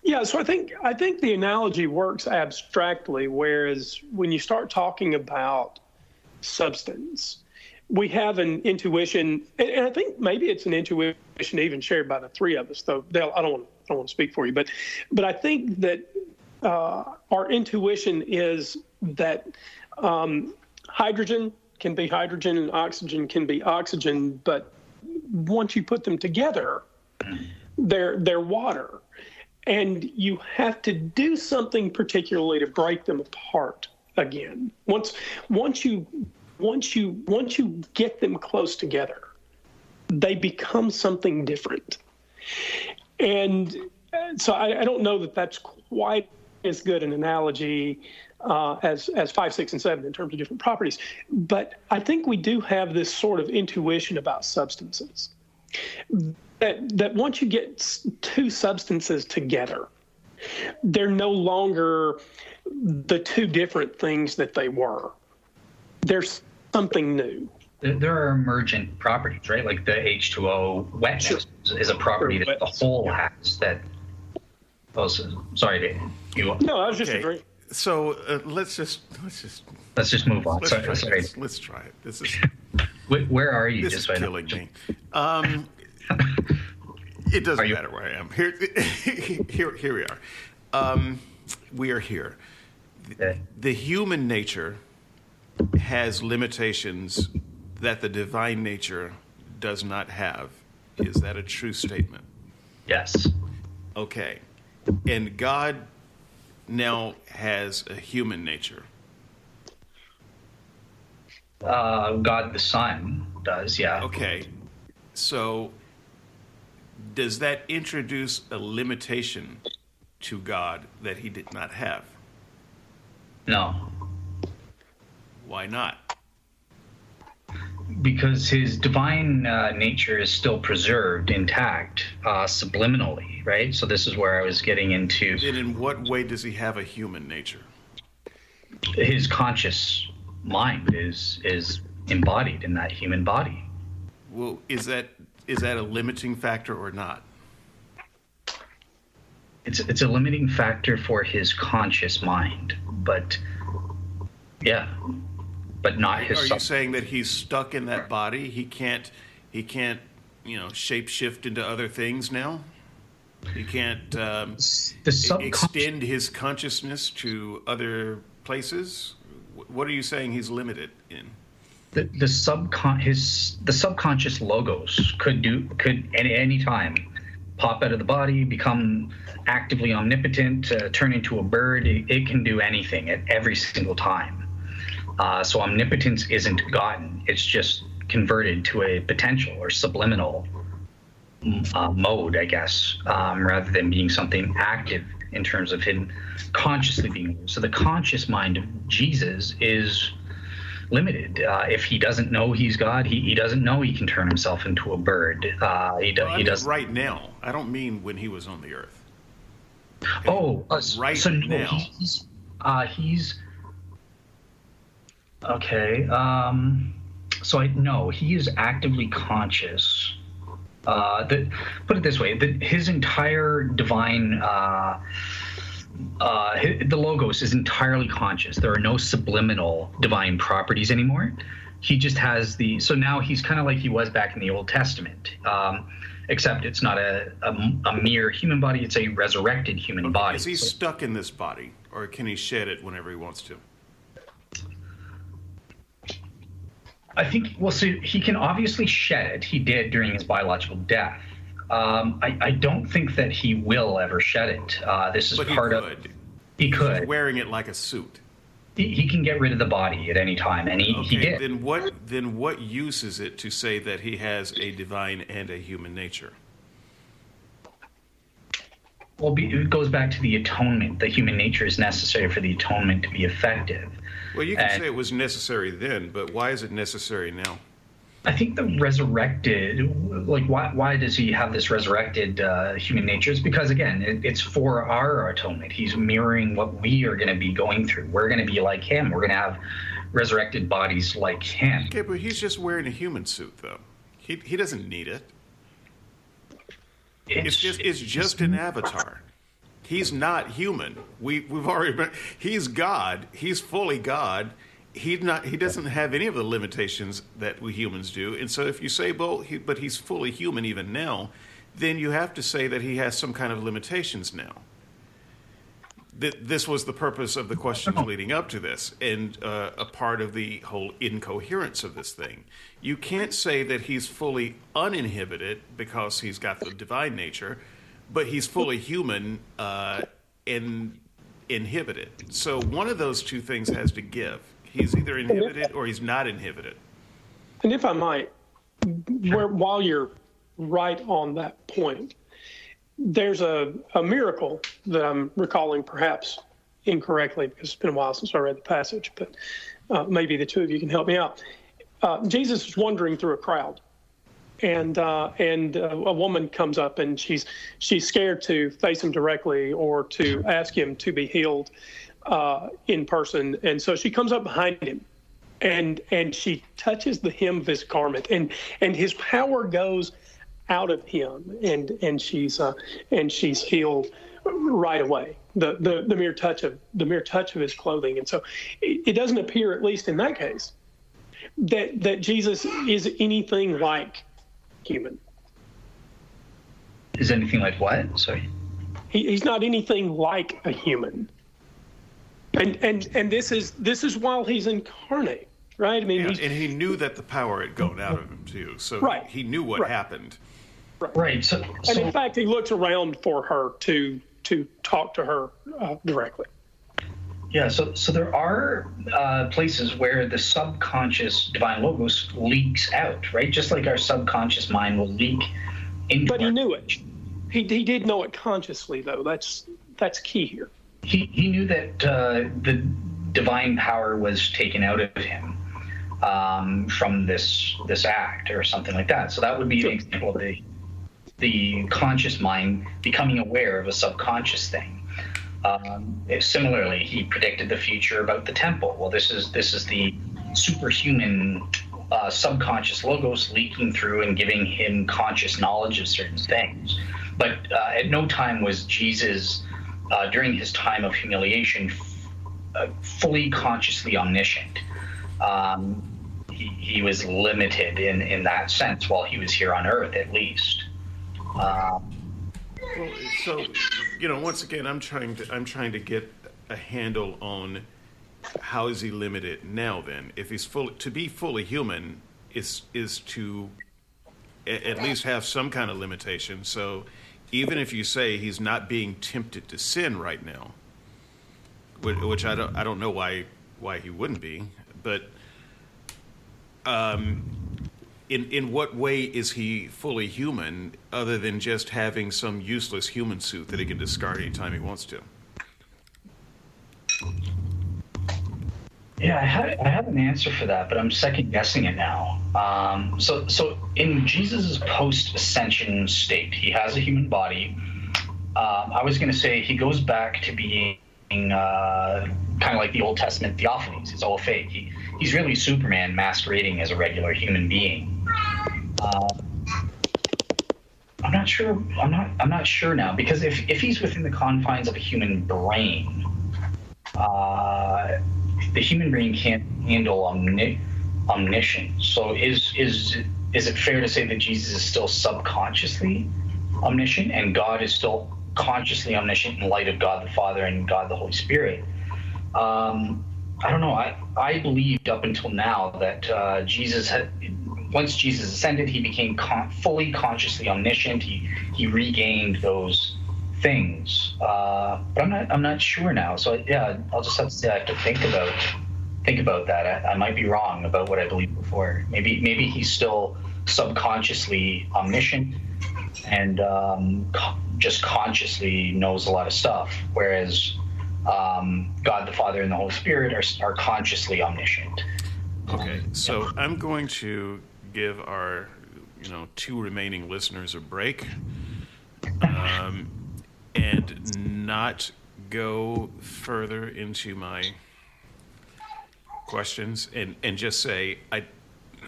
Yeah, so I think I think the analogy works abstractly, whereas when you start talking about substance, we have an intuition, and I think maybe it's an intuition even shared by the three of us. Though Dale, I don't want don't want to speak for you, but but I think that uh, our intuition is that um, hydrogen can be hydrogen and oxygen can be oxygen, but once you put them together, they're they're water, and you have to do something particularly to break them apart again. Once once you once you once you get them close together, they become something different. And so I, I, don't know that that's quite as good an analogy uh, as as five, six, and seven in terms of different properties. But I think we do have this sort of intuition about substances that that once you get two substances together, they're no longer the two different things that they were. There's something new
there are emergent properties, right? Like the H2O wetness sure. is a property that the whole yeah. has that. Oh, sorry, Dave.
You, no, I was just okay. agreeing.
So uh, let's just let's just
let's just move on.
Let's
sorry,
try
sorry.
Let's, let's, try it. This is *laughs*
where, where are you?
This
just
is killing me. Um, *laughs* it doesn't matter where I am. Here, *laughs* here, here we are. Um, we are here. Okay. The human nature has limitations that the divine nature does not have. Is that a true statement?
Yes.
Okay. And God now has a human nature.
Uh, God the Son does, yeah.
Okay. So does that introduce a limitation to God that he did not have?
No.
Why not?
Because his divine uh, nature is still preserved intact uh, subliminally, right? So this is where I was getting into.
And in what way does he have a human nature?
His conscious mind is is embodied in that human body.
Well, is that is that a limiting factor or not?
It's it's a limiting factor for his conscious mind, but yeah, but not his.
Are you saying that he's stuck in that body? He can't. He can't. You know, shape shift into other things now. He can't um, extend his consciousness to other places. What are you saying he's limited in?
The, the subcon his the subconscious logos could do could at any time pop out of the body, become actively omnipotent, uh, turn into a bird. It, it, can do anything at every single time. Uh, so omnipotence isn't gotten; it's just converted to a potential or subliminal uh, mode, I guess, um, rather than being something active in terms of him consciously being. So the conscious mind of Jesus is limited. Uh, if he doesn't know he's God, he, he doesn't know he can turn himself into a bird. Uh, he, do, well, he does
right now. I don't mean when he was on the earth.
Oh, uh,
right
so
no, now.
He's, uh, he's okay. Um, so I no, he is actively conscious. Uh, that put it this way: that his entire divine. Uh, uh, the logos is entirely conscious. There are no subliminal divine properties anymore. He just has the so now he's kind of like he was back in the Old Testament, um, except it's not a, a, a, mere human body; it's a resurrected human
okay,
body.
Is he so, stuck in this body, or can he shed it whenever he wants to?
I think well, so he can obviously shed it. He did during his biological death. Um, I, I, don't think that he will ever shed it. Uh, this is
but
part
of.
He could.
He's wearing it like a suit.
He, he, can get rid of the body at any time, and he,
okay,
he did.
Then what? Then what use is it to say that he has a divine and a human nature?
Well, it goes back to the atonement. The human nature is necessary for the atonement to be effective.
Well, you can and, say it was necessary then, but why is it necessary now?
I think the resurrected, like, why, why does he have this resurrected uh, human nature? It's because, again, it, it's for our atonement. He's mirroring what we are going to be going through. We're going to be like him. We're going to have resurrected bodies like him.
Okay, but he's just wearing a human suit, though. He, he doesn't need it. It's, it's just it's just an avatar. He's not human. We we've already been. He's God. He's fully God he not he doesn't have any of the limitations that we humans do. And so if you say, well, he, but he's fully human even now, then you have to say that he has some kind of limitations now. That this was the purpose of the questions leading up to this, and uh, a part of the whole incoherence of this thing. You can't say that he's fully uninhibited because he's got the divine nature, but he's fully human uh, and inhibited. So one of those two things has to give He's either inhibited or he's not inhibited.
And if I might, where, while you're right on that point, there's a, a miracle that I'm recalling perhaps incorrectly because it's been a while since I read the passage, but uh, maybe the two of you can help me out. Uh, Jesus is wandering through a crowd, and uh, and uh, a woman comes up and she's she's scared to face him directly or to ask him to be healed, uh, in person, and so she comes up behind him, and and she touches the hem of his garment, and and his power goes out of him, and and she's uh, and she's healed right away. The, the the mere touch of the mere touch of his clothing, and so it, it doesn't appear, at least in that case, that that Jesus is anything like human.
Is anything like what? Sorry.
He, he's not anything like a human. And and and this is this is while he's incarnate, right? I
mean, yeah, and he knew that the power had gone out of him too, so right. he knew what
right.
happened.
Right. right. So,
and in fact, he looks around for her to to talk to her uh, directly.
Yeah, so so there are uh, places where the subconscious divine logos leaks out, right? Just like our subconscious mind will leak into.
But he knew it. He he did know it consciously, though. That's that's key here
he, he knew that uh, the divine power was taken out of him um, from this this act or something like that. So that would be an example of the the conscious mind becoming aware of a subconscious thing. Um, similarly, he predicted the future about the temple. Well, this is this is the superhuman uh, subconscious logos leaking through and giving him conscious knowledge of certain things. But uh, at no time was Jesus uh, during his time of humiliation, f- uh, fully consciously omniscient. Um, he, he, was limited in, in that sense while he was here on Earth, at least. Um,
well, so you know, once again, I'm trying to I'm trying to get a handle on how is he limited now. Then, if he's fully to be fully human, is is to at least have some kind of limitation. So even if you say he's not being tempted to sin right now, which I don't, I don't know why why he wouldn't be, but um, in in what way is he fully human, other than just having some useless human suit that he can discard anytime he wants to?
Yeah, I have, I an answer for that, but I'm second guessing it now. Um, so, so in Jesus' post ascension state, he has a human body. Um, I was going to say he goes back to being uh, kind of like the Old Testament theophanies. It's all fake. He, he's really Superman masquerading as a regular human being. Uh, I'm not sure. I'm not. I'm not sure now because if if he's within the confines of a human brain, uh, the human brain can't handle omni- omniscience. So is is is it fair to say that Jesus is still subconsciously omniscient and God is still consciously omniscient in light of God the Father and God the Holy Spirit? Um, I don't know. I, I believed up until now that uh, Jesus had, once Jesus ascended, he became con- fully consciously omniscient. He he regained those things. Uh, but I'm not I'm not sure now. So yeah, I'll just have to say I have to think about think about that. I, I might be wrong about what I believed before. Maybe maybe he's still subconsciously omniscient and um, co- just consciously knows a lot of stuff, whereas um, God the Father and the Holy Spirit are, are consciously omniscient.
Okay, so I'm going to give our you know two remaining listeners a break. Um, and not go further into my questions and, and just say I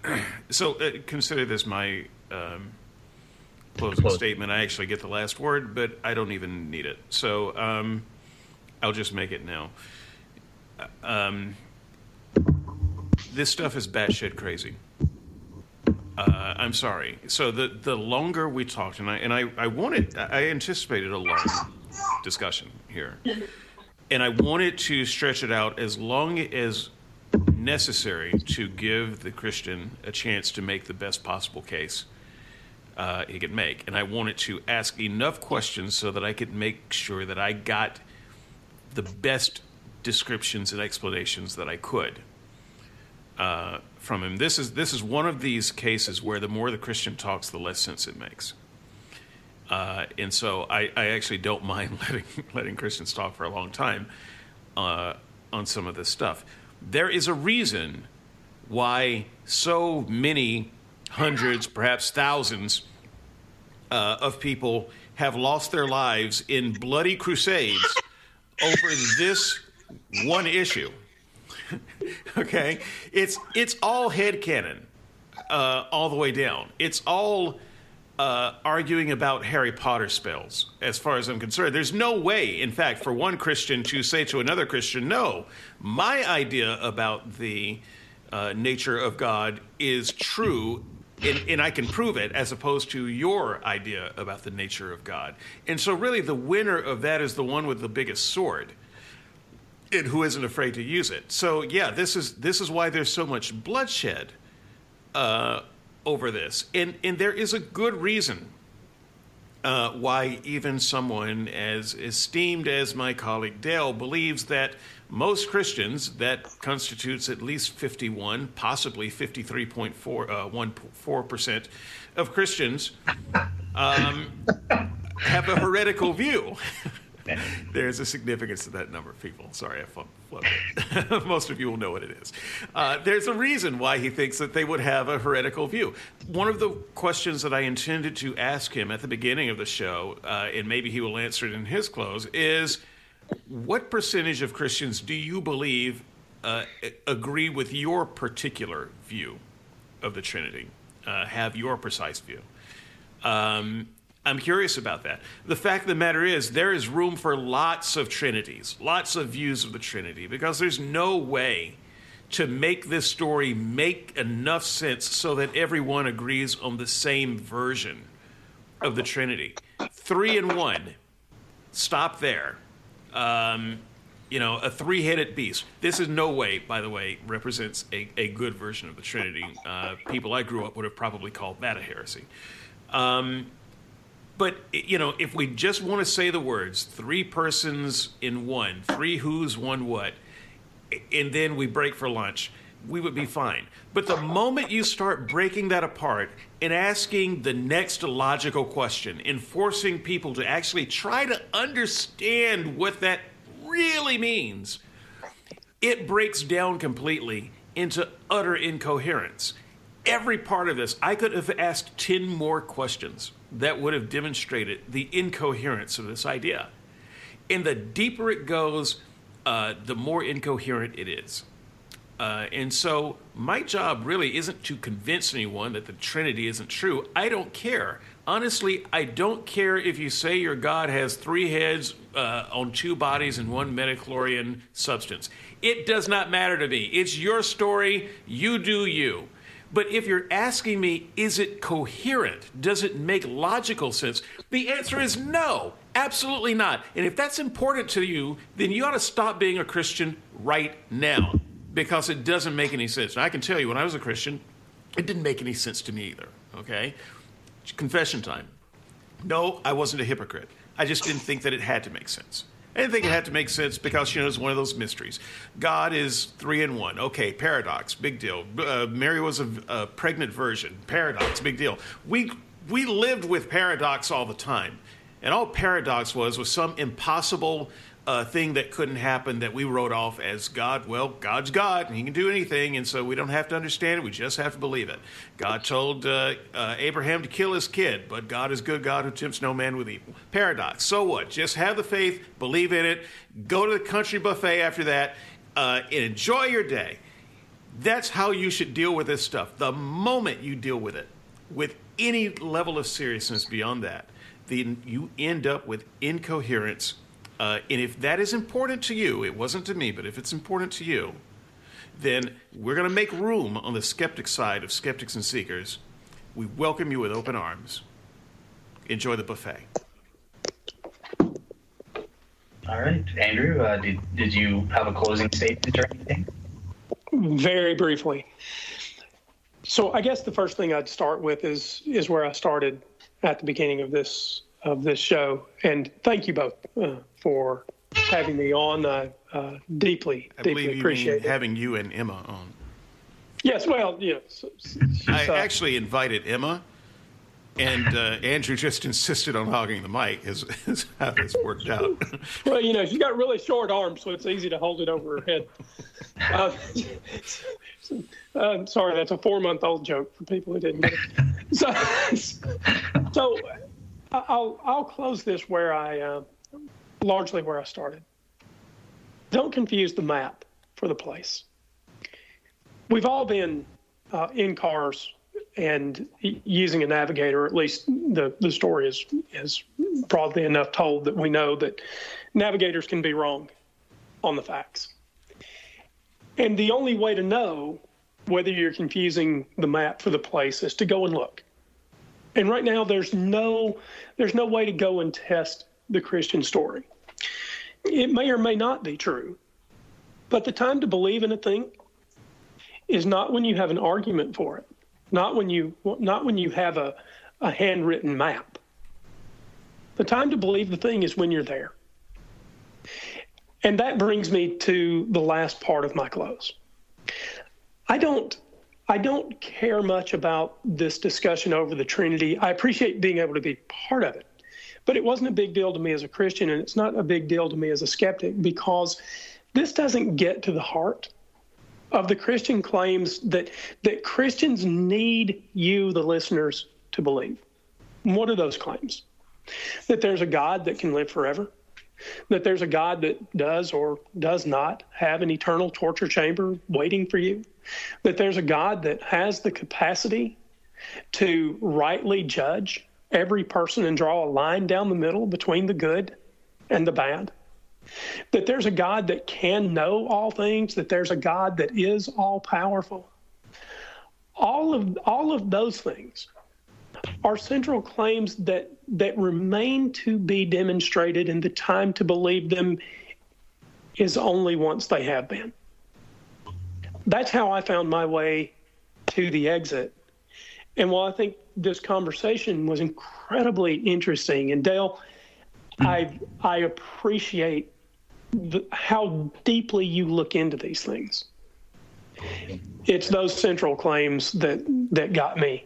*clears throat* so uh, consider this my um, closing statement. I actually get the last word, but I don't even need it. So um, I'll just make it now. Uh, um, this stuff is batshit crazy. Uh, I'm sorry. So the the longer we talked, and I and I, I wanted, I anticipated a long discussion here, and I wanted to stretch it out as long as necessary to give the Christian a chance to make the best possible case uh, he could make, and I wanted to ask enough questions so that I could make sure that I got the best descriptions and explanations that I could. Uh, from him. This is this is one of these cases where the more the Christian talks, the less sense it makes. Uh, and so I, I, actually don't *laughs* mind letting letting Christians talk for a long time uh, on some of this stuff. There is a reason why so many hundreds, perhaps thousands, uh, of people have lost their lives in bloody crusades over this one issue. *laughs* okay, it's it's all head canon, uh, all the way down. It's all uh, arguing about Harry Potter spells, as far as I'm concerned. There's no way, in fact, for one Christian to say to another Christian, "No, my idea about the uh, nature of God is true." And, and, I can prove it as opposed to your idea about the nature of God. And so, really, the winner of that is the one with the biggest sword and who isn't afraid to use it. So yeah, this is this is why there's so much bloodshed uh, over this, and and there is a good reason uh, why even someone as esteemed as my colleague Dale believes that most Christians, that constitutes at least 51, possibly 53.4 uh, percent of Christians, um, have a heretical view. *laughs* There's a significance to that number of people. Sorry, I flubbed it. *laughs* Most of you will know what it is. Uh, there's a reason why he thinks that they would have a heretical view. One of the questions that I intended to ask him at the beginning of the show, uh, and maybe he will answer it in his close, is what percentage of Christians do you believe uh, agree with your particular view of the Trinity, uh, have your precise view? Um, I'm curious about that. The fact of the matter is, there is room for lots of trinities, lots of views of the Trinity, because there's no way to make this story make enough sense so that everyone agrees on the same version of the Trinity. Three and one, stop there. Um, you know, a three headed beast. This is no way, by the way, represents a, a good version of the Trinity. Uh, people I grew up would have probably called that a heresy. Um, but you know, if we just want to say the words three persons in one, three who's, one what, and then we break for lunch, we would be fine. But the moment you start breaking that apart and asking the next logical question and forcing people to actually try to understand what that really means, it breaks down completely into utter incoherence. Every part of this, I could have asked 10 more questions that would have demonstrated the incoherence of this idea. And the deeper it goes, uh, the more incoherent it is. Uh, and so, my job really isn't to convince anyone that the Trinity isn't true. I don't care. Honestly, I don't care if you say your God has three heads uh, on two bodies and one midichlorian substance. It does not matter to me. It's your story. You do you. But if you're asking me, is it coherent? Does it make logical sense? The answer is no, absolutely not. And if that's important to you, then you ought to stop being a Christian right now because it doesn't make any sense. And I can tell you, when I was a Christian, it didn't make any sense to me either. Okay? Confession time. No, I wasn't a hypocrite. I just didn't think that it had to make sense. I didn't think it had to make sense because, you know, it's one of those mysteries. God is three in one. Okay, paradox, big deal. Uh, Mary was a, a pregnant virgin. Paradox, big deal. We, we lived with paradox all the time. And all paradox was was some impossible a thing that couldn't happen that we wrote off as God. Well, God's God, and He can do anything, and so we don't have to understand it. We just have to believe it. God told uh, uh, Abraham to kill his kid, but God is good God who tempts no man with evil. Paradox. So what? Just have the faith, believe in it, go to the country buffet after that, uh, and enjoy your day. That's how you should deal with this stuff. The moment you deal with it with any level of seriousness beyond that, then you end up with incoherence uh, and if that is important to you, it wasn't to me, but if it's important to you, then we're going to make room on the skeptic side of skeptics and seekers. We welcome you with open arms. Enjoy the buffet.
All right, Andrew, uh, did, did you have a closing statement or anything?
Very briefly. So I guess the first thing I'd start with is is where I started at the beginning of this of this show, and thank you both uh, for having me on. I uh, deeply,
I
deeply appreciate
having you and Emma on.
Yes, well, yes.
I uh, actually invited Emma, and uh, Andrew just insisted on hogging the mic. Is, is how this worked out. *laughs*
well, you know, she's got really short arms, so it's easy to hold it over her head. *laughs* Uh, I'm *laughs* sorry, that's a four-month-old joke for people who didn't get it. So, so I'll I'll close this where I uh, largely where I started. Don't confuse the map for the place. We've all been uh, in cars and using a navigator. At least the the story is is broadly enough told that we know that navigators can be wrong on the facts. And the only way to know whether you're confusing the map for the place is to go and look. And right now, there's no there's no way to go and test the Christian story. It may or may not be true, but the time to believe in a thing is not when you have an argument for it, not when you not when you have a, a handwritten map. The time to believe the thing is when you're there. And that brings me to the last part of my close. I don't I don't care much about this discussion over the Trinity. I appreciate being able to be part of it, but it wasn't a big deal to me as a Christian, and it's not a big deal to me as a skeptic because this doesn't get to the heart of the Christian claims that that Christians need you, the listeners, to believe. what are those claims? That there's a God that can live forever, that there's a God that does or does not have an eternal torture chamber waiting for you, that there's a God that has the capacity to rightly judge every person and draw a line down the middle between the good and the bad. That there's a God that can know all things, that there's a God that is all powerful. All of all of those things are central claims that that remain to be demonstrated and the time to believe them is only once they have been that's how I found my way to the exit. And while I think this conversation was incredibly interesting, and Dale, mm-hmm. I I appreciate the, how deeply you look into these things. it's those central claims that that got me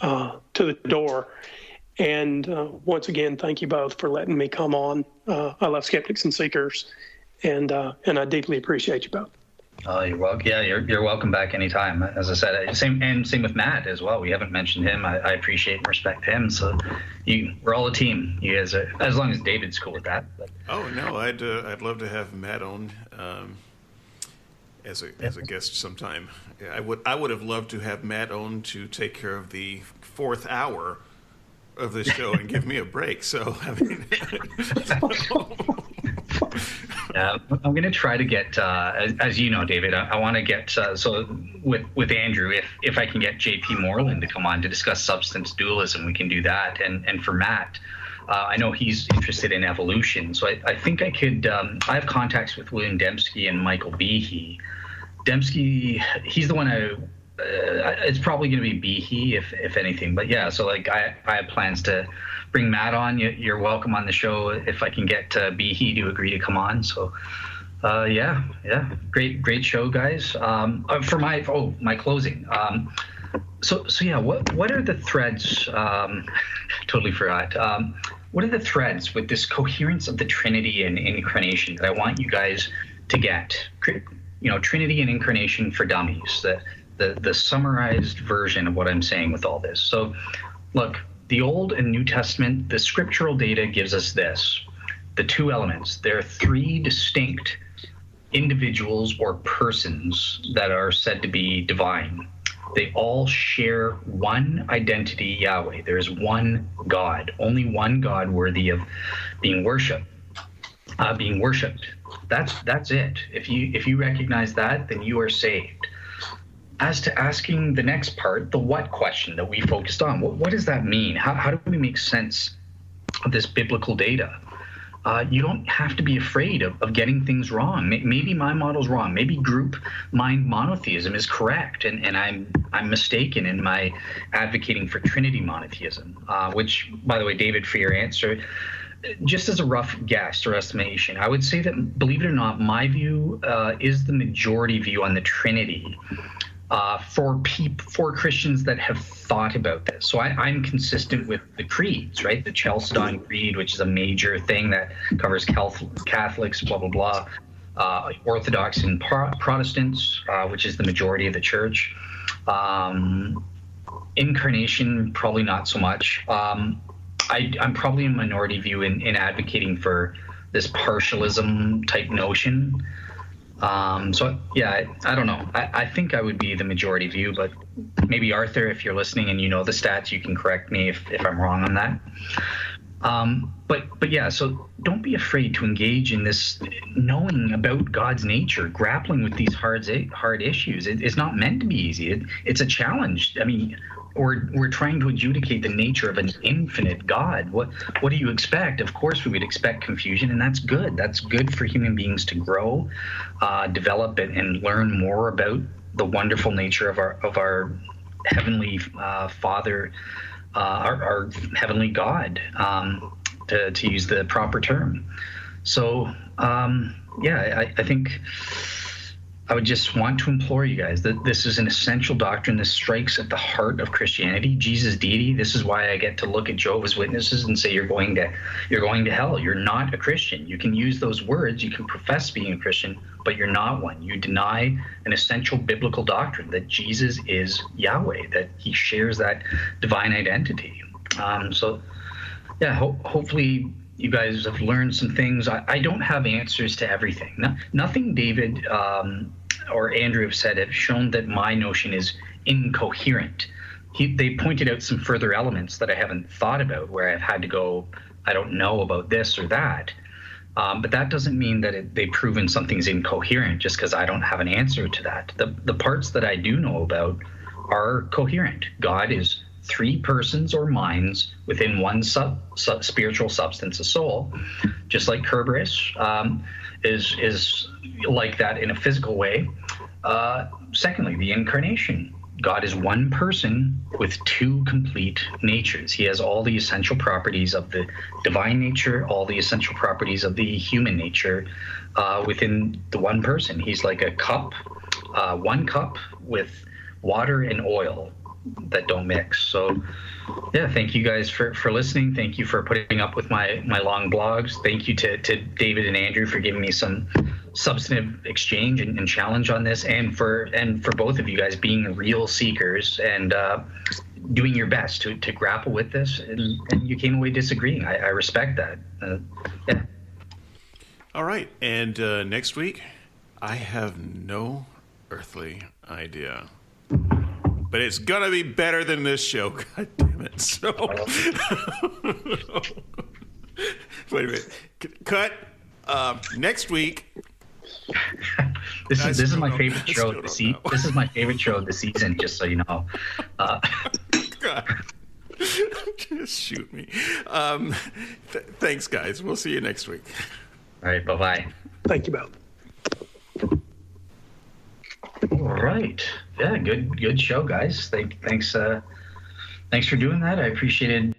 uh, to the door. And uh, once again, thank you both for letting me come on. Uh, I love Skeptics and Seekers, and uh, and I deeply appreciate you both.
Oh, you're welcome. Yeah, you're, you're welcome back anytime. As I said, same and same with Matt as well. We haven't mentioned him. I, I appreciate and respect him. So, you we're all a team. You guys, are, as long as David's cool with that. But.
Oh no, I'd uh, I'd love to have Matt on. Um, as a as a guest sometime. I would I would have loved to have Matt on to take care of the fourth hour of the show and give me a break. So I mean, *laughs* *laughs* *laughs*
I'm going to try to get uh, as, as, you know, David. I, I want to get uh, so with with Andrew if if I can get J.P. Moreland to come on to discuss substance dualism, we can do that. And and for Matt. Uh, I know he's interested in evolution, so I, I think I could. Um, I have contacts with William Dembski and Michael Behe, Dembski, he's the one I. Uh, it's probably going to be Behe if if anything, but yeah. So like I I have plans to bring Matt on. You, are welcome on the show if I can get uh, Behe to agree to come on. So. Uh, yeah, yeah, great, great show, guys. Um, uh, for my oh my closing. Um, so so yeah, what what are the threads? Um, *laughs* totally forgot. Um, what are the threads with this coherence of the Trinity and incarnation that I want you guys to get? you know, Trinity and Incarnation for Dummies, the, the, the summarized version of what I'm saying with all this. So, look, the Old and New Testament, the scriptural data gives us this the two elements. There are three distinct individuals or persons that are said to be divine. They all share one identity, Yahweh. There is one God, only one God worthy of being worshipped. Uh, being worshipped. That's that's it. If you if you recognize that, then you are saved. As to asking the next part, the what question that we focused on, what, what does that mean? How, how do we make sense of this biblical data? Uh, you don't have to be afraid of, of getting things wrong. Maybe my model's wrong. Maybe group mind monotheism is correct, and, and I'm I'm mistaken in my advocating for Trinity monotheism. Uh, which, by the way, David, for your answer, just as a rough guess or estimation, I would say that, believe it or not, my view uh, is the majority view on the Trinity uh, for peop- for Christians that have thought about this. So I, am consistent with the creeds, right? The Chalcedon Creed, which is a major thing that covers Catholics, blah blah blah. Uh, Orthodox and Pro- Protestants, uh, which is the majority of the church. Um, incarnation, probably not so much. Um, I, am probably a minority view in, in advocating for this partialism type notion. Um, so yeah, I, I don't know. I, I, think I would be the majority view, but maybe Arthur, if you're listening and you know the stats, you can correct me if, if I'm wrong on that. Um, but but yeah, so don't be afraid to engage in this knowing about God's nature, grappling with these hard hard issues. It, it's not meant to be easy. It, it's a challenge. I mean, we're we're trying to adjudicate the nature of an infinite God. What what do you expect? Of course, we would expect confusion, and that's good. That's good for human beings to grow, uh, develop, and, and learn more about the wonderful nature of our of our heavenly uh, Father, uh, our, our, heavenly God, um, to to use the proper term. So um, yeah, I, I think I would just want to implore you guys that this is an essential doctrine. This strikes at the heart of Christianity, Jesus' deity. This is why I get to look at Jehovah's Witnesses and say you're going to you're going to hell. You're not a Christian. You can use those words, you can profess being a Christian, but you're not one. You deny an essential biblical doctrine that Jesus is Yahweh, that he shares that divine identity. Um, so yeah, ho- hopefully you guys have learned some things. I, I don't have answers to everything. No, nothing David um, or Andrew have said have shown that my notion is incoherent. He, they pointed out some further elements that I haven't thought about, where I've had to go, I don't know about this or that. Um, but that doesn't mean that it, they've proven something's incoherent just because I don't have an answer to that. The, the parts that I do know about are coherent. God is three persons or minds within one sub, sub, spiritual substance, a soul, just like Kerberos um, is is like that in a physical way. Uh, secondly, the incarnation. God is one person with two complete natures. He has all the essential properties of the divine nature, all the essential properties of the human nature uh, within the one person. He's like a cup uh, one cup with water and oil that don't mix. So, yeah, thank you guys for, for listening. Thank you for putting up with my, my long blogs. Thank you to, to David and Andrew for giving me some substantive exchange and, and challenge on this, and for and for both of you guys being real seekers and uh, doing your best to, to grapple with this. And, and you came away disagreeing. I, I respect that. Uh, yeah.
All right, and uh, next week, I have no earthly idea but it's gonna be better than this show. *laughs* God damn it! So, *laughs* *laughs* wait a minute. Cut. Uh, next week.
this is this is my know. favorite show of the season. This is my favorite show of the season. Just so you know. Uh,
God. Just shoot me. Um, th- thanks, guys. We'll see you next week.
All right. Bye bye.
Thank you, both.
All right. Yeah, good good show, guys. Thank, thanks uh thanks for doing that. I appreciated